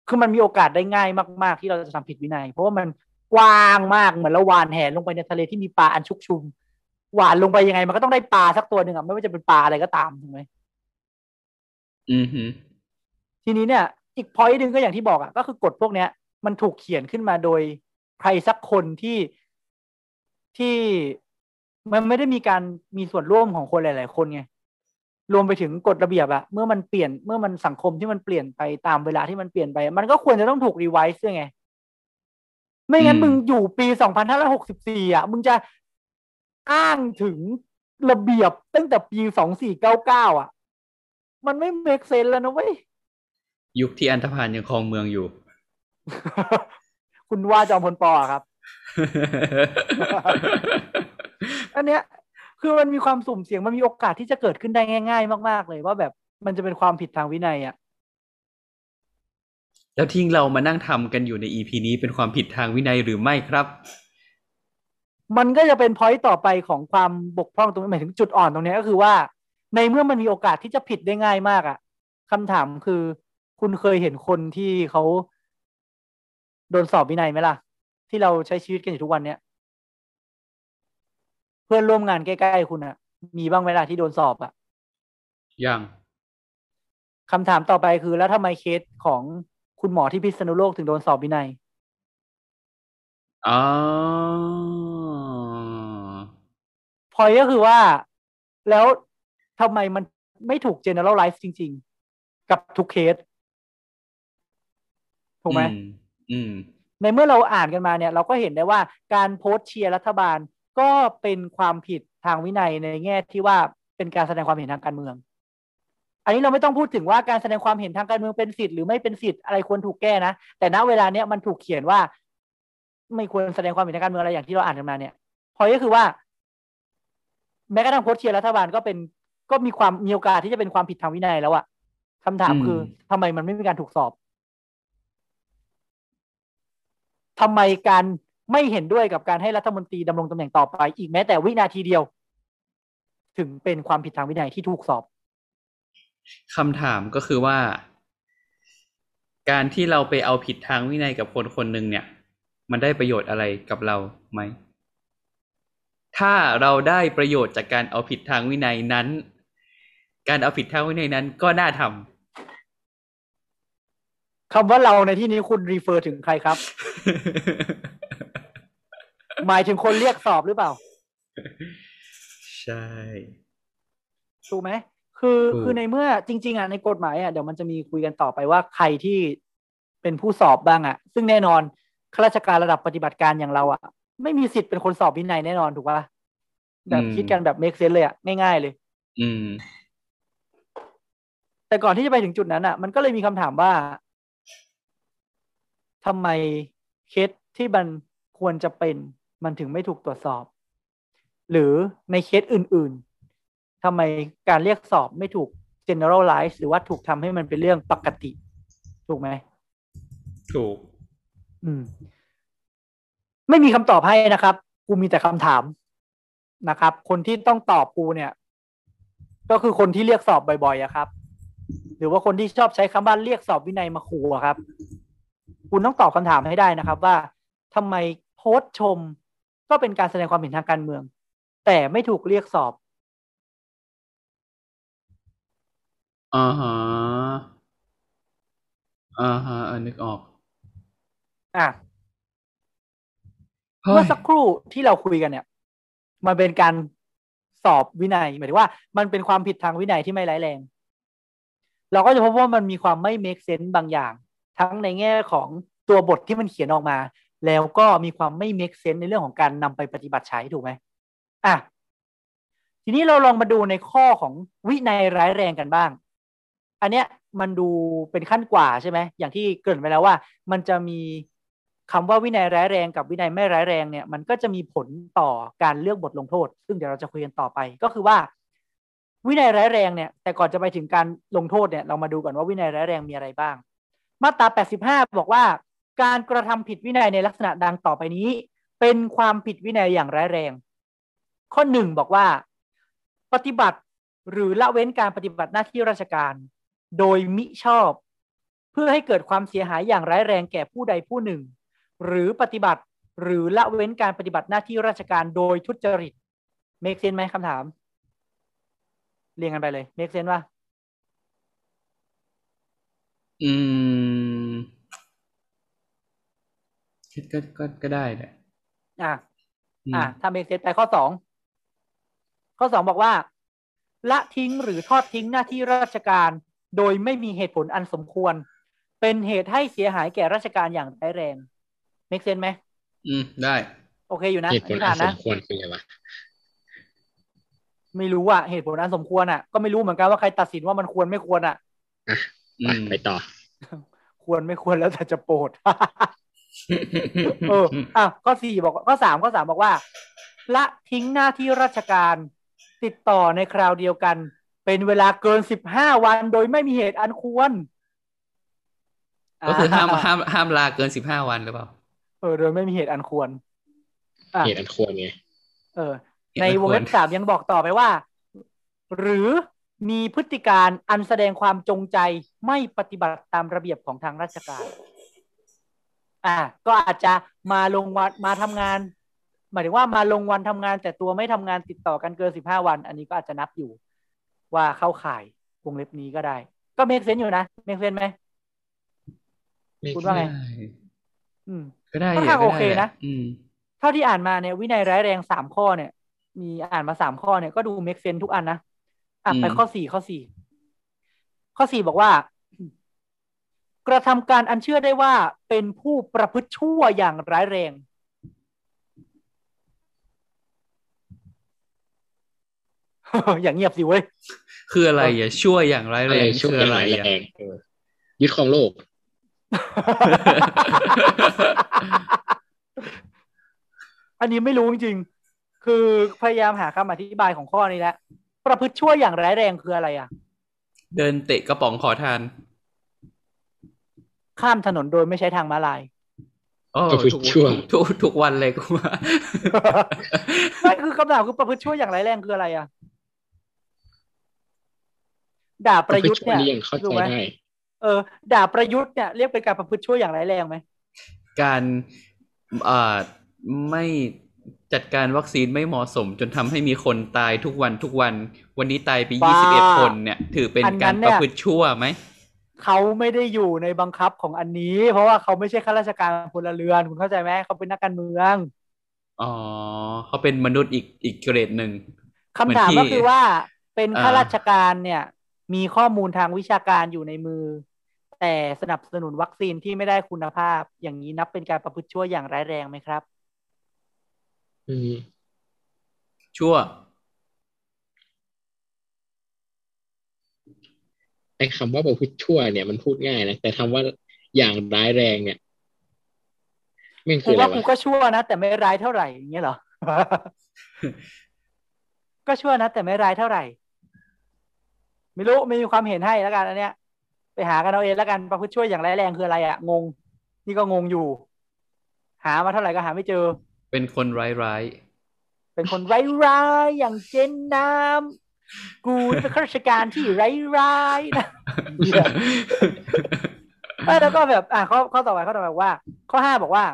คือมันมีโอกาสได้ง่ายมาก ๆ ที่เราจะทำผิดวินัย เพราะว่ามันกว้างมากเหมือนเราหวานแหลงไปในทะเลที่มีปลาอันชุกชุม หวานลงไปยังไง มันก็ต้องได้ปลาสักตัวหนึ่งอะไม่ว่าจะเป็นปลาอะไรก็ตามถูกไหมอือหือทีนี้เนี่ย อีกพอยต์หนึ่งก็อย่างที่บอกอะก็คือกฎพวกเนี้ย มันถูกเขียนขึ้นมาโดยใครสักคนที่ที่ มันไม่ได้มีการมีส่วนร่วมของคนหลาย ๆ คนไงรวมไปถึงกฎระเบียบอะเมื่อมันเปลี่ยนเมื่อมันสังคมที่มันเปลี่ยนไปตามเวลาที่มันเปลี่ยนไป มันก็ควรจะต้องถูกรีไวซ์ด้วยไง ไม่งั้นอืมมึงอยู่ปีสองพันห้าร้อยหกสิบสี่อะมึงจะอ้างถึงระเบียบตั้งแต่ปีสองสี่เก้าเก้าอะมันไม่เมคเซนแล้วนะเว้ย ยุคที่อันธพาลยังครองเมืองอยู่ คุณว่าจอมพลปออะครับ อันเนี้ยคือมันมีความสุ่มเสี่ยงมันมีโอกาสที่จะเกิดขึ้นได้ง่าย ๆ มากๆเลยว่าแบบมันจะเป็นความผิดทางวินัยอะแล้วที่เรามานั่งทำกันอยู่ใน EP นี้เป็นความผิดทางวินัยหรือไม่ครับ มันก็จะเป็นพอยต์ต่อไปของความบกพร่องตรงนี้หมายถึงจุดอ่อนตรงเนี้ยก็คือว่า ในเมื่อมันมีโอกาสที่จะผิดได้ง่ายมากอะคำถามคือคุณเคยเห็นคนที่เขาโดนสอบวินัยไหมล่ะ ที่เราใช้ชีวิตกันอยู่ทุกวันเนี้ย เพื่อนร่วมงานใกล้ๆคุณอะมีบ้างไหมล่ะที่โดนสอบอะยังคำถามต่อไปคือ แล้วทำไมเคสของคุณหมอที่พิษณุโลกถึงโดนสอบวินัยอ๋อพอยก็คือว่าแล้วทำไมมันไม่ถูก generalize จริง ๆ กับทุกเคส ถูกไหมอืมอืมในเมื่อเราอ่านกันมาเนี่ย เราก็เห็นได้ว่าการโพสต์เชียร์รัฐบาล ก็เป็นความผิดทางวินัยในแง่ที่ว่าเป็นการแสดงความเห็นทางการเมือง อันนี้เราไม่ต้องพูดถึงว่าการแสดงความเห็นทางการเมืองเป็นสิทธิ์หรือไม่เป็นสิทธิ์อะไรควรถูกแก้นะ แต่ณเวลาเนี้ยมันถูกเขียนว่า ไม่ควรแสดงความเห็นทางการเมืองอะไรอย่างที่เราอ่านกันมาเนี่ยพอยก็คือว่า แม้กระทั่งโพสต์เชียร์รัฐบาลก็เป็นก็มีความมีโอกาสที่จะเป็นความผิดทางวินัยแล้วอะคำถามอืมคือทำไมมันไม่มีการถูกสอบทำไมการ ไม่เห็นด้วยกับการให้รัฐมนตรีดำรงตำแหน่งต่อไป อีกแม้แต่วินาทีเดียว ถึงเป็นความผิดทางวินัยที่ถูกสอบคำถามก็คือว่า การที่เราไปเอาผิดทางวินัยกับคนคนหนึ่งเนี่ย มันได้ประโยชน์อะไรกับเราไหม ถ้าเราได้ประโยชน์จากการเอาผิดทางวินัยนั้น การเอาผิดทางวินัยนั้นก็น่าทำคำว่าเราในที่นี้คุณรีเฟอร์ถึงใครครับ หมายถึงคนเรียกสอบหรือเปล่า ใช่ถูกไหมคือถูกคือในเมื่อจริง ๆอะในกฎหมายอะเดี๋ยวมันจะมีคุยกันต่อไปว่าใครที่เป็นผู้สอบบ้างอะ ซึ่งแน่นอนข้าราชการระดับปฏิบัติการอย่างเราอะ ไม่มีสิทธิ์เป็นคนสอบวินัยแน่นอนถูกปะแบบอืมคิดกันแบบเมคเซนเลยอะง่ายๆเลย อืม แต่ก่อนที่จะไปถึงจุดนั้นอะ มันก็เลยมีคำถามว่าทำไมเคสที่มันควรจะเป็น มันถึงไม่ถูกตรวจสอบ หรือในเคสอื่น ๆทำไมการเรียกสอบไม่ถูก generalize หรือว่าถูกทำให้มันเป็นเรื่องปกติ ถูกไหม ถูก อืม ไม่มีคำตอบให้นะครับ กูมีแต่คำถามนะครับ คนที่ต้องตอบกูเนี่ย ก็คือคนที่เรียกสอบบ่อยๆอะครับ หรือว่าคนที่ชอบใช้คำว่าเรียกสอบวินัยมาขู่อะครับ คุณต้องตอบคำถามให้ได้นะครับ ว่าทำไมโพสต์ชม ก็เป็นการแสดงความเห็นทางการเมือง แต่ไม่ถูกเรียกสอบอ่าฮะอ่าฮะอ่านึกออก อะเฮ้เมื่อยสักครู่ที่เราคุยกันเนี่ย มันเป็นการสอบวินัยหมายถึงว่ามันเป็นความผิดทางวินัยที่ไม่ร้ายแรง เราก็จะพบว่ามันมีความไม่ make sense บางอย่าง ทั้งในแง่ของตัวบทที่มันเขียนออกมา แล้วก็มีความไม่ make sense ในเรื่องของการนำไปปฏิบัติใช้ถูกไหมอะทีนี้เราลองมาดูในข้อของวินัยร้ายแรงกันบ้าง อันเนี้ยมันดูเป็นขั้นกว่าใช่ไหมอย่างที่เกริ่นไปแล้วว่า มันจะมีคำว่าวินัยร้ายแรงกับวินัยไม่ร้ายแรงเนี่ย มันก็จะมีผลต่อการเลือกบทลงโทษ ซึ่งเดี๋ยวเราจะคุยกันต่อไป ก็คือว่า วินัยร้ายแรงเนี่ย แต่ก่อนจะไปถึงการลงโทษเนี่ย เรามาดูก่อนว่าวินัยร้ายแรงมีอะไรบ้าง มาตรา 85 บอกว่า การกระทำผิดวินัยในลักษณะดังต่อไปนี้ เป็นความผิดวินัยอย่างร้ายแรง ข้อหนึ่งบอกว่า ปฏิบัติหรือละเว้นการปฏิบัติหน้าที่ราชการ โดยมิชอบ เพื่อให้เกิดความเสียหายอย่างร้ายแรงแก่ผู้ใดผู้หนึ่ง หรือปฏิบัติหรือละเว้นการปฏิบัติหน้าที่ราชการโดยทุจริต make sense ไหมคำถาม เรียงกันไปเลย make sense ว่าอืม คิดก็ก็ก็ได้แหละอะอืมอะถ้า make sense ไปข้อสองข้อสองบอกว่า ละทิ้งหรือทอดทิ้งหน้าที่ราชการ โดยไม่มีเหตุผลอันสมควร เป็นเหตุให้เสียหายแก่ราชการอย่างร้ายแรง make sense ไหมอืมได้ โอเคอยู่นะผ่านนะ เหตุผลที่อันสมควรคืออะไรวะไม่รู้อะเหตุผลอันสมควรอะ ก็ไม่รู้เหมือนกันว่าใครตัดสินว่ามันควรไม่ควรอะอะอืไปมไปต่อ ควรไม่ควรแล้วแต่จะโปรด เอออะข้อสี่บอกข้อสามข้อสามบอกว่า ละทิ้งหน้าที่ราชการติดต่อในคราวเดียวกัน เป็นเวลาเกินสิบห้าวันโดยไม่มีเหตุอันควร ก็คือห้ามห้ามห้ามลาเกินสิบห้าวันหรือเปล่า เออ โดยไม่มีเหตุอันควรอะเหตุอันควรไงเออเหตุในอันควรวงเล็บสามยังบอกต่อไปว่า หรือมีพฤติการอันแสดงความจงใจไม่ปฏิบัติตามระเบียบของทางราชการ อ่าก็อาจจะมาลงวันมาทำงาน หมายถึงว่ามาลงวันทำงาน แต่ตัวไม่ทำงานติดต่อกันเกินสิบห้าวัน อันนี้ก็อาจจะนับอยู่ ว่าเข้าข่ายวงเล็บนี้ก็ได้ ก็ make sense อยู่นะ make sense ไหมคุณว่าไงได้อืมก็ได้ค่อนข้างก็ได้โอเคนะ ก็ได้แหละ อืมเท่าที่อ่านมาเนี่ยวินัยร้ายแรงสามข้อเนี่ย มีอ่านมาสามข้อเนี่ยก็ดูเมกเซนทุกอันนะอะอืมไปข้อสี่ข้อสี่ข้อสี่บอกว่า กระทำการอันเชื่อได้ว่าเป็นผู้ประพฤติชั่วอย่างร้ายแรง อย่างเงียบสิเว้ย คืออะไรอะชั่วอย่างร้ายอะแรไรงช่วยคืออะอะไรไรแรอะงเออยึดของโลก อันนี้ไม่รู้จริงๆคือพยายามหาคำอธิบายของข้อนี้แล้ว ประพฤติชั่วอย่างร้ายแรงคืออะไรอะ เดินเตะกระป๋องขอทาน ข้ามถนนโดยไม่ใช้ทางม้าลายโอ้ประพฤติทุกชั่วทุกทุกวันเลยกูว่าไม่คือคำถามคือประพฤติชั่วอย่างร้ายแรงคืออะไรอะ ด่าประยุทธ์เนี่ยนี่ยังเข้าใจถูกไหมได้เออ ด่าประยุทธ์เนี่ยเรียกเป็นการประพฤติชั่วอย่างร้ายแรงไหมการเอ่อไม่จัดการวัคซีนไม่เหมาะสม จนทำให้มีคนตายทุกวันทุกวัน วันนี้ตายไปยี่สิบเอ็ดคนเนี่ย ถือเป็นการประพฤติชั่วไหม เขาไม่ได้อยู่ในบังคับของอันนี้ เพราะว่าเขาไม่ใช่ข้าราชการพลเรือน คุณเข้าใจไหมเขาเป็นนักการเมือง อ๋อเขาเป็นมนุษย์อีกอีกเกรดหนึ่งคำถามเหมืก็อนที่คือว่าเป็นอ่าข้าราชการเนี่ย มีข้อมูลทางวิชาการอยู่ในมือ แต่สนับสนุนวัคซีนที่ไม่ได้คุณภาพ อย่างนี้นับเป็นการประพฤติชั่วอย่างร้ายแรงไหมครับอืมชั่ว ไอ้คำว่าประพฤติชั่วเนี่ยมันพูดง่ายนะแต่คำว่าอย่างร้ายแรงเนี่ยไม่งกูคืออะไรว่ากูวะก็ชั่วนะแต่ไม่ร้ายเท่าไหร่อย่างเงี้ยเหรอก็ชั่วนะแต่ไม่ร้ายเท่าไหร่ ไม่รู้ไม่มีความเห็นให้แล้วกันอันเนี้ย ไปหากันเอาเองแล้วกันประพฤติชั่วอย่างร้ายแรงคืออะไรอะงง นี่ก็งงอยู่ หามาเท่าไหร่ก็หาไม่เจอ เป็นคนร้ายร้ายเป็นคนร้ายๆอย่างเจนน้ำ กูเป็นข้าราชการที่ร้ายๆนะเหี้ยเอ้ยแล้วก็แบบอะข้อข้อต่อไปข้อต่อไปบอกว่า ข้อห้าบอกว่า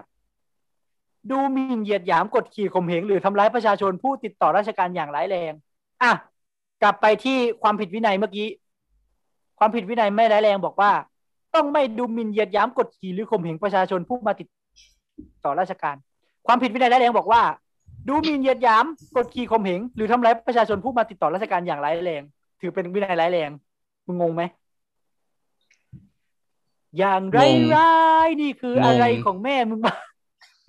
ดูหมิ่นเหยียดหยามกดขี่ข่มเหงหรือทำร้ายประชาชนผู้ติดต่อราชการอย่างร้ายแรง อะกลับไปที่ความผิดวินัยเมื่อกี้ ความผิดวินัยไม่ร้ายแรงบอกว่า ต้องไม่ดูหมิ่นเหยียดหยามกดขี่หรือข่มเหงประชาชนผู้มาติดต่อราชการ ความผิดวินัยร้ายแรงบอกว่า ดูหมิ่นเหยียดหยามกดขี่ข่มเหงหรือทำร้ายประชาชนผู้มาติดต่อราชการอย่างร้ายแรง ถือเป็นวินัยร้ายแรงมึงงงไหมอย่างไรร้ายนี่คืออะไรของแม่มึงบ้าง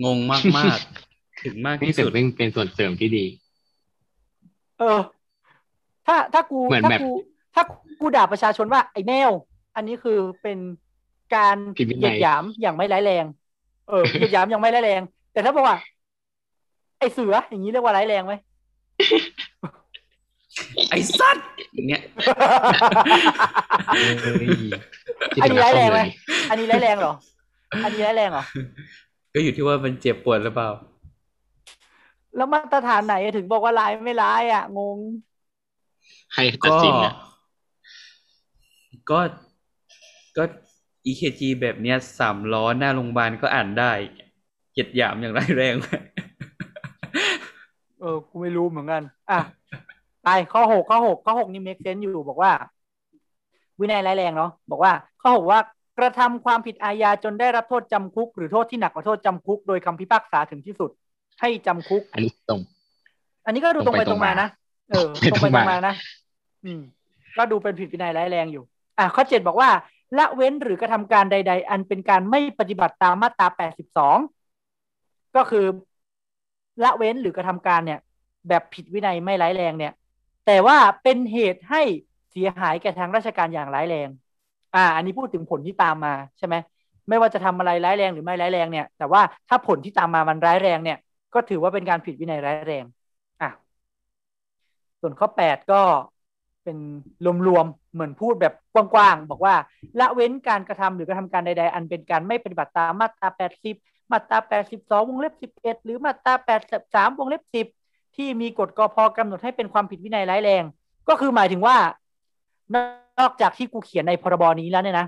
งงมากมากๆถึงมากนี่ที่ถืสุอดเป็นเป็นส่วนเสริมที่ดี เออ ถ้าถ้ากูเหมือนถ้าแบบกูถ้ากูด่าประชาชนว่า ไอ้แมว อันนี้คือเป็นการผิดวินัยเหยียดหยามอย่างไม่ร้ายแรง เออเหยียดหยามอย่างไม่ร้ายแรง แต่ถ้าบอกว่า ไอ้เสืออย่างนี้เรียกว่าร้ายแรงไหมไอ้สัตว์อย่างเงี้ยเฮ้ยที่อันนี้ทำร้ายแรงไหมเลยอันนี้ร้ายแรงเหรอ อันนี้ร้ายแรงเหรอ ก็อยู่ที่ว่ามันเจ็บปวดหรือเปล่า แล้วมาตรฐานไหนถึงบอกว่าร้ายไม่ร้ายอะ งง ใครตัดก็สินนะก็ก็ EKG แบบเนี้ยสามล้อหน้าโรงพยาบาลก็อ่านได้เหยียดหยามอย่างร้ายแรง เออกูไม่รู้เหมือนกัน อะไปข้อหกข้อหกข้อหกนี่ make sense อยู่บอกว่า วินัยร้ายแรงเนาะบอกว่า ข้อหกว่ากระทำความผิดอาญาจนได้รับโทษจำคุก หรือโทษที่หนักกว่าโทษจำคุก โดยคำพิพากษาถึงที่สุด ให้จำคุก อันนี้ตรง อันนี้ก็ดูตรงไปตตรรงงไปมาตรงมานะเออตตรรงงไปไปตตรรงงมามานะอืม ก็ดูเป็นผิดวินัยร้ายแรงอยู่ อะข้อเจ็ดบอกว่าละเว้นหรือกระทำการใด ๆ อันเป็นการไม่ปฏิบัติตามมาตราแปดสิบสองก็คือ ละเว้นหรือกระทำการเนี่ย แบบผิดวินัยไม่ร้ายแรงเนี่ย แต่ว่าเป็นเหตุให้เสียหายแก่ทางราชการอย่างร้ายแรง อ่า อันนี้พูดถึงผลที่ตามมาใช่ไหมไม่ว่าจะทำอะไรร้ายแรงหรือไม่ร้ายแรงเนี่ย แต่ว่าถ้าผลที่ตามมามันร้ายแรงเนี่ย ก็ถือว่าเป็นการผิดวินัยร้ายแรง อะ ส่วนข้อแปดก็เป็นรวมๆเหมือนพูดแบบกว้างๆบอกว่า ละเว้นการกระทำหรือกระทำการใด ๆ อันเป็นการไม่ปฏิบัติตามมาตราแปดสิบ มาตราแปดสิบสองวงเล็บสิบเอ็ดหรือมาตราแปดสามวงเล็บสิบที่มีกฎกพกำหนดให้เป็นความผิดวินัยร้ายแรง ก็คือหมายถึงว่า นอกจากที่กูเขียนในพรบนี้แล้วเนี่ยนะ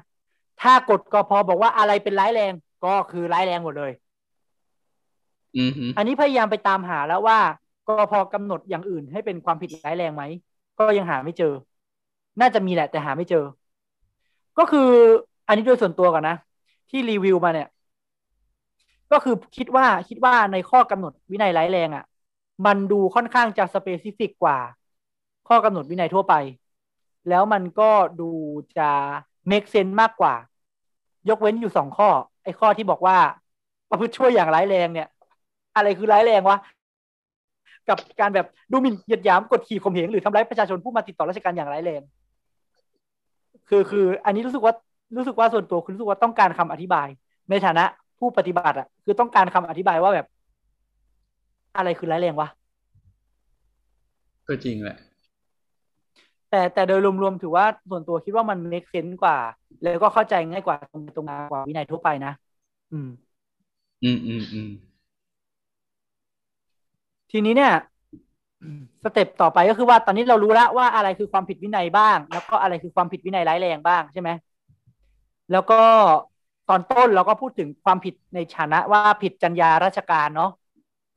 ถ้ากฎกพบอกว่าอะไรเป็นร้ายแรงก็คือร้ายแรงหมดเลยอือฮึอันนี้พยายามไปตามหาแล้วว่ากพกำหนดอย่างอื่นให้เป็นความผิดร้ายแรงไหม ก็ยังหาไม่เจอ น่าจะมีแหละแต่หาไม่เจอ ก็คืออันนี้โดยส่วนตัวก่อนนะ ที่รีวิวมาเนี่ย ก็คือคิดว่าคิดว่าในข้อกำหนดวินัยร้ายแรงอะ่ะ มันดูค่อนข้างจะ specific กว่า ข้อกำหนดวินัยทั่วไป แล้วมันก็ดูจะ make sense มากกว่า ยกเว้นอยู่สองข้อ ไอ้ข้อที่บอกว่าประพฤติชั่วอย่างร้ายแรงเนี่ย อะไรคือร้ายแรงวะกับการแบบดูหมิ่นเหยียดหยามกดขี่ข่มเหงหรือทำร้ายประชาชนผู้มาติดต่อราชการอย่างร้ายแรง คือคือ อันนี้รู้สึกว่ารู้สึกว่าส่วนตัวคือรู้สึกว่าต้องการคำอธิบาย ในฐานะ ผู้ปฏิบัติอะคือต้องการคำอธิบายว่าแบบ อะไรคือร้ายแรงวะก็จริงแหละ แต่แต่โดยรวมๆถือว่าส่วนตัวคิดว่ามัน make sense กว่า แล้วก็เข้าใจง่ายกว่าตรงตรงกว่าวินัยทั่วไปนะอืม อืมอืมอืมทีนี้เนี่ยสเต็ปต่อไปก็คือว่าตอนนี้เรารู้แล้วว่าอะไรคือความผิดวินัยบ้าง แล้วก็อะไรคือความผิดวินัยร้ายแรงบ้างใช่ไหมแล้วก็ ตอนต้นเราก็พูดถึงความผิดในฐานะว่าผิดจรรยาราชการเนาะ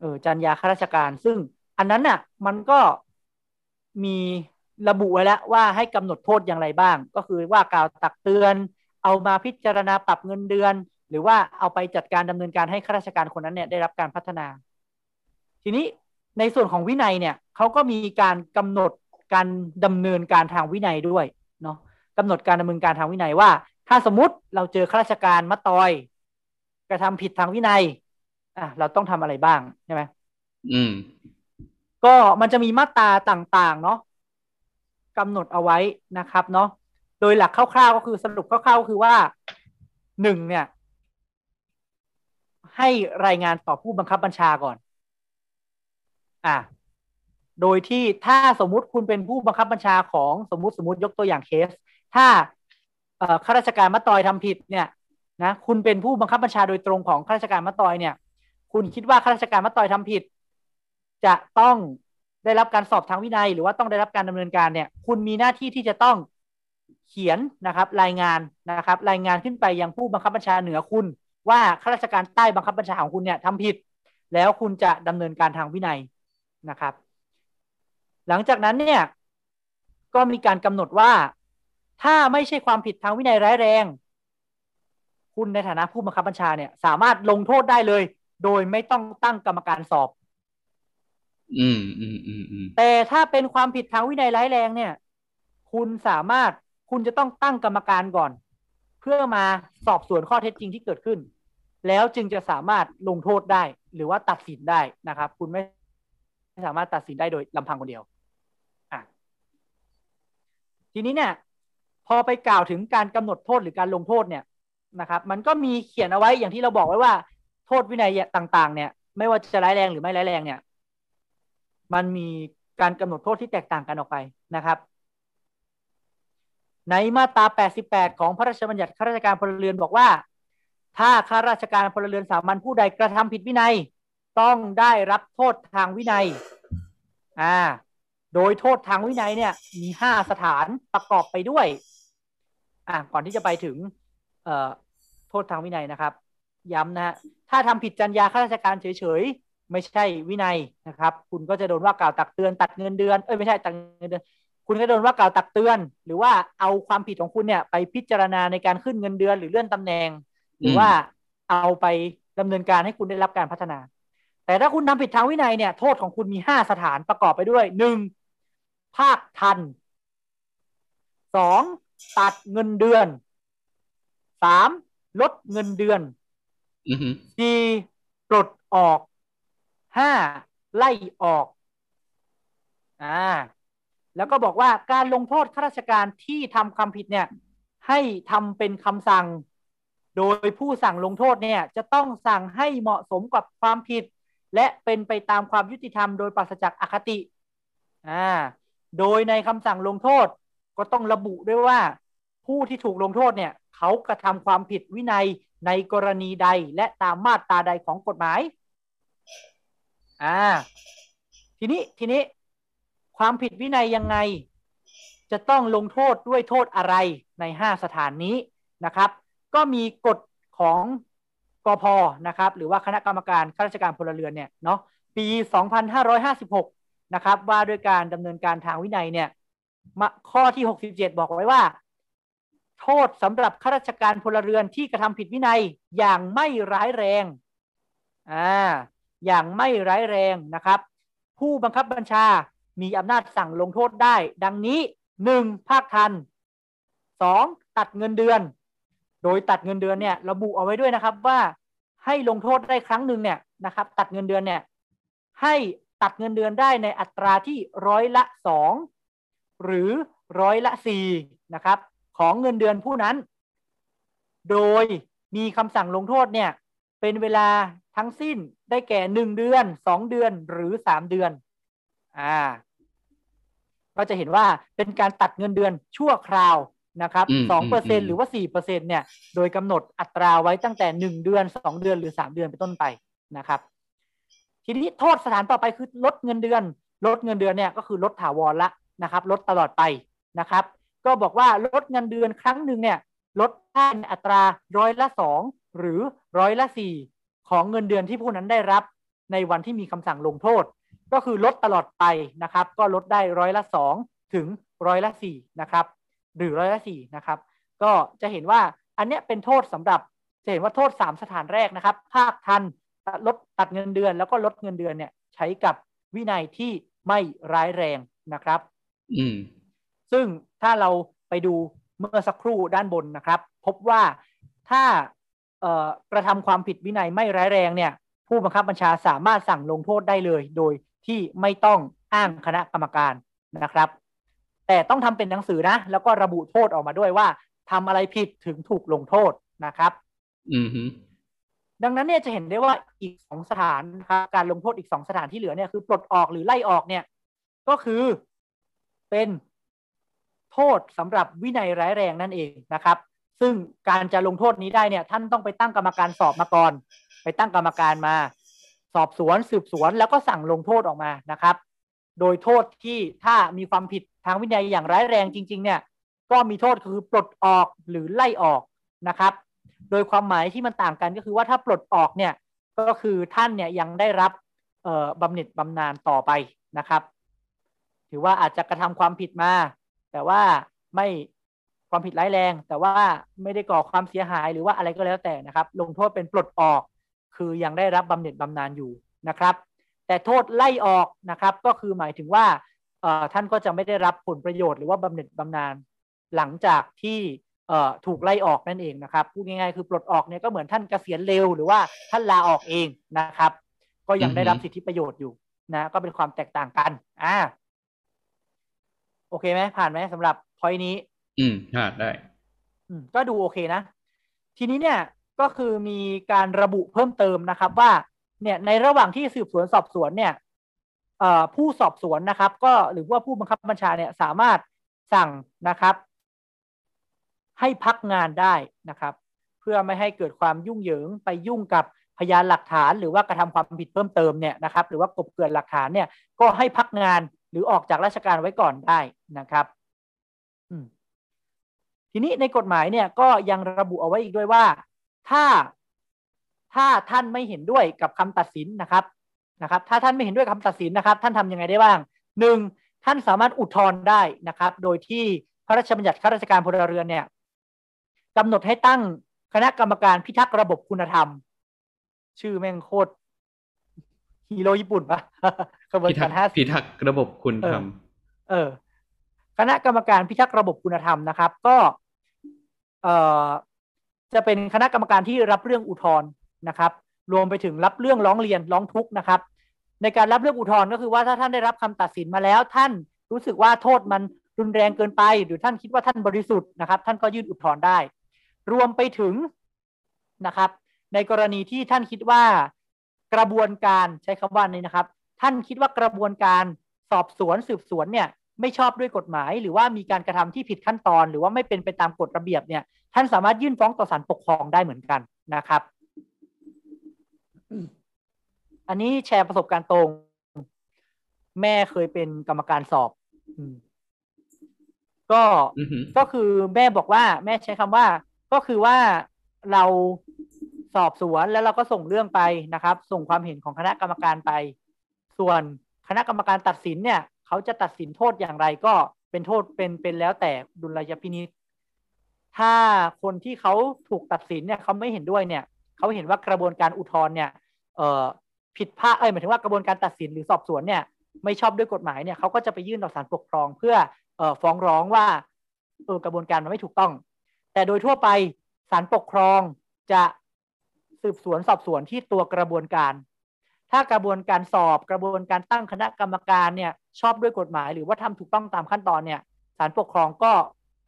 เออจรรยาข้าราชการ ซึ่งอันนั้นน่ะมันก็มีระบุไว้แล้วว่าให้กำหนดโทษอย่างไรบ้าง ก็คือว่ากล่าวตักเตือน เอามาพิจารณาปรับเงินเดือน หรือว่าเอาไปจัดการดำเนินการให้ข้าราชการคนนั้นเนี่ยได้รับการพัฒนา ทีนี้ในส่วนของวินัยเนี่ยเขาก็มีการกำหนดการดำเนินการทางวินัยด้วยเนาะกำหนดการดำเนินการทางวินัยว่า ถ้าสมมติเราเจอข้าราชการมาตอย กระทำผิดทางวินัย อะเราต้องทำอะไรบ้างใช่ไหมอืม ก็มันจะมีมาตราต่างๆ เนาะกำหนดเอาไว้นะครับเนาะโดยหลักคร่าวๆก็คือสรุปคร่าวๆก็คือว่าหนึ่งเนี่ย ให้รายงานต่อผู้บังคับบัญชาก่อน อะโดยที่ถ้าสมมุติคุณเป็นผู้บังคับบัญชาของสมมุติสมมติยกตัวอย่างเคส ถ้าเอ่อ ข้าราชการมะตอยทำผิดเนี่ยนะคุณเป็นผู้บังคับบัญชาโดยตรงของข้าราชการมะตอยเนี่ย คุณคิดว่าข้าราชการมะตอยทำผิด จะต้องได้รับการสอบทางวินัย หรือว่าต้องได้รับการดำเนินการเนี่ย คุณมีหน้าที่ที่จะต้องเขียนนะครับ รายงานนะครับ รายงานขึ้นไปยังผู้บังคับบัญชาเหนือคุณ ว่าข้าราชการใต้บังคับบัญชาของคุณเนี่ยทำผิด แล้วคุณจะดำเนินการทางวินัยนะครับ หลังจากนั้นเนี่ยก็มีการกำหนดว่า ถ้าไม่ใช่ความผิดทางวินัยร้ายแรง คุณในฐานะผู้บังคับบัญชาเนี่ย สามารถลงโทษได้เลย โดยไม่ต้องตั้งกรรมการสอบ อืมอืมอืมอืมแต่ถ้าเป็นความผิดทางวินัยร้ายแรงเนี่ย คุณสามารถคุณจะต้องตั้งกรรมการก่อน เพื่อมาสอบสวนข้อเท็จจริงที่เกิดขึ้น แล้วจึงจะสามารถลงโทษได้ หรือว่าตัดสินได้นะครับ คุณไม่สามารถตัดสินได้โดยลำพังคนเดียวอะทีนี้เนี่ย พอไปกล่าวถึงการกำหนดโทษหรือการลงโทษเนี่ยนะครับ มันก็มีเขียนเอาไว้อย่างที่เราบอกไว้ว่า โทษวินัยต่าง ๆ เนี่ย ไม่ว่าจะร้ายแรงหรือไม่ร้ายแรงเนี่ย มันมีการกำหนดโทษที่แตกต่างกันออกไปนะครับ ในมาตรา 88 ของพระราชบัญญัติข้าราชการพลเรือนบอกว่า ถ้าข้าราชการพลเรือนสามัญผู้ใดกระทำผิดวินัย ต้องได้รับโทษทางวินัยอ่าโดยโทษทางวินัยเนี่ยมีห้าสถานประกอบไปด้วย อ่าก่อนที่จะไปถึง เอ่อโทษทางวินัยนะครับ ย้ำนะฮะถ้าทำผิดจรรยาข้าราชการเฉยๆ ไม่ใช่วินัยนะครับ คุณก็จะโดนว่ากล่าวตักเตือนตัดเงินเดือนเอ้ยไม่ใช่ตัดเงินเดือนคุณก็โดนว่ากล่าวตักเตือน หรือว่าเอาความผิดของคุณเนี่ย ไปพิจารณาในการขึ้นเงินเดือน หรือเลื่อนตำแหน่ง หรือว่าเอาไปดำเนินการให้คุณได้รับการพัฒนา แต่ถ้าคุณทำผิดทางวินัยเนี่ยโทษของคุณมีห้าสถานประกอบไปด้วยหนึ่งภาคทันสอง ตัดเงินเดือนสามลดเงินเดือนอือหือสี่ปลดออกห้าไล่ออกอ่าแล้วก็บอกว่าการลงโทษข้าราชการที่ทำความผิดเนี่ย ให้ทำเป็นคำสั่ง โดยผู้สั่งลงโทษเนี่ย จะต้องสั่งให้เหมาะสมกับความผิด และเป็นไปตามความยุติธรรมโดยปราศจากอคติอ่าโดยในคำสั่งลงโทษ ก็ต้องระบุด้วยว่า ผู้ที่ถูกลงโทษเนี่ยเขากระทำความผิดวินัยในกรณีใดและตามมาตราใดของกฎหมาย อ่า ทีนี้ทีนี้ ความผิดวินัยยังไง จะต้องลงโทษด้วยโทษอะไรในห้าสถานนี้นะครับ ก็มีกฎของกพนะครับ หรือว่าคณะกรรมการข้าราชการพลเรือนเนี่ยเนาะปี 2556 นะครับ ว่าด้วยการดำเนินการทางวินัยเนี่ย ข้อที่67บอกไว้ว่า โทษสำหรับข้าราชการพลเรือนที่กระทำผิดวินัยอย่างไม่ร้ายแรงอ่าอย่างไม่ร้ายแรงนะครับ ผู้บังคับบัญชามีอำนาจสั่งลงโทษได้ ดังนี้หนึ่งภาคทันสองตัดเงินเดือน โดยตัดเงินเดือนเนี่ยระบุเอาไว้ด้วยนะครับว่าให้ลงโทษได้ครั้งหนึ่งเนี่ยนะครับ ตัดเงินเดือนเนี่ยให้ตัดเงินเดือนได้ในอัตราที่ร้อยละสอง หรือร้อยละสี่นะครับ ของเงินเดือนผู้นั้น โดยมีคำสั่งลงโทษเนี่ย เป็นเวลาทั้งสิ้นได้แก่หนึ่งเดือนสองเดือนหรือสามเดือน อ่า ก็จะเห็นว่าเป็นการตัดเงินเดือนชั่วคราวนะครับอืมสองอืเปอร์เซ็นมหรือว่าสี่เปอร์เซ็นเนี่ย โดยกำหนดอัตราไว้ตั้งแต่หนึ่งเดือนสองเดือนหรือสามเดือนเป็นต้นไปนะครับ ทีนี้โทษสถานต่อไปคือลดเงินเดือน ลดเงินเดือนเนี่ยก็คือลดถาวรละ นะครับลดตลอดไปนะครับ ก็บอกว่าลดเงินเดือนครั้งหนึ่งเนี่ยลดได้ในอัตราร้อยละสองหรือร้อยละสี่ของเงินเดือนที่ผู้นั้นได้รับในวันที่มีคำสั่งลงโทษ ก็คือลดตลอดไปนะครับ ก็ลดได้ร้อยละสองถึงร้อยละสี่นะครับหรือร้อยละสี่นะครับ ก็จะเห็นว่าอันเนี้ยเป็นโทษสำหรับจะเห็นว่าโทษสามสถานแรกนะครับ ภาคทันลดตัดเงินเดือน แล้วก็ลดเงินเดือนเนี่ยใช้กับวินัยที่ไม่ร้ายแรงนะครับ ซึ่งถ้าเราไปดูเมื่อสักครู่ด้านบนนะครับ พบว่าถ้าเอ่อกระทำความผิดวินัยไม่ร้ายแรงเนี่ย ผู้บังคับบัญชาสามารถสั่งลงโทษได้เลย โดยที่ไม่ต้องอ้างคณะกรรมการนะครับ แต่ต้องทำเป็นหนังสือนะ แล้วก็ระบุโทษออกมาด้วยว่าทำอะไรผิดถึงถูกลงโทษนะครับ อืมฮึดังนั้นเนี่ยจะเห็นได้ว่าอีกสองสถานนะครับการลงโทษอีกสองสถานที่เหลือเนี่ยคือปลดออกหรือไล่ออกเนี่ย ก็คือ เป็นโทษสำหรับวินัยร้ายแรงนั่นเองนะครับ ซึ่งการจะลงโทษนี้ได้เนี่ย ท่านต้องไปตั้งกรรมการสอบมาก่อน ไปตั้งกรรมการมา สอบสวนสืบสวนแล้วก็สั่งลงโทษออกมานะครับ โดยโทษที่ถ้ามีความผิดทางวินัยอย่างร้ายแรงจริง ๆ เนี่ย ก็มีโทษคือปลดออกหรือไล่ออกนะครับ โดยความหมายที่มันต่างกันก็คือว่าถ้าปลดออกเนี่ยก็คือท่านเนี่ยยังได้รับบำเหน็จบำนาญต่อไปนะครับ ถือว่าอาจจะกระทำความผิดมา แต่ว่าไม่ความผิดร้ายแรง แต่ว่าไม่ได้ก่อความเสียหายหรือว่าอะไรก็แล้วแต่นะครับ ลงโทษเป็นปลดออก คือยังได้รับบำเหน็จบำนาญอยู่นะครับ แต่โทษไล่ออกนะครับ ก็คือหมายถึงว่าเอ่อท่านก็จะไม่ได้รับผลประโยชน์หรือว่าบำเหน็จบำนาญหลังจากที่เอ่อถูกไล่ออกนั่นเองนะครับพูดง่ายๆคือปลดออกเนี่ยก็เหมือนท่านเกษียณเร็วหรือว่าท่านลาออกเองนะครับ ก็ยังได้รับสิทธิประโยชน์อยู่นะ ก็เป็นความแตกต่างกันอ่า โอเคไหมผ่านไหมสำหรับพอยนี้ อืมฮะได้ อืมก็ดูโอเคนะ ทีนี้เนี่ยก็คือมีการระบุเพิ่มเติมนะครับ ว่า เนี่ยในระหว่างที่สืบสวนสอบสวนเนี่ยเอ่อผู้สอบสวนนะครับ ก็หรือว่าผู้บังคับบัญชาเนี่ย สามารถสั่งนะครับ ให้พักงานได้นะครับ เพื่อไม่ให้เกิดความยุ่งเหยิงไปยุ่งกับพยานหลักฐาน หรือว่ากระทำความผิดเพิ่มเติมเนี่ยนะครับ หรือว่ากบเกลื่อนหลักฐานเนี่ย ก็ให้พักงาน หรือออกจากราชการไว้ก่อนได้นะครับทีนี้ในกฎหมายเนี่ยก็ยังระบุเอาไว้อีกด้วยว่า ถ้าถ้าท่านไม่เห็นด้วยกับคำตัดสินนะครับนะครับ ถ้าท่านไม่เห็นด้วยกับคำตัดสินนะครับ ท่านทำยังไงได้บ้างหนึ่งท่านสามารถอุทธรณ์ได้นะครับ โดยที่พระราชบัญญัติข้าราชการพลเรือนเนี่ยกำหนดให้ตั้งคณะกรรมการพิทักษ์ระบบคุณธรรม ชื่อแม่งโคตรฮีโร่ญี่ปุ่นปะ กระบวนพิทักากรษ์ห้าพิทักษ์ระบบคุณธรรม เออ คณะกรรมการพิทักษ์ระบบคุณธรรมนะครับ ก็เอ่อจะเป็นคณะกรรมการที่รับเรื่องอุทธรณ์นะครับ รวมไปถึงรับเรื่องร้องเรียนร้องทุกข์นะครับ ในการรับเรื่องอุทธรณ์ก็คือว่าถ้าท่านได้รับคำตัดสินมาแล้ว ท่านรู้สึกว่าโทษมันรุนแรงเกินไป หรือท่านคิดว่าท่านบริสุทธิ์นะครับ ท่านก็ยื่นอุทธรณ์ได้ รวมไปถึงนะครับ ในกรณีที่ท่านคิดว่ากระบวนการใช้คำว่านี้นะครับ ท่านคิดว่ากระบวนการสอบสวนสืบสวนเนี่ยไม่ชอบด้วยกฎหมาย หรือว่ามีการกระทำที่ผิดขั้นตอน หรือว่าไม่เป็นไปตามกฎระเบียบเนี่ย ท่านสามารถยื่นฟ้องต่อศาลปกครองได้เหมือนกันนะครับ อันนี้แชร์ประสบการณ์ตรง แม่เคยเป็นกรรมการสอบอืมก็อือหือก็คือแม่บอกว่า แม่ใช้คำว่า ก็คือว่าเราสอบสวนแล้วเราก็ส่งเรื่องไปนะครับ ส่งความเห็นของคณะกรรมการไป ส่วนคณะกรรมการตัดสินเนี่ย เขาจะตัดสินโทษอย่างไรก็เป็นโทษเป็นเป็นแล้วแต่ดุลยพินิจถ้าคนที่เขาถูกตัดสินเนี่ยเขาไม่เห็นด้วยเนี่ยเขาเห็นว่ากระบวนการอุทธรณ์เนี่ยเอ่อผิดพลาดเอ้ยหมายถึงว่ากระบวนการตัดสินหรือสอบสวนเนี่ยไม่ชอบด้วยกฎหมายเนี่ยเขาก็จะไปยื่นต่อศาลปกครองเพื่อเอ่อฟ้องร้องว่าเออกระบวนการมันไม่ถูกต้อง แต่โดยทั่วไปศาลปกครองจะสืบสวนสอบสวนที่ตัวกระบวนการ ถ้ากระบวนการสอบกระบวนการตั้งคณะกรรมการเนี่ยชอบด้วยกฎหมาย หรือว่าทำถูกต้องตามขั้นตอนเนี่ยศาลปกครองก็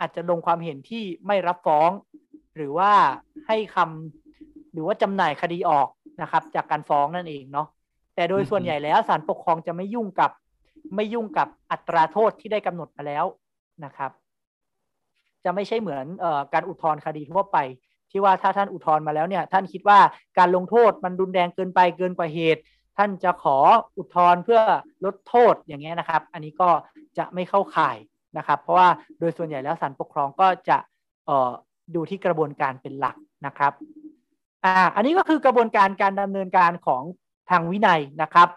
อาจจะลงความเห็นที่ไม่รับฟ้อง หรือว่าให้คำหรือว่าจำหน่ายคดีออกนะครับ จากการฟ้องนั่นเองเนาะแต่โดยส่วนใหญ่แล้วศาลปกครองจะไม่ยุ่งกับ ไม่ยุ่งกับอัตราโทษที่ได้กำหนดมาแล้วนะครับ จะไม่ใช่เหมือนอการอุทธรณ์คดีทั่วไป ที่ว่าถ้าท่านอุทธรณ์มาแล้วเนี่ยท่านคิดว่าการลงโทษมันรุนแรงเกินไปเกินกว่าเหตุ ท่านจะขออุทธรณ์เพื่อลดโทษอย่างเงี้ยนะครับ อันนี้ก็จะไม่เข้าข่ายนะครับ เพราะว่าโดยส่วนใหญ่แล้วศาลปกครองก็จะออดูที่กระบวนการเป็นหลักนะครับอ่าอันนี้ก็คือกระบวนการการดำเนินการของทางวินัยนะครับ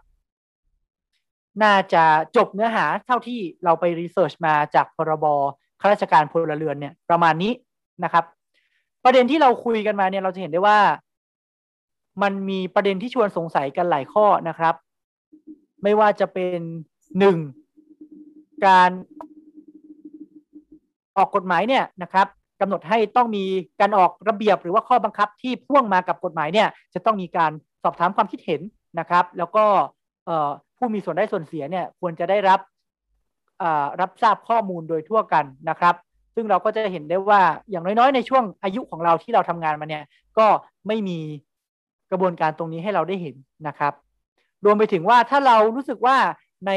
น่าจะจบเนื้อหาเท่าที่เราไปรีเสิร์ชมาจากพรบข้าราชการพลเรือนเนี่ยประมาณนี้นะครับ ประเด็นที่เราคุยกันมาเนี่ยเราจะเห็นได้ว่า มันมีประเด็นที่ชวนสงสัยกันหลายข้อนะครับ ไม่ว่าจะเป็นหนึ่งการออกกฎหมายเนี่ยนะครับกำหนดให้ต้องมีการออกระเบียบหรือว่าข้อบังคับที่พ่วงมากับกฎหมายเนี่ย จะต้องมีการสอบถามความคิดเห็นนะครับ แล้วก็ผู้มีส่วนได้ส่วนเสียเนี่ยควรจะได้รับรับทราบข้อมูลโดยทั่วกันนะครับ ซึ่งเราก็จะเห็นได้ว่าอย่างน้อยๆ ในช่วงอายุของเราที่เราทำงานมาเนี่ย ก็ไม่มีกระบวนการตรงนี้ให้เราได้เห็นนะครับ รวมไปถึงว่าถ้าเรารู้สึกว่าใน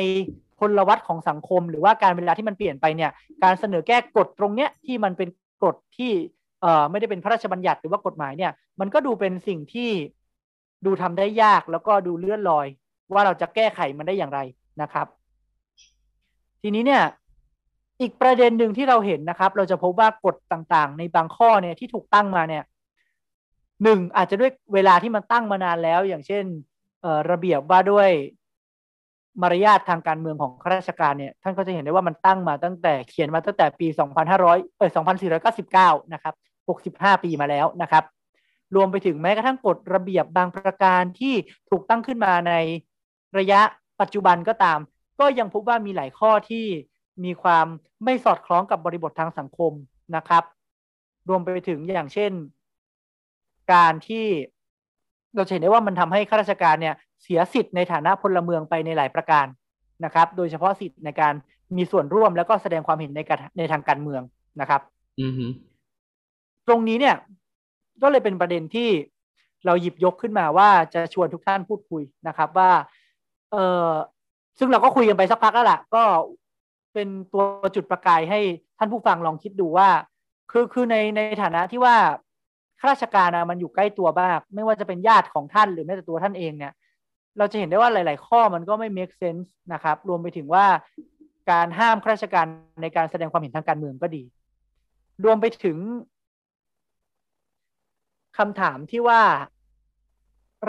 พลวัตของสังคม หรือว่าการเวลาที่มันเปลี่ยนไปเนี่ย การเสนอแก้กฎตรงเนี้ยที่มันเป็นกฎที่เอ่อไม่ได้เป็นพระราชบัญญัติหรือว่ากฎหมายเนี่ย มันก็ดูเป็นสิ่งที่ดูทำได้ยากแล้วก็ดูเลื่อนลอย ว่าเราจะแก้ไขมันได้อย่างไรนะครับ ทีนี้เนี่ย อีกประเด็นหนึ่งที่เราเห็นนะครับ เราจะพบว่ากฎต่างๆ ในบางข้อเนี่ยที่ถูกตั้งมาเนี่ยหนึ่งอาจจะด้วยเวลาที่มันตั้งมานานแล้ว อย่างเช่นระเบียบว่าด้วยมารยาททางการเมืองของข้าราชการเนี่ยท่านก็จะเห็นได้ว่ามันตั้งมาตั้งแต่เขียนมาตั้งแต่ปี 2500เออ2499 นะครับ 65 ปีมาแล้วนะครับ รวมไปถึงแม้กระทั่งกฎระเบียบบางประการที่ถูกตั้งขึ้นมาในระยะปัจจุบันก็ตาม ก็ยังพบว่ามีหลายข้อที่ มีความไม่สอดคล้องกับบริบททางสังคมนะครับ รวมไปถึงอย่างเช่น การที่เราจะเห็นได้ว่ามันทำให้ข้าราชการเนี่ยเสียสิทธิ์ในฐานะพลเมืองไปในหลายประการนะครับ โดยเฉพาะสิทธิ์ในการมีส่วนร่วมแล้วก็แสดงความเห็นในการในทางการเมืองนะครับอือฮึตรงนี้เนี่ยก็เลยเป็นประเด็นที่เราหยิบยกขึ้นมาว่าจะชวนทุกท่านพูดคุยนะครับ ว่า เออซึ่งเราก็คุยกันไปสักพักแล้วล่ะ ก็ เป็นตัวจุดประกายให้ท่านผู้ฟังลองคิดดูว่า คือคือในในฐานะที่ว่าข้าราชการนะมันอยู่ใกล้ตัวมาก ไม่ว่าจะเป็นญาติของท่านหรือแม้แต่ตัวท่านเองเนี่ย เราจะเห็นได้ว่าหลาย ๆ ข้อมันก็ไม่ make sense นะครับ รวมไปถึงว่าการห้ามข้าราชการในการแสดงความเห็นทางการเมืองก็ดี รวมไปถึงคำถามที่ว่า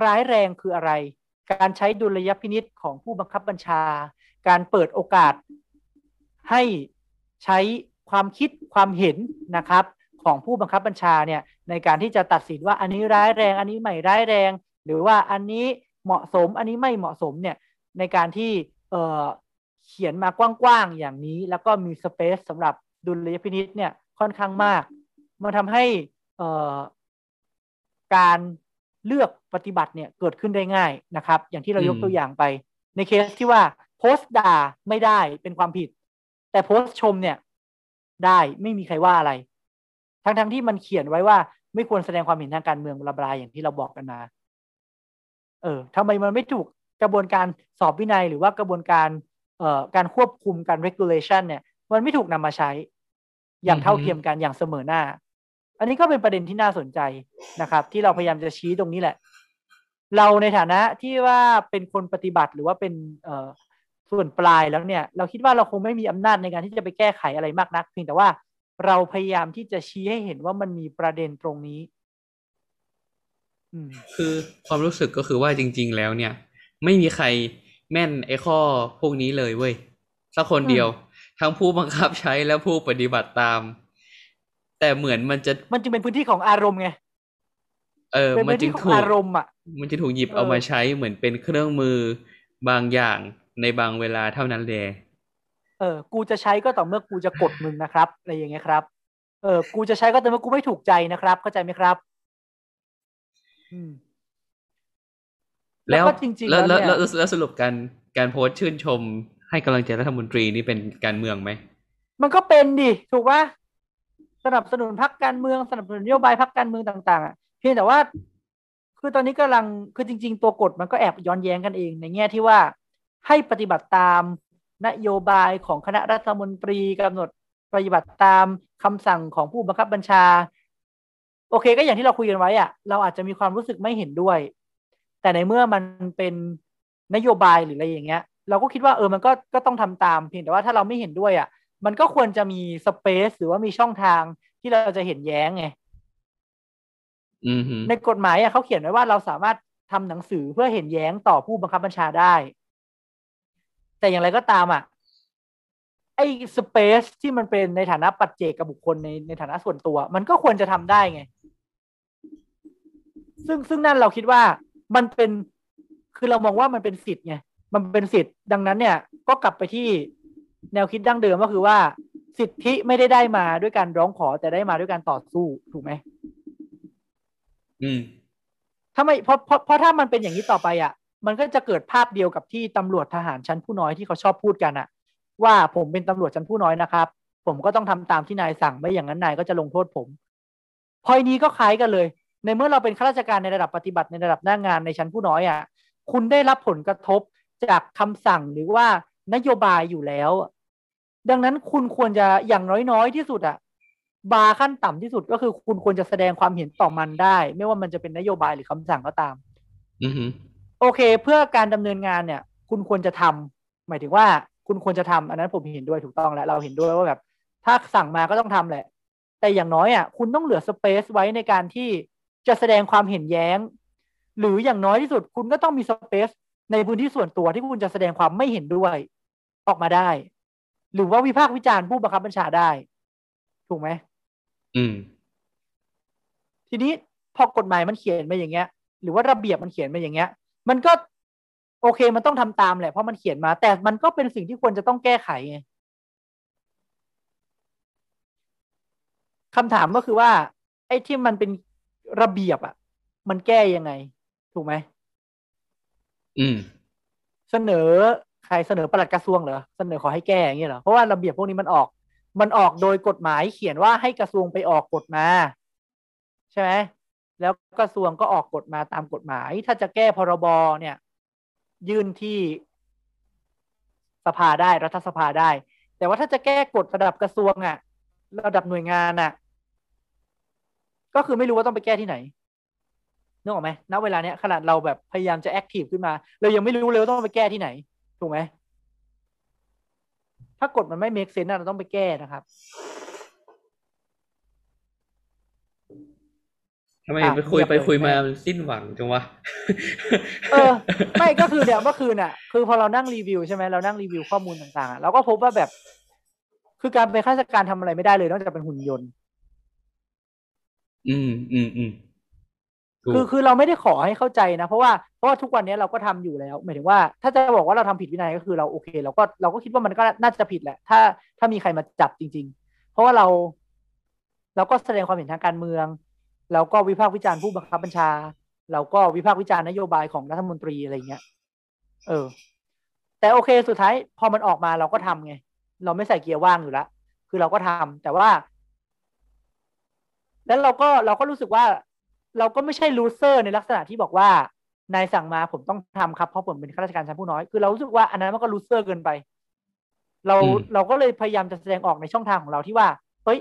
ร้ายแรงคืออะไร การใช้ดุลยพินิษของผู้บังคับบัญชา การเปิดโอกาส ให้ใช้ความคิดความเห็นนะครับของผู้บังคับบัญชาเนี่ยในการที่จะตัดสินว่าอันนี้ร้ายแรง อันนี้ไม่ร้ายแรง หรือว่าอันนี้เหมาะสม อันนี้ไม่เหมาะสมเนี่ยในการที่เอ่อเขียนมากว้างๆอย่างนี้ แล้วก็มีสเปซสำหรับดุลยพินิษเนี่ยค่อนข้างมาก มันทำให้เอ่อการเลือกปฏิบัติเนี่ยเกิดขึ้นได้ง่ายนะครับ อย่างที่เรายกตัวอย่างไป ในเคสที่ว่าโพสต์ด่าไม่ได้เป็นความผิด แต่โพสต์ชมเนี่ย ได้ไม่มีใครว่าอะไร ทั้งๆทที่มันเขียนไว้ว่า ไม่ควรแสดงความเห็นทางการเมืองระบายอย่างที่เราบอกกันมา เออทำไมมันไม่ถูกกระบวนการสอบวินัยหรือว่ากระบวนการเอ่อการควบคุมการ regulation เนี่ย มันไม่ถูกนำมาใช้ อย่างเท่าเทียมกันอย่างเสมอหน้า อันนี้ก็เป็นประเด็นที่น่าสนใจนะครับ ที่เราพยายามจะชี้ตรงนี้แหละ เราในฐานะที่ว่าเป็นคนปฏิบัติหรือว่าเป็นเอ่อ ส่วนปลายแล้วเนี่ยเราคิดว่าเราคงไม่มีอำนาจในการที่จะไปแก้ไขอะไรมากนัก เพียงแต่ว่าเราพยายามที่จะชี้ให้เห็นว่ามันมีประเด็นตรงนี้อืมคือความรู้สึกก็คือว่าจริง ๆ แล้วเนี่ย ไม่มีใครแม่นไอ้ข้อพวกนี้เลยเว้ยสักคนเดียว ทั้งผู้บังคับใช้และผู้ปฏิบัติตาม แต่เหมือนมันจะมันจึงเป็นพื้นที่ของอารมณ์ไงเออเป็นมันพื้นจึที่งของถูกอารมณ์อะมันจะถูกหยิบเออเอามาใช้เหมือนเป็นเครื่องมือบางอย่าง ในบางเวลาเท่านั้นแหละเออ กูจะใช้ก็ต่อเมื่อกูจะกดมึงนะครับอะไรอย่างเงี้ยครับ เออ กูจะใช้ก็ต่อเมื่อกูไม่ถูกใจนะครับ เข้าใจไหมครับ อืม แล้วก็จริงๆแล้วแล้วแล้วเนี่ยแล้วแล้วสรุปการการโพสต์ชื่นชมให้กำลังใจรัฐมนตรีนี่เป็นการเมืองไหม มันก็เป็นดิ ถูกปะสนับสนุนพรรคการเมืองสนับสนุนนโยบายพรรคการเมืองต่างๆอะเพียงแต่ว่า คือตอนนี้กำลังคือจริง ๆ ตัวกฎมันก็แอบย้อนแย้งกันเอง ในแง่ที่ว่า ให้ปฏิบัติตามนโยบายของคณะรัฐมนตรีกำหนดปฏิบัติตามคำสั่งของผู้บังคับบัญชา โอเค ก็อย่างที่เราคุยกันไว้อะเราอาจจะมีความรู้สึกไม่เห็นด้วย แต่ในเมื่อมันเป็นนโยบายหรืออะไรอย่างเงี้ย เราก็คิดว่าเออมันก็ก็ต้องทำตามเพียงแต่ว่าถ้าเราไม่เห็นด้วยอะ มันก็ควรจะมีสเปซหรือว่ามีช่องทางที่เราจะเห็นแย้งไงอือฮึในกฎหมายอะเขาเขียนไว้ว่าเราสามารถทำหนังสือเพื่อเห็นแย้งต่อผู้บังคับบัญชาได้ แต่อย่างไรก็ตามอะไอ้สเปซที่มันเป็นในฐานะปัจเจกกับบุคคลในในฐานะส่วนตัว มันก็ควรจะทำได้ไง ซึ่งซึ่งนั่นเราคิดว่ามันเป็นคือเรามองว่ามันเป็นสิทธิ์ไงมันเป็นสิทธิ์ ดังนั้นเนี่ย ก็กลับไปที่แนวคิดดั้งเดิมก็คือว่า สิทธิไม่ได้ได้มาด้วยการร้องขอแต่ได้มาด้วยการต่อสู้ถูกไหมอืมถ้าไม่เพราะเพราะเพราะถ้ามันเป็นอย่างนี้ต่อไปอะ มันก็จะเกิดภาพเดียวกับที่ตำรวจทหารชั้นผู้น้อยที่เขาชอบพูดกันอะว่าผมเป็นตำรวจชั้นผู้น้อยนะครับ ผมก็ต้องทำตามที่นายสั่งไม่อย่างนั้นนายก็จะลงโทษผมพอยนี้ก็คล้ายกันเลย ในเมื่อเราเป็นข้าราชการในระดับปฏิบัติในระดับหน้างานในชั้นผู้น้อยอะคุณได้รับผลกระทบจากคำสั่งหรือว่านโยบายอยู่แล้ว ดังนั้นคุณควรจะอย่างน้อยๆที่สุดอะบาขั้นต่ำที่สุดก็คือคุณควรจะแสดงความเห็นต่อมันได้ ไม่ว่ามันจะเป็นนโยบายหรือคำสั่งก็ตาม อือ โอเค เพื่อการดำเนินงานเนี่ย คุณควรจะทำหมายถึงว่าคุณควรจะทำอันนั้นผมเห็นด้วยถูกต้องแล้วเราเห็นด้วยว่าแบบ ถ้าสั่งมาก็ต้องทำแหละ แต่อย่างน้อยอะคุณต้องเหลือสเปซไว้ในการที่จะแสดงความเห็นแย้ง หรืออย่างน้อยที่สุด คุณก็ต้องมีสเปซในพื้นที่ส่วนตัวที่คุณจะแสดงความไม่เห็นด้วย ออกมาได้ หรือว่าวิพากษ์วิจารณ์ผู้บังคับบัญชาได้ ถูกไหมอืม ทีนี้พอกฎหมายมันเขียนมาอย่างเงี้ย หรือว่าระเบียบมันเขียนมาอย่างเงี้ย มันก็โอเค มันต้องทำตามแหละเพราะมันเขียนมา แต่มันก็เป็นสิ่งที่ควรจะต้องแก้ไขไงคำถามก็คือว่า ไอ้ที่มันเป็นระเบียบอะ มันแก้ยังไง ถูกไหมอืม เสนอใครเสนอปลัดกระทรวงเหรอเสนอขอให้แก้อย่างเงี้ยเหรอเพราะว่าระเบียบพวกนี้มันออก มันออกโดยกฎหมายเขียนว่าให้กระทรวงไปออกกฎมา ใช่ไหม แล้วกระทรวงก็ออกกฎมาตามกฎหมาย ถ้าจะแก้พรบเนี่ย ยื่นที่สภาได้รัฐสภาได้ แต่ว่าถ้าจะแก้กฎระดับกระทรวงอะระดับหน่วยงานอะก็คือไม่รู้ว่าต้องไปแก้ที่ไหนนึกออกไหมณเวลาเนี้ยขนาดเราแบบพยายามจะแอคทีฟขึ้นมา เรายังไม่รู้เลยว่าต้องไปแก้ที่ไหน ถูกไหม ถ้ากฎมันไม่เมคเซนส์เราต้องไปแก้นะครับ ทำไมอะไปคุยเงียบไปเลยคุยมาแม่มันสิ้นหวังจังวะ เออ ไม่ก็คือเนี่ยเมื่อคืนอะ คือพอเรานั่งรีวิวใช่ไหมเรานั่งรีวิวข้อมูลต่างๆอะเราก็พบว่าแบบ คือการเป็นข้าราชการทำอะไรไม่ได้เลยนอกจากเป็นหุ่นยนต์ อืมอืมอืมถูกคือคือเราไม่ได้ขอให้เข้าใจนะ เพราะว่าเพราะว่าทุกวันนี้เราก็ทำอยู่แล้วหมายถึงว่า ถ้าจะบอกว่าเราทำผิดวินัยก็คือเราโอเค เราก็เราก็คิดว่ามันก็น่าจะผิดแหละ ถ้าถ้ามีใครมาจับจริง ๆ เพราะว่าเรา เราก็แสดงความเห็นทางการเมือง เราก็วิพากษ์วิจารณ์ผู้บังคับบัญชา เราก็วิพากษ์วิจารณ์นโยบายของรัฐมนตรีอะไรเงี้ย เออ แต่โอเคสุดท้ายพอมันออกมาเราก็ทำไง เราไม่ใส่เกียร์ว่างอยู่แล้วคือเราก็ทำแต่ว่า แล้วเราก็เราก็รู้สึกว่า เราก็ไม่ใช่ loser ในลักษณะที่บอกว่านายสั่งมาผมต้องทำครับเพราะผมเป็นข้าราชการชั้นผู้น้อยคือเรารู้สึกว่าอันนั้นมันก็ loser เกินไป เราอืมเราก็เลยพยายามจะแสดงออกในช่องทางของเราที่ว่าเฮ้ย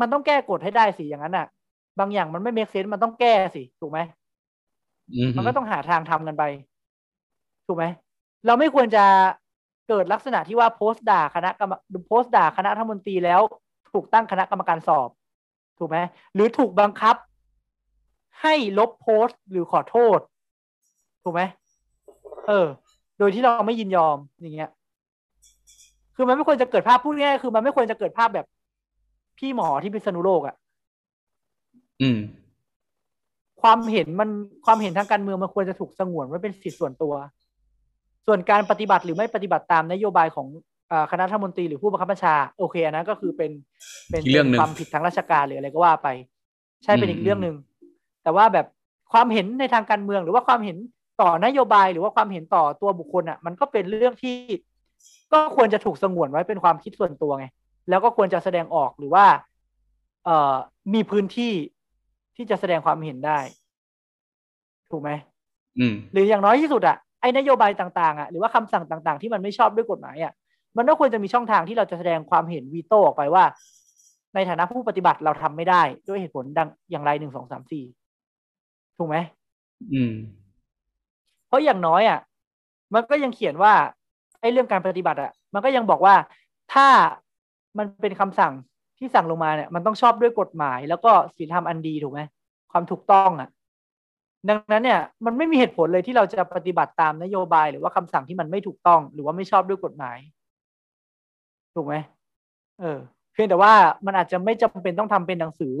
มันต้องแก้กฎให้ได้สิอย่างนั้นอะ บางอย่างมันไม่ make sense มันต้องแก้สิ ถูกไหมอืมมันก็ต้องหาทางทำกันไป ถูกไหม เราไม่ควรจะเกิดลักษณะที่ว่าโพสต์ด่าคณะกรรมโพสต์ด่าคณะรัฐมนตรีแล้ว ถูกตั้งคณะกรรมการสอบ ถูกไหม หรือถูกบังคับ ให้ลบโพสต์หรือขอโทษ ถูกไหมเออ โดยที่เราไม่ยินยอมอย่างเงี้ย คือมันไม่ควรจะเกิดภาพพูดง่ายๆคือมันไม่ควรจะเกิดภาพแบบ พี่หมอที่พิษณุโลกอะ อืม ความเห็นมันความเห็นทางการเมืองมันควรจะถูกสงวนไว้เป็นสิทธิส่วนตัว ส่วนการปฏิบัติหรือไม่ปฏิบัติตามนโยบายของอาคณะรัฐมนตรีหรือผู้บังคับบัญชา โอเคอันนั้นก็คือเป็นเป็นอีกเรื่องหนึ่งความผิดทางราชการหรืออะไรก็ว่าไป ใช่เป็นอืมอีกเรื่องหนึ่งแต่ว่าแบบความเห็นในทางการเมือง หรือว่าความเห็นต่อนโยบายหรือว่าความเห็นต่อตัวบุคคลอะ มันก็เป็นเรื่องที่ก็ควรจะถูกสงวนไว้เป็นความคิดส่วนตัวไง แล้วก็ควรจะแสดงออกหรือว่า เอ่อมีพื้นที่ ที่จะแสดงความเห็นได้ ถูกไหมอืมหรืออย่างน้อยที่สุดอะไอ้นโยบายต่างๆอะหรือว่าคำสั่งต่าง ๆ ที่มันไม่ชอบด้วยกฎหมายอะมันก็ควรจะมีช่องทางที่เราจะแสดงความเห็นวีโต้ออกไปว่า ในฐานะผู้ปฏิบัติเราทำไม่ได้ ด้วยเหตุผลดังอย่างไรหนึ่งสองสามสี่ถูกไหมอืม เพราะอย่างน้อยอะมันก็ยังเขียนว่าไอ้เรื่องการปฏิบัติอะมันก็ยังบอกว่าถ้ามันเป็นคำสั่ง ที่สั่งลงมาเนี่ยมันต้องชอบด้วยกฎหมาย แล้วก็ศีลธรรมอันดีถูกไหมความถูกต้องอะดังนั้นเนี่ยมันไม่มีเหตุผลเลยที่เราจะปฏิบัติตามนโยบายหรือว่าคำสั่งที่มันไม่ถูกต้อง หรือว่าไม่ชอบด้วยกฎหมาย ถูกไหมเออ เพียงแต่ว่ามันอาจจะไม่จำเป็นต้องทำเป็นหนังสือ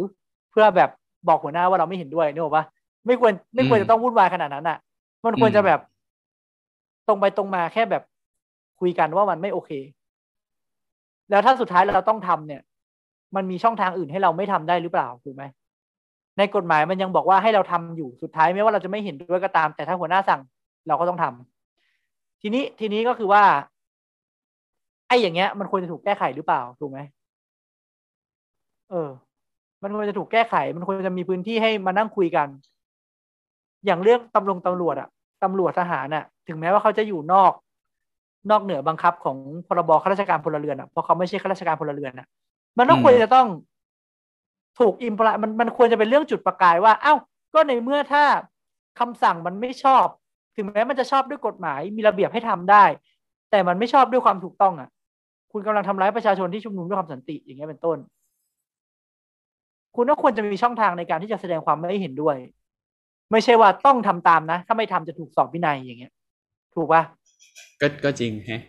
เพื่อแบบบอกหัวหน้าว่าเราไม่เห็นด้วยนึกออกปะไม่ควรไม่ควรอืมจะต้องวุ่นวายขนาดนั้นอะ มันควรจะอืมแบบ ตรงไปตรงมาแค่แบบคุยกันว่ามันไม่โอเค แล้วถ้าสุดท้ายเราต้องทำเนี่ย มันมีช่องทางอื่นให้เราไม่ทำได้หรือเปล่าถูกไหมในกฎหมายมันยังบอกว่าให้เราทำอยู่สุดท้ายไม่ว่าเราจะไม่เห็นด้วยก็ตาม แต่ถ้าหัวหน้าสั่งเราก็ต้องทำทีนี้ทีนี้ก็คือว่าไอ้อย่างเงี้ย มันควรจะถูกแก้ไขหรือเปล่าถูกไหมเออ มันควรจะถูกแก้ไข มันควรจะมีพื้นที่ให้มานั่งคุยกัน อย่างเรื่องตำรวจตำรวจอะตำรวจทหารอะถึงแม้ว่าเขาจะอยู่นอก นอกเหนือบังคับของพรบข้าราชการพลเรือนอะเพราะเขาไม่ใช่ข้าราชการพลเรือนอะ มันต้องอืมควรจะต้องถูกอิมพลมันมันควรจะเป็นเรื่องจุดประกายว่า เอ้า ก็ในเมื่อถ้าคำสั่งมันไม่ชอบ ถึงแม้มันจะชอบด้วยกฎหมายมีระเบียบให้ทำได้ แต่มันไม่ชอบด้วยความถูกต้องอะ คุณกำลังทำร้ายประชาชนที่ชุมนุมด้วยความสันติอย่างเงี้ยเป็นต้น คุณก็ควรจะมีช่องทางในการที่จะแสดงความไม่เห็นด้วย ไม่ใช่ว่าต้องทำตามนะ ถ้าไม่ทำจะถูกสอบวินัยอย่างเงี้ย ถูกปะก็ก็จริงแฮะ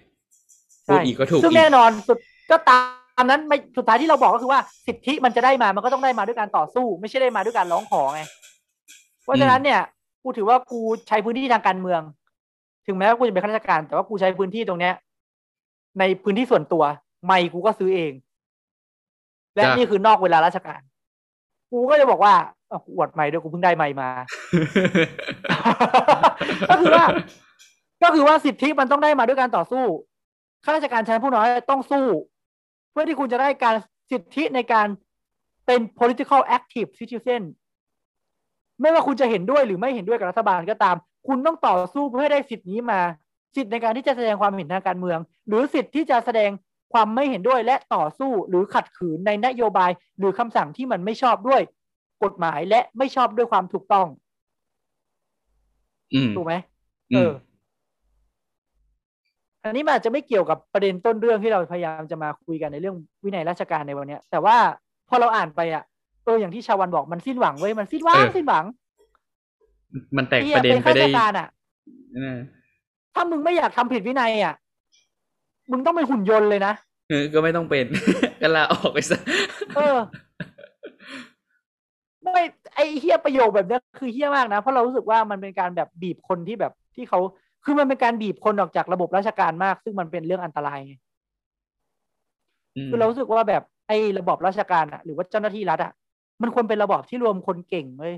พูดอีกก็ถูกซึ่งอีกแน่นอนสุดก็ตาม นั้นไม่สุดท้ายที่เราบอกก็คือว่าสิทธิมันจะได้มามันก็ต้องได้มาด้วยการต่อสู้ ไม่ใช่ได้มาด้วยการร้องขอไงเพราะฉะนั้นเนี่ยกูถือว่ากูใช้พื้นที่ทางการเมือง ถึงแม้ว่ากูจะเป็นข้าราชการ แต่ว่ากูใช้พื้นที่ตรงเนี้ย ในพื้นที่ส่วนตัว ไม่กูก็ซื้อเอง และนี่คือนอกเวลาราชการ กูก็จะบอกว่าอวดไม่ด้วยกูเพิ่งได้ไม่มา ก็คือว่า ก็คือว่าสิทธิมันต้องได้มาด้วยการต่อสู้ข้าราชการชั้นผู้น้อยต้องสู้ พื่อที่คุณจะได้การสิทธิในการเป็น political active citizen ไม่ว่าคุณจะเห็นด้วยหรือไม่เห็นด้วยกับรัฐบาลก็ตาม คุณต้องต่อสู้เพื่อให้ได้สิทธินี้มา สิทธิในการที่จะแสดงความเห็นทางการเมือง หรือสิทธิที่จะแสดงความไม่เห็นด้วยและต่อสู้หรือขัดขืนในนโยบาย หรือคำสั่งที่มันไม่ชอบด้วยกฎหมายและไม่ชอบด้วยความถูกต้องอืมถูกไหมอืเอมอ อันนี้มันอาจจะไม่เกี่ยวกับประเด็นต้นเรื่องที่เราพยายามจะมาคุยกันในเรื่องวินัยราชการในวันเนี้ยแต่ว่าพอเราอ่านไปอะเอออย่างที่ชาวันบอกมันสิ้นหวังเว้ยมันสิ้นหวังเออสิ้นหวัง มันแตกที่ประเด็นเป็นไปข้าราได้ชการอะเออถ้ามึงไม่อยากทำผิดวินัยอะมึงต้องเป็นหุ่นยนต์เลยนะเออก็ไม่ต้องเป็นก็ลาออกไปซะเออไม่ไอเฮี้ยประโยคแบบเนี้ยคือเฮี้ยมากนะ เพราะเรารู้สึกว่ามันเป็นการแบบบีบคนที่แบบที่เขา คือมันเป็นการบีบคนออกจากระบบราชการมาก ซึ่งมันเป็นเรื่องอันตรายไงมคือเรารู้สึกว่าแบบไอ้ระบอบราชการอะหรือว่าเจ้าหน้าที่รัฐอะมันควรเป็นระบอบที่รวมคนเก่งเว้ย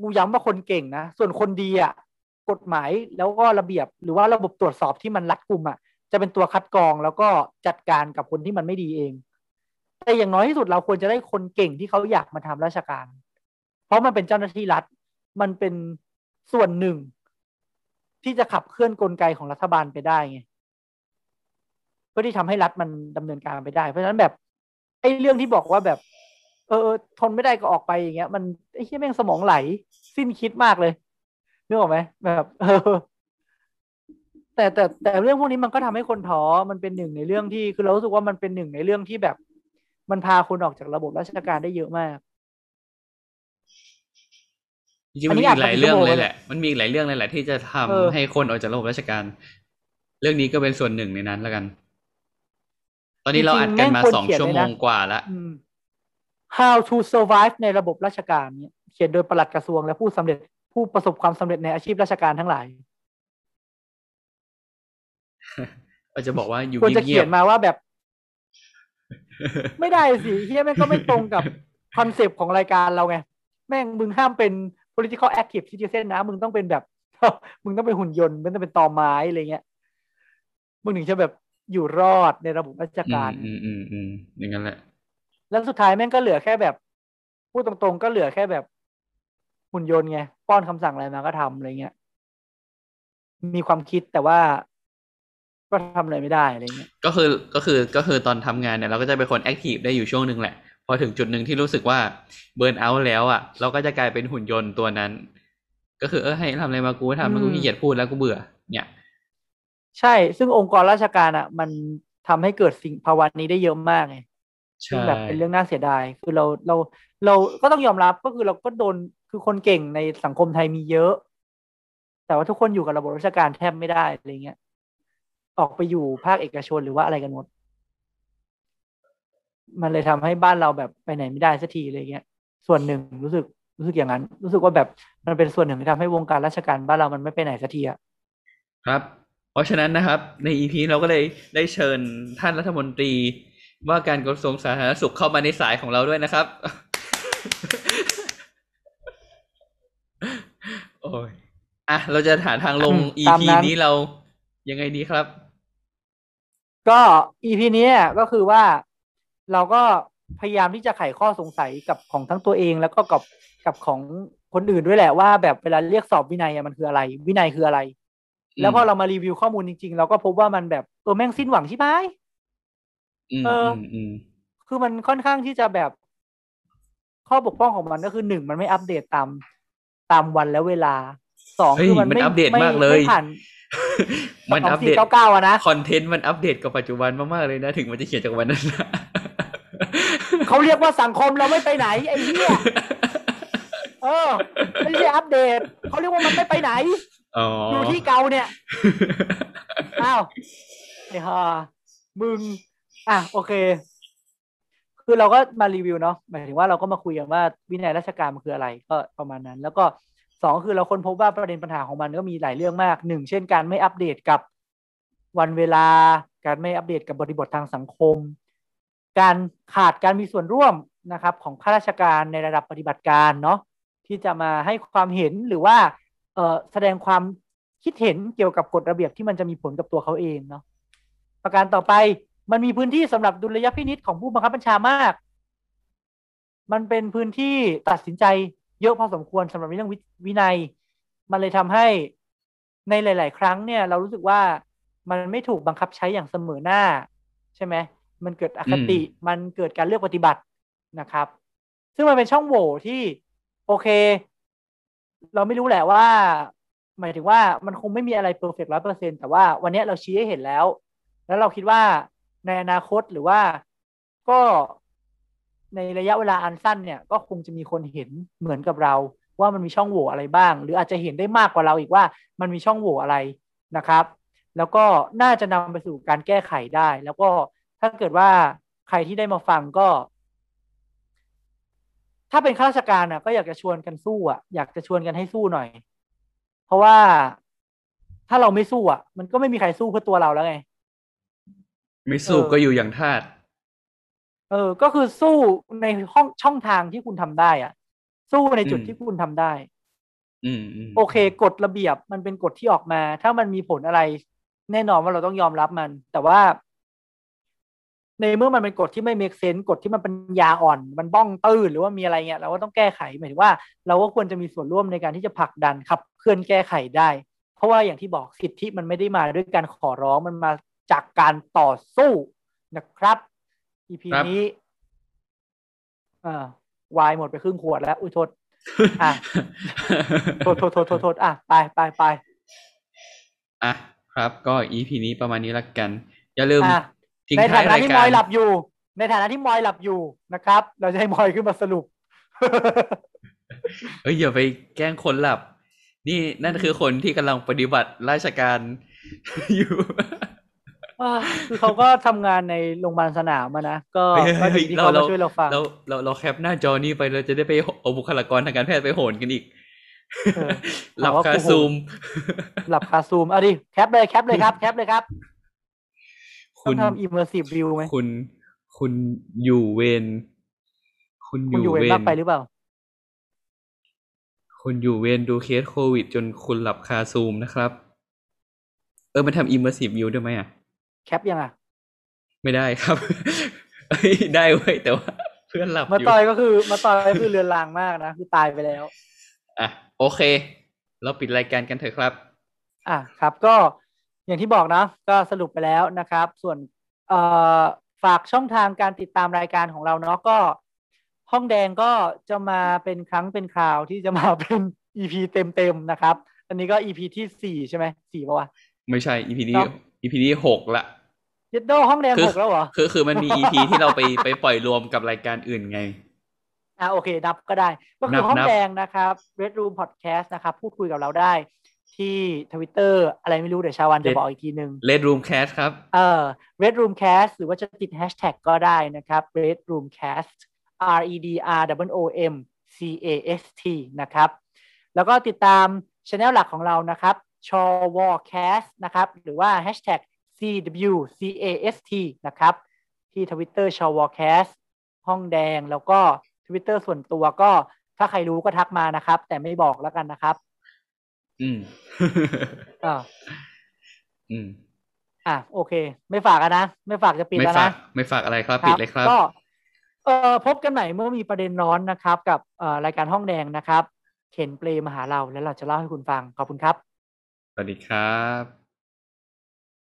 กูย้ำว่าคนเก่งนะ ส่วนคนดีอะกฎหมายแล้วก็ระเบียบ หรือว่าระบบตรวจสอบที่มันรัดกุมอะจะเป็นตัวคัดกรองแล้วก็จัดการกับคนที่มันไม่ดีเอง แต่อย่างน้อยที่สุดเราควรจะได้คนเก่งที่เขาอยากมาทำราชการ เพราะมันเป็นเจ้าหน้าที่รัฐ มันเป็น ส่วนหนึ่ง ที่จะขับเคลื่อนกลไกของรัฐบาลไปได้ไงเพื่อที่ทำให้รัฐมันดำเนินการไปได้ เพราะฉะนั้นแบบไอ้เรื่องที่บอกว่าแบบ เออทนไม่ได้ก็ออกไปอย่างเงี้ย มันไอ้ที่แม่งสมองไหล สิ้นคิดมากเลยนึกออกไหมแบบเออแต่แต่แต่เรื่องพวกนี้มันก็ทำให้คนท้อมันเป็นหนึ่งในเรื่องที่คือเรารู้สึกว่ามันเป็นหนึ่งในเรื่องที่แบบ มันพาคนออกจากระบบราชการได้เยอะมาก จริงๆอัมันนนี้มีอาจอีกหลายจะเป็นเรื่องชั่วโมงเลยแหละ มันมีอีกหลายเรื่องเลยแหละที่จะทำเออให้คนออกจากระบบราชการ เรื่องนี้ก็เป็นส่วนหนึ่งในนั้นแล้วกัน ตอนนี้เราอัดกันมาจริงๆแม่งควรสองเขียนชั่วเลยโมนะงกว่าละออืม How to survive ในระบบราชการเนี่ยเขียนโดยปลัดกระทรวงและผู้สำเร็จผู้ประสบความสำเร็จในอาชีพราชการทั้งหลายเราจะบอกว่าควรจะเขียนมาว่าอยู่เงียบว่าแบบ ไม่ได้สิเหี้ยแม่งก็ไม่ตรงกับ concept ของรายการเราไง แม่งมึงห้ามเป็น political active citizen นะ มึงต้องเป็นแบบ มึงต้องเป็นหุ่นยนต์มึงต้องเป็นตอไม้อะไรเงี้ยมึงถึงจะแบบอยู่รอดในระบบราชๆการอืมอืมอืมอย่างนั้นแหละ แล้วสุดท้ายแม่งก็เหลือแค่แบบพูดตรงๆก็เหลือแค่แบบหุ่นยนต์ไงป้อนคำสั่งอะไรมาก็ทำอะไรเงี้ยมีความคิดแต่ว่าก็ทำอะไรไม่ได้อะไรเงี้ยก็คือก็คือก็คือตอนทำงานเนี่ยเราก็จะเป็นคนแอคทีฟได้อยู่ช่วงหนึ่งแหละ พอถึงจุดหนึ่งที่รู้สึกว่าเบิร์นเอาท์แล้วอะ เราก็จะกลายเป็นหุ่นยนต์ตัวนั้น ก็คือเออให้ทำอะไรมากูก็ทำแล้วกูอืมขี้เกียจพูดแล้วกูเบื่อ เนี่ย ใช่ ซึ่งองค์กรราชการอะ มันทำให้เกิดสิ่งภาวะนี้ได้เยอะมากไงซึ่งใช่แบบเป็นเรื่องน่าเสียดาย คือเราเราเราก็ต้องยอมรับก็คือเราก็โดนคือคนเก่งในสังคมไทยมีเยอะ แต่ว่าทุกคนอยู่กับระบบราชการแทบไม่ได้อะไรเงี้ยออกไปอยู่ภาคเอกชนหรือว่าอะไรกันหมด มันเลยทำให้บ้านเราแบบไปไหนไม่ได้สักทีอะไรเงี้ย ส่วนหนึ่งรู้สึกรู้สึกอย่างนั้น รู้สึกว่าแบบมันเป็นส่วนหนึ่งที่ทำให้วงการราชการบ้านเรามันไม่ไปไหนสักทีอะครับ เพราะฉะนั้นนะครับ ในอีพีเราก็เลยได้เชิญท่านรัฐมนตรี ว่าการกระทรวงสาธารณสุขเข้ามาในสายของเราด้วยนะครับ โอโอ้ยอะเราจะหาทางลงอืม EP ตามนั้นนี้เรายังไงดีครับ ก็อีพีนี้ยก็คือว่า เราก็พยายามที่จะไขข้อสงสัยกับของทั้งตัวเองแล้วก็กับกับของคนอื่นด้วยแหละว่า แบบเวลาเรียกสอบวินัยอะมันคืออะไร วินัยคืออะไร แล้วพอเรามารีวิวข้อมูลจริง ๆ เราก็พบว่ามันแบบเออแม่งสิ้นหวังใช่ไหมอืมเอออืมอืมคือมันค่อนข้างที่จะแบบ ข้อบกพร่องของมันก็คือหนึ่งมันไม่อัปเดตตามตามวันและเวลาสองเฮ้ยคือมันมันไม่อัปเดตไม่มากเลยไม่ผ่านมันสองอัปสี่เดตเก้าเก้าอะนะคอนเทนต์มันอัปเดตกับปัจจุบันมากๆเลยนะ ถึงมันจะเขียนจากวันนั้นนะ เขาเรียกว่าสังคมเราไม่ไปไหนไอ้เหี้ยเออ ไม่ใช่อัปเดตเขาเรียกว่ามันไม่ไปไหนอ๋ออยู่ที่เกาเนี่ยอ้าวไอ้ห่ามึง อะโอเค คือเราก็มารีวิวเนาะหมายถึงว่าเราก็มาคุยกันว่าวินัยราชการมันคืออะไรก็ประมาณนั้น แล้วก็สองคือเราค้นพบว่าประเด็นปัญหาของมันก็มีหลายเรื่องมากหนึ่งเช่นการไม่อัปเดตกับวันเวลาการไม่อัปเดตกับบริบททางสังคม การขาดการมีส่วนร่วมนะครับของข้าราชการในระดับปฏิบัติการเนาะที่จะมาให้ความเห็นหรือว่าเแสดงความคิดเห็นเกี่ยวกับกฎระเบียบที่มันจะมีผลกับตัวเขาเองเนาะประการต่อไปมันมีพื้นที่สำหรับดุลยพินิษของผู้บังคับบัญชามาก มันเป็นพื้นที่ตัดสินใจเยอะพอสมควรสำหรับเรื่องวิวินัย มันเลยทำให้ในหลาย ๆ ครั้งเนี่ยเรารู้สึกว่ามันไม่ถูกบังคับใช้อย่างเสมอหน้า ใช่ไหม มันเกิดอคติ มันเกิดการเลือกปฏิบัตินะครับ ซึ่งมันเป็นช่องโหว่ที่โอเค เราไม่รู้แหละว่า หมายถึงว่ามันคงไม่มีอะไรเพอร์เฟกต์ร้อยเปอร์เซ็นแต่ว่าวันนี้เราชี้ให้เห็นแล้ว แล้วเราคิดว่าในอนาคตหรือว่าก็ในระยะเวลาอันสั้นเนี่ย ก็คงจะมีคนเห็นเหมือนกับเรา ว่ามันมีช่องโหว่อะไรบ้าง หรืออาจจะเห็นได้มากกว่าเราอีกว่ามันมีช่องโหว่อะไรนะครับ แล้วก็น่าจะนำไปสู่การแก้ไขได้ แล้วก็ ถ้าเกิดว่าใครที่ได้มาฟังก็ ถ้าเป็นข้าราชการอะ ก็อยากจะชวนกันสู้อะ อยากจะชวนกันให้สู้หน่อย เพราะว่าถ้าเราไม่สู้อะ มันก็ไม่มีใครสู้เพื่อตัวเราแล้วไง ไม่สู้เออก็อยู่อย่างทาสเออ ก็คือสู้ในห้องช่องทางที่คุณทำได้อะ สู้ในจุดอืมที่คุณทำได้อืมอืมโอเค กฎระเบียบมันเป็นกฎที่ออกมา ถ้ามันมีผลอะไร แน่นอนว่าเราต้องยอมรับมัน แต่ว่า ในเมื่อมันเป็นกฎที่ไม่ make sense กฎที่มันเป็นยาอ่อน มันบ้องตื้นหรือว่ามีอะไรเงี้ยเราก็ต้องแก้ไขหมายถึงว่า เราก็ควรจะมีส่วนร่วมในการที่จะผลักดันขับเคลื่อนแก้ไขได้ เพราะว่าอย่างที่บอกสิทธิมันไม่ได้มาด้วยการขอร้องมันมาจากการต่อสู้นะครับ EP นี้อ่าวายหมดไปครึ่งขวดแล้ว อุ้ยโทษอะโทษโทษโทษโทษโทษอะไปไปไปอะครับ ก็ EP นี้ประมาณนี้ละกัน อย่าลืมอะทิ้ง ในท้าฐายนะรายที่มกาอรยหลับอยู่ ในฐานะที่มอยหลับอยู่นะครับ เราจะให้มอยขึ้นมาสรุปเอ้ยอย่าไปแกล้งคนหลับ นี่นั่นคือคนที่กำลังปฏิบัติราชการอยู่อ่าคือเขาก็ทำงานในโรงพยาบาลสนามอะนะ ก็เฮ้ยก็ดีที่เขามาช่วยเราฟังเรเราเราเรา cap หน้าจอนี้ไปเราจะได้ไปเอาบุคลากรทางการแพทย์ไปโหนกันอีกเออหลับหาว่าคากูโหนซูม หลับคาซูมเอาดิ cap เลย cap เลยครับ cap เลยครับ คุต้องณทำ immersive view ไหมคุณคุณอยู่เวรคุณอคุณยู่อยู่เวเวรรมากไปหรือเปล่า คุณอยู่เวรดูเคสโควิด จนคุณหลับคาซูมนะครับ เออมันทำ immersive view ได้ไหมอะ แคปยังอะ ไม่ได้ครับเอ้ยได้เว้ยแต่ว่าเพื่อนหลับมาอยู่ตอยก็คือ มาตอยก็คือเรือนรางมากนะ คือตายไปแล้ว อะ โอเค เราปิดรายการกันเถอะครับ อะครับก็ อย่างที่บอกนะก็สรุปไปแล้วนะครับ ส่วนเอ่อฝากช่องทางการติดตามรายการของเราเนาะก็ห้องแดงก็จะมาเป็นครั้งเป็นคราวที่จะมาเป็น EP เต็มๆนะครับ อันนี้ก็ EP ที่สี่ใช่ไหมสี่ปะวะไม่ใช่ EP นี้ครับ EP นี้หกละเยดโดห้องแดงคือหกแล้วเหรอคือคือมันมี EP ที่เราไปไปปล่อยรวมกับรายการอื่นไงอะโอเค นับก็ได้ ก็คืนัอบห้องนับแดงนะครับ Red Room Podcast นะครับ พูดคุยกับเราได้ ที่ทวิตเตอร์อะไรไม่รู้ เดี๋ยวชาวันจะบอกอีกทีหนึ่ง Red Room Cast ครับ เอ่อ Red Room Cast หรือว่าจะติดแฮชแท็กก็ได้นะครับ Red Room Cast R E D R O O M C A S T นะครับ แล้วก็ติดตามช anel หลักของเรานะครับชอวอ cast นะครับ หรือว่า hashtag CW CAST นะครับ ที่ทวิตเตอร์ชอวอ cast ห้องแดงแล้วก็ทวิตเตอร์ส่วนตัวก็ถ้าใครรู้ก็ทักมานะครับ แต่ไม่บอกแล้วกันนะครับ อืมอ่าอืมอะโอเค ไม่ฝากอะนะ ไม่ฝากจะปิดแล้ว ไม่ฝากนะไม่ฝากอะไรครับปิดเลยครับ ครับก็เอ่อพบกันใหม่เมื่อมีประเด็นร้อนนะครับ กับเอ่อรายการห้องแดงนะครับเข็นเปลมาหาเราแล้วเราจะเล่าให้คุณฟังขอบคุณครับ สวัสดีครับบ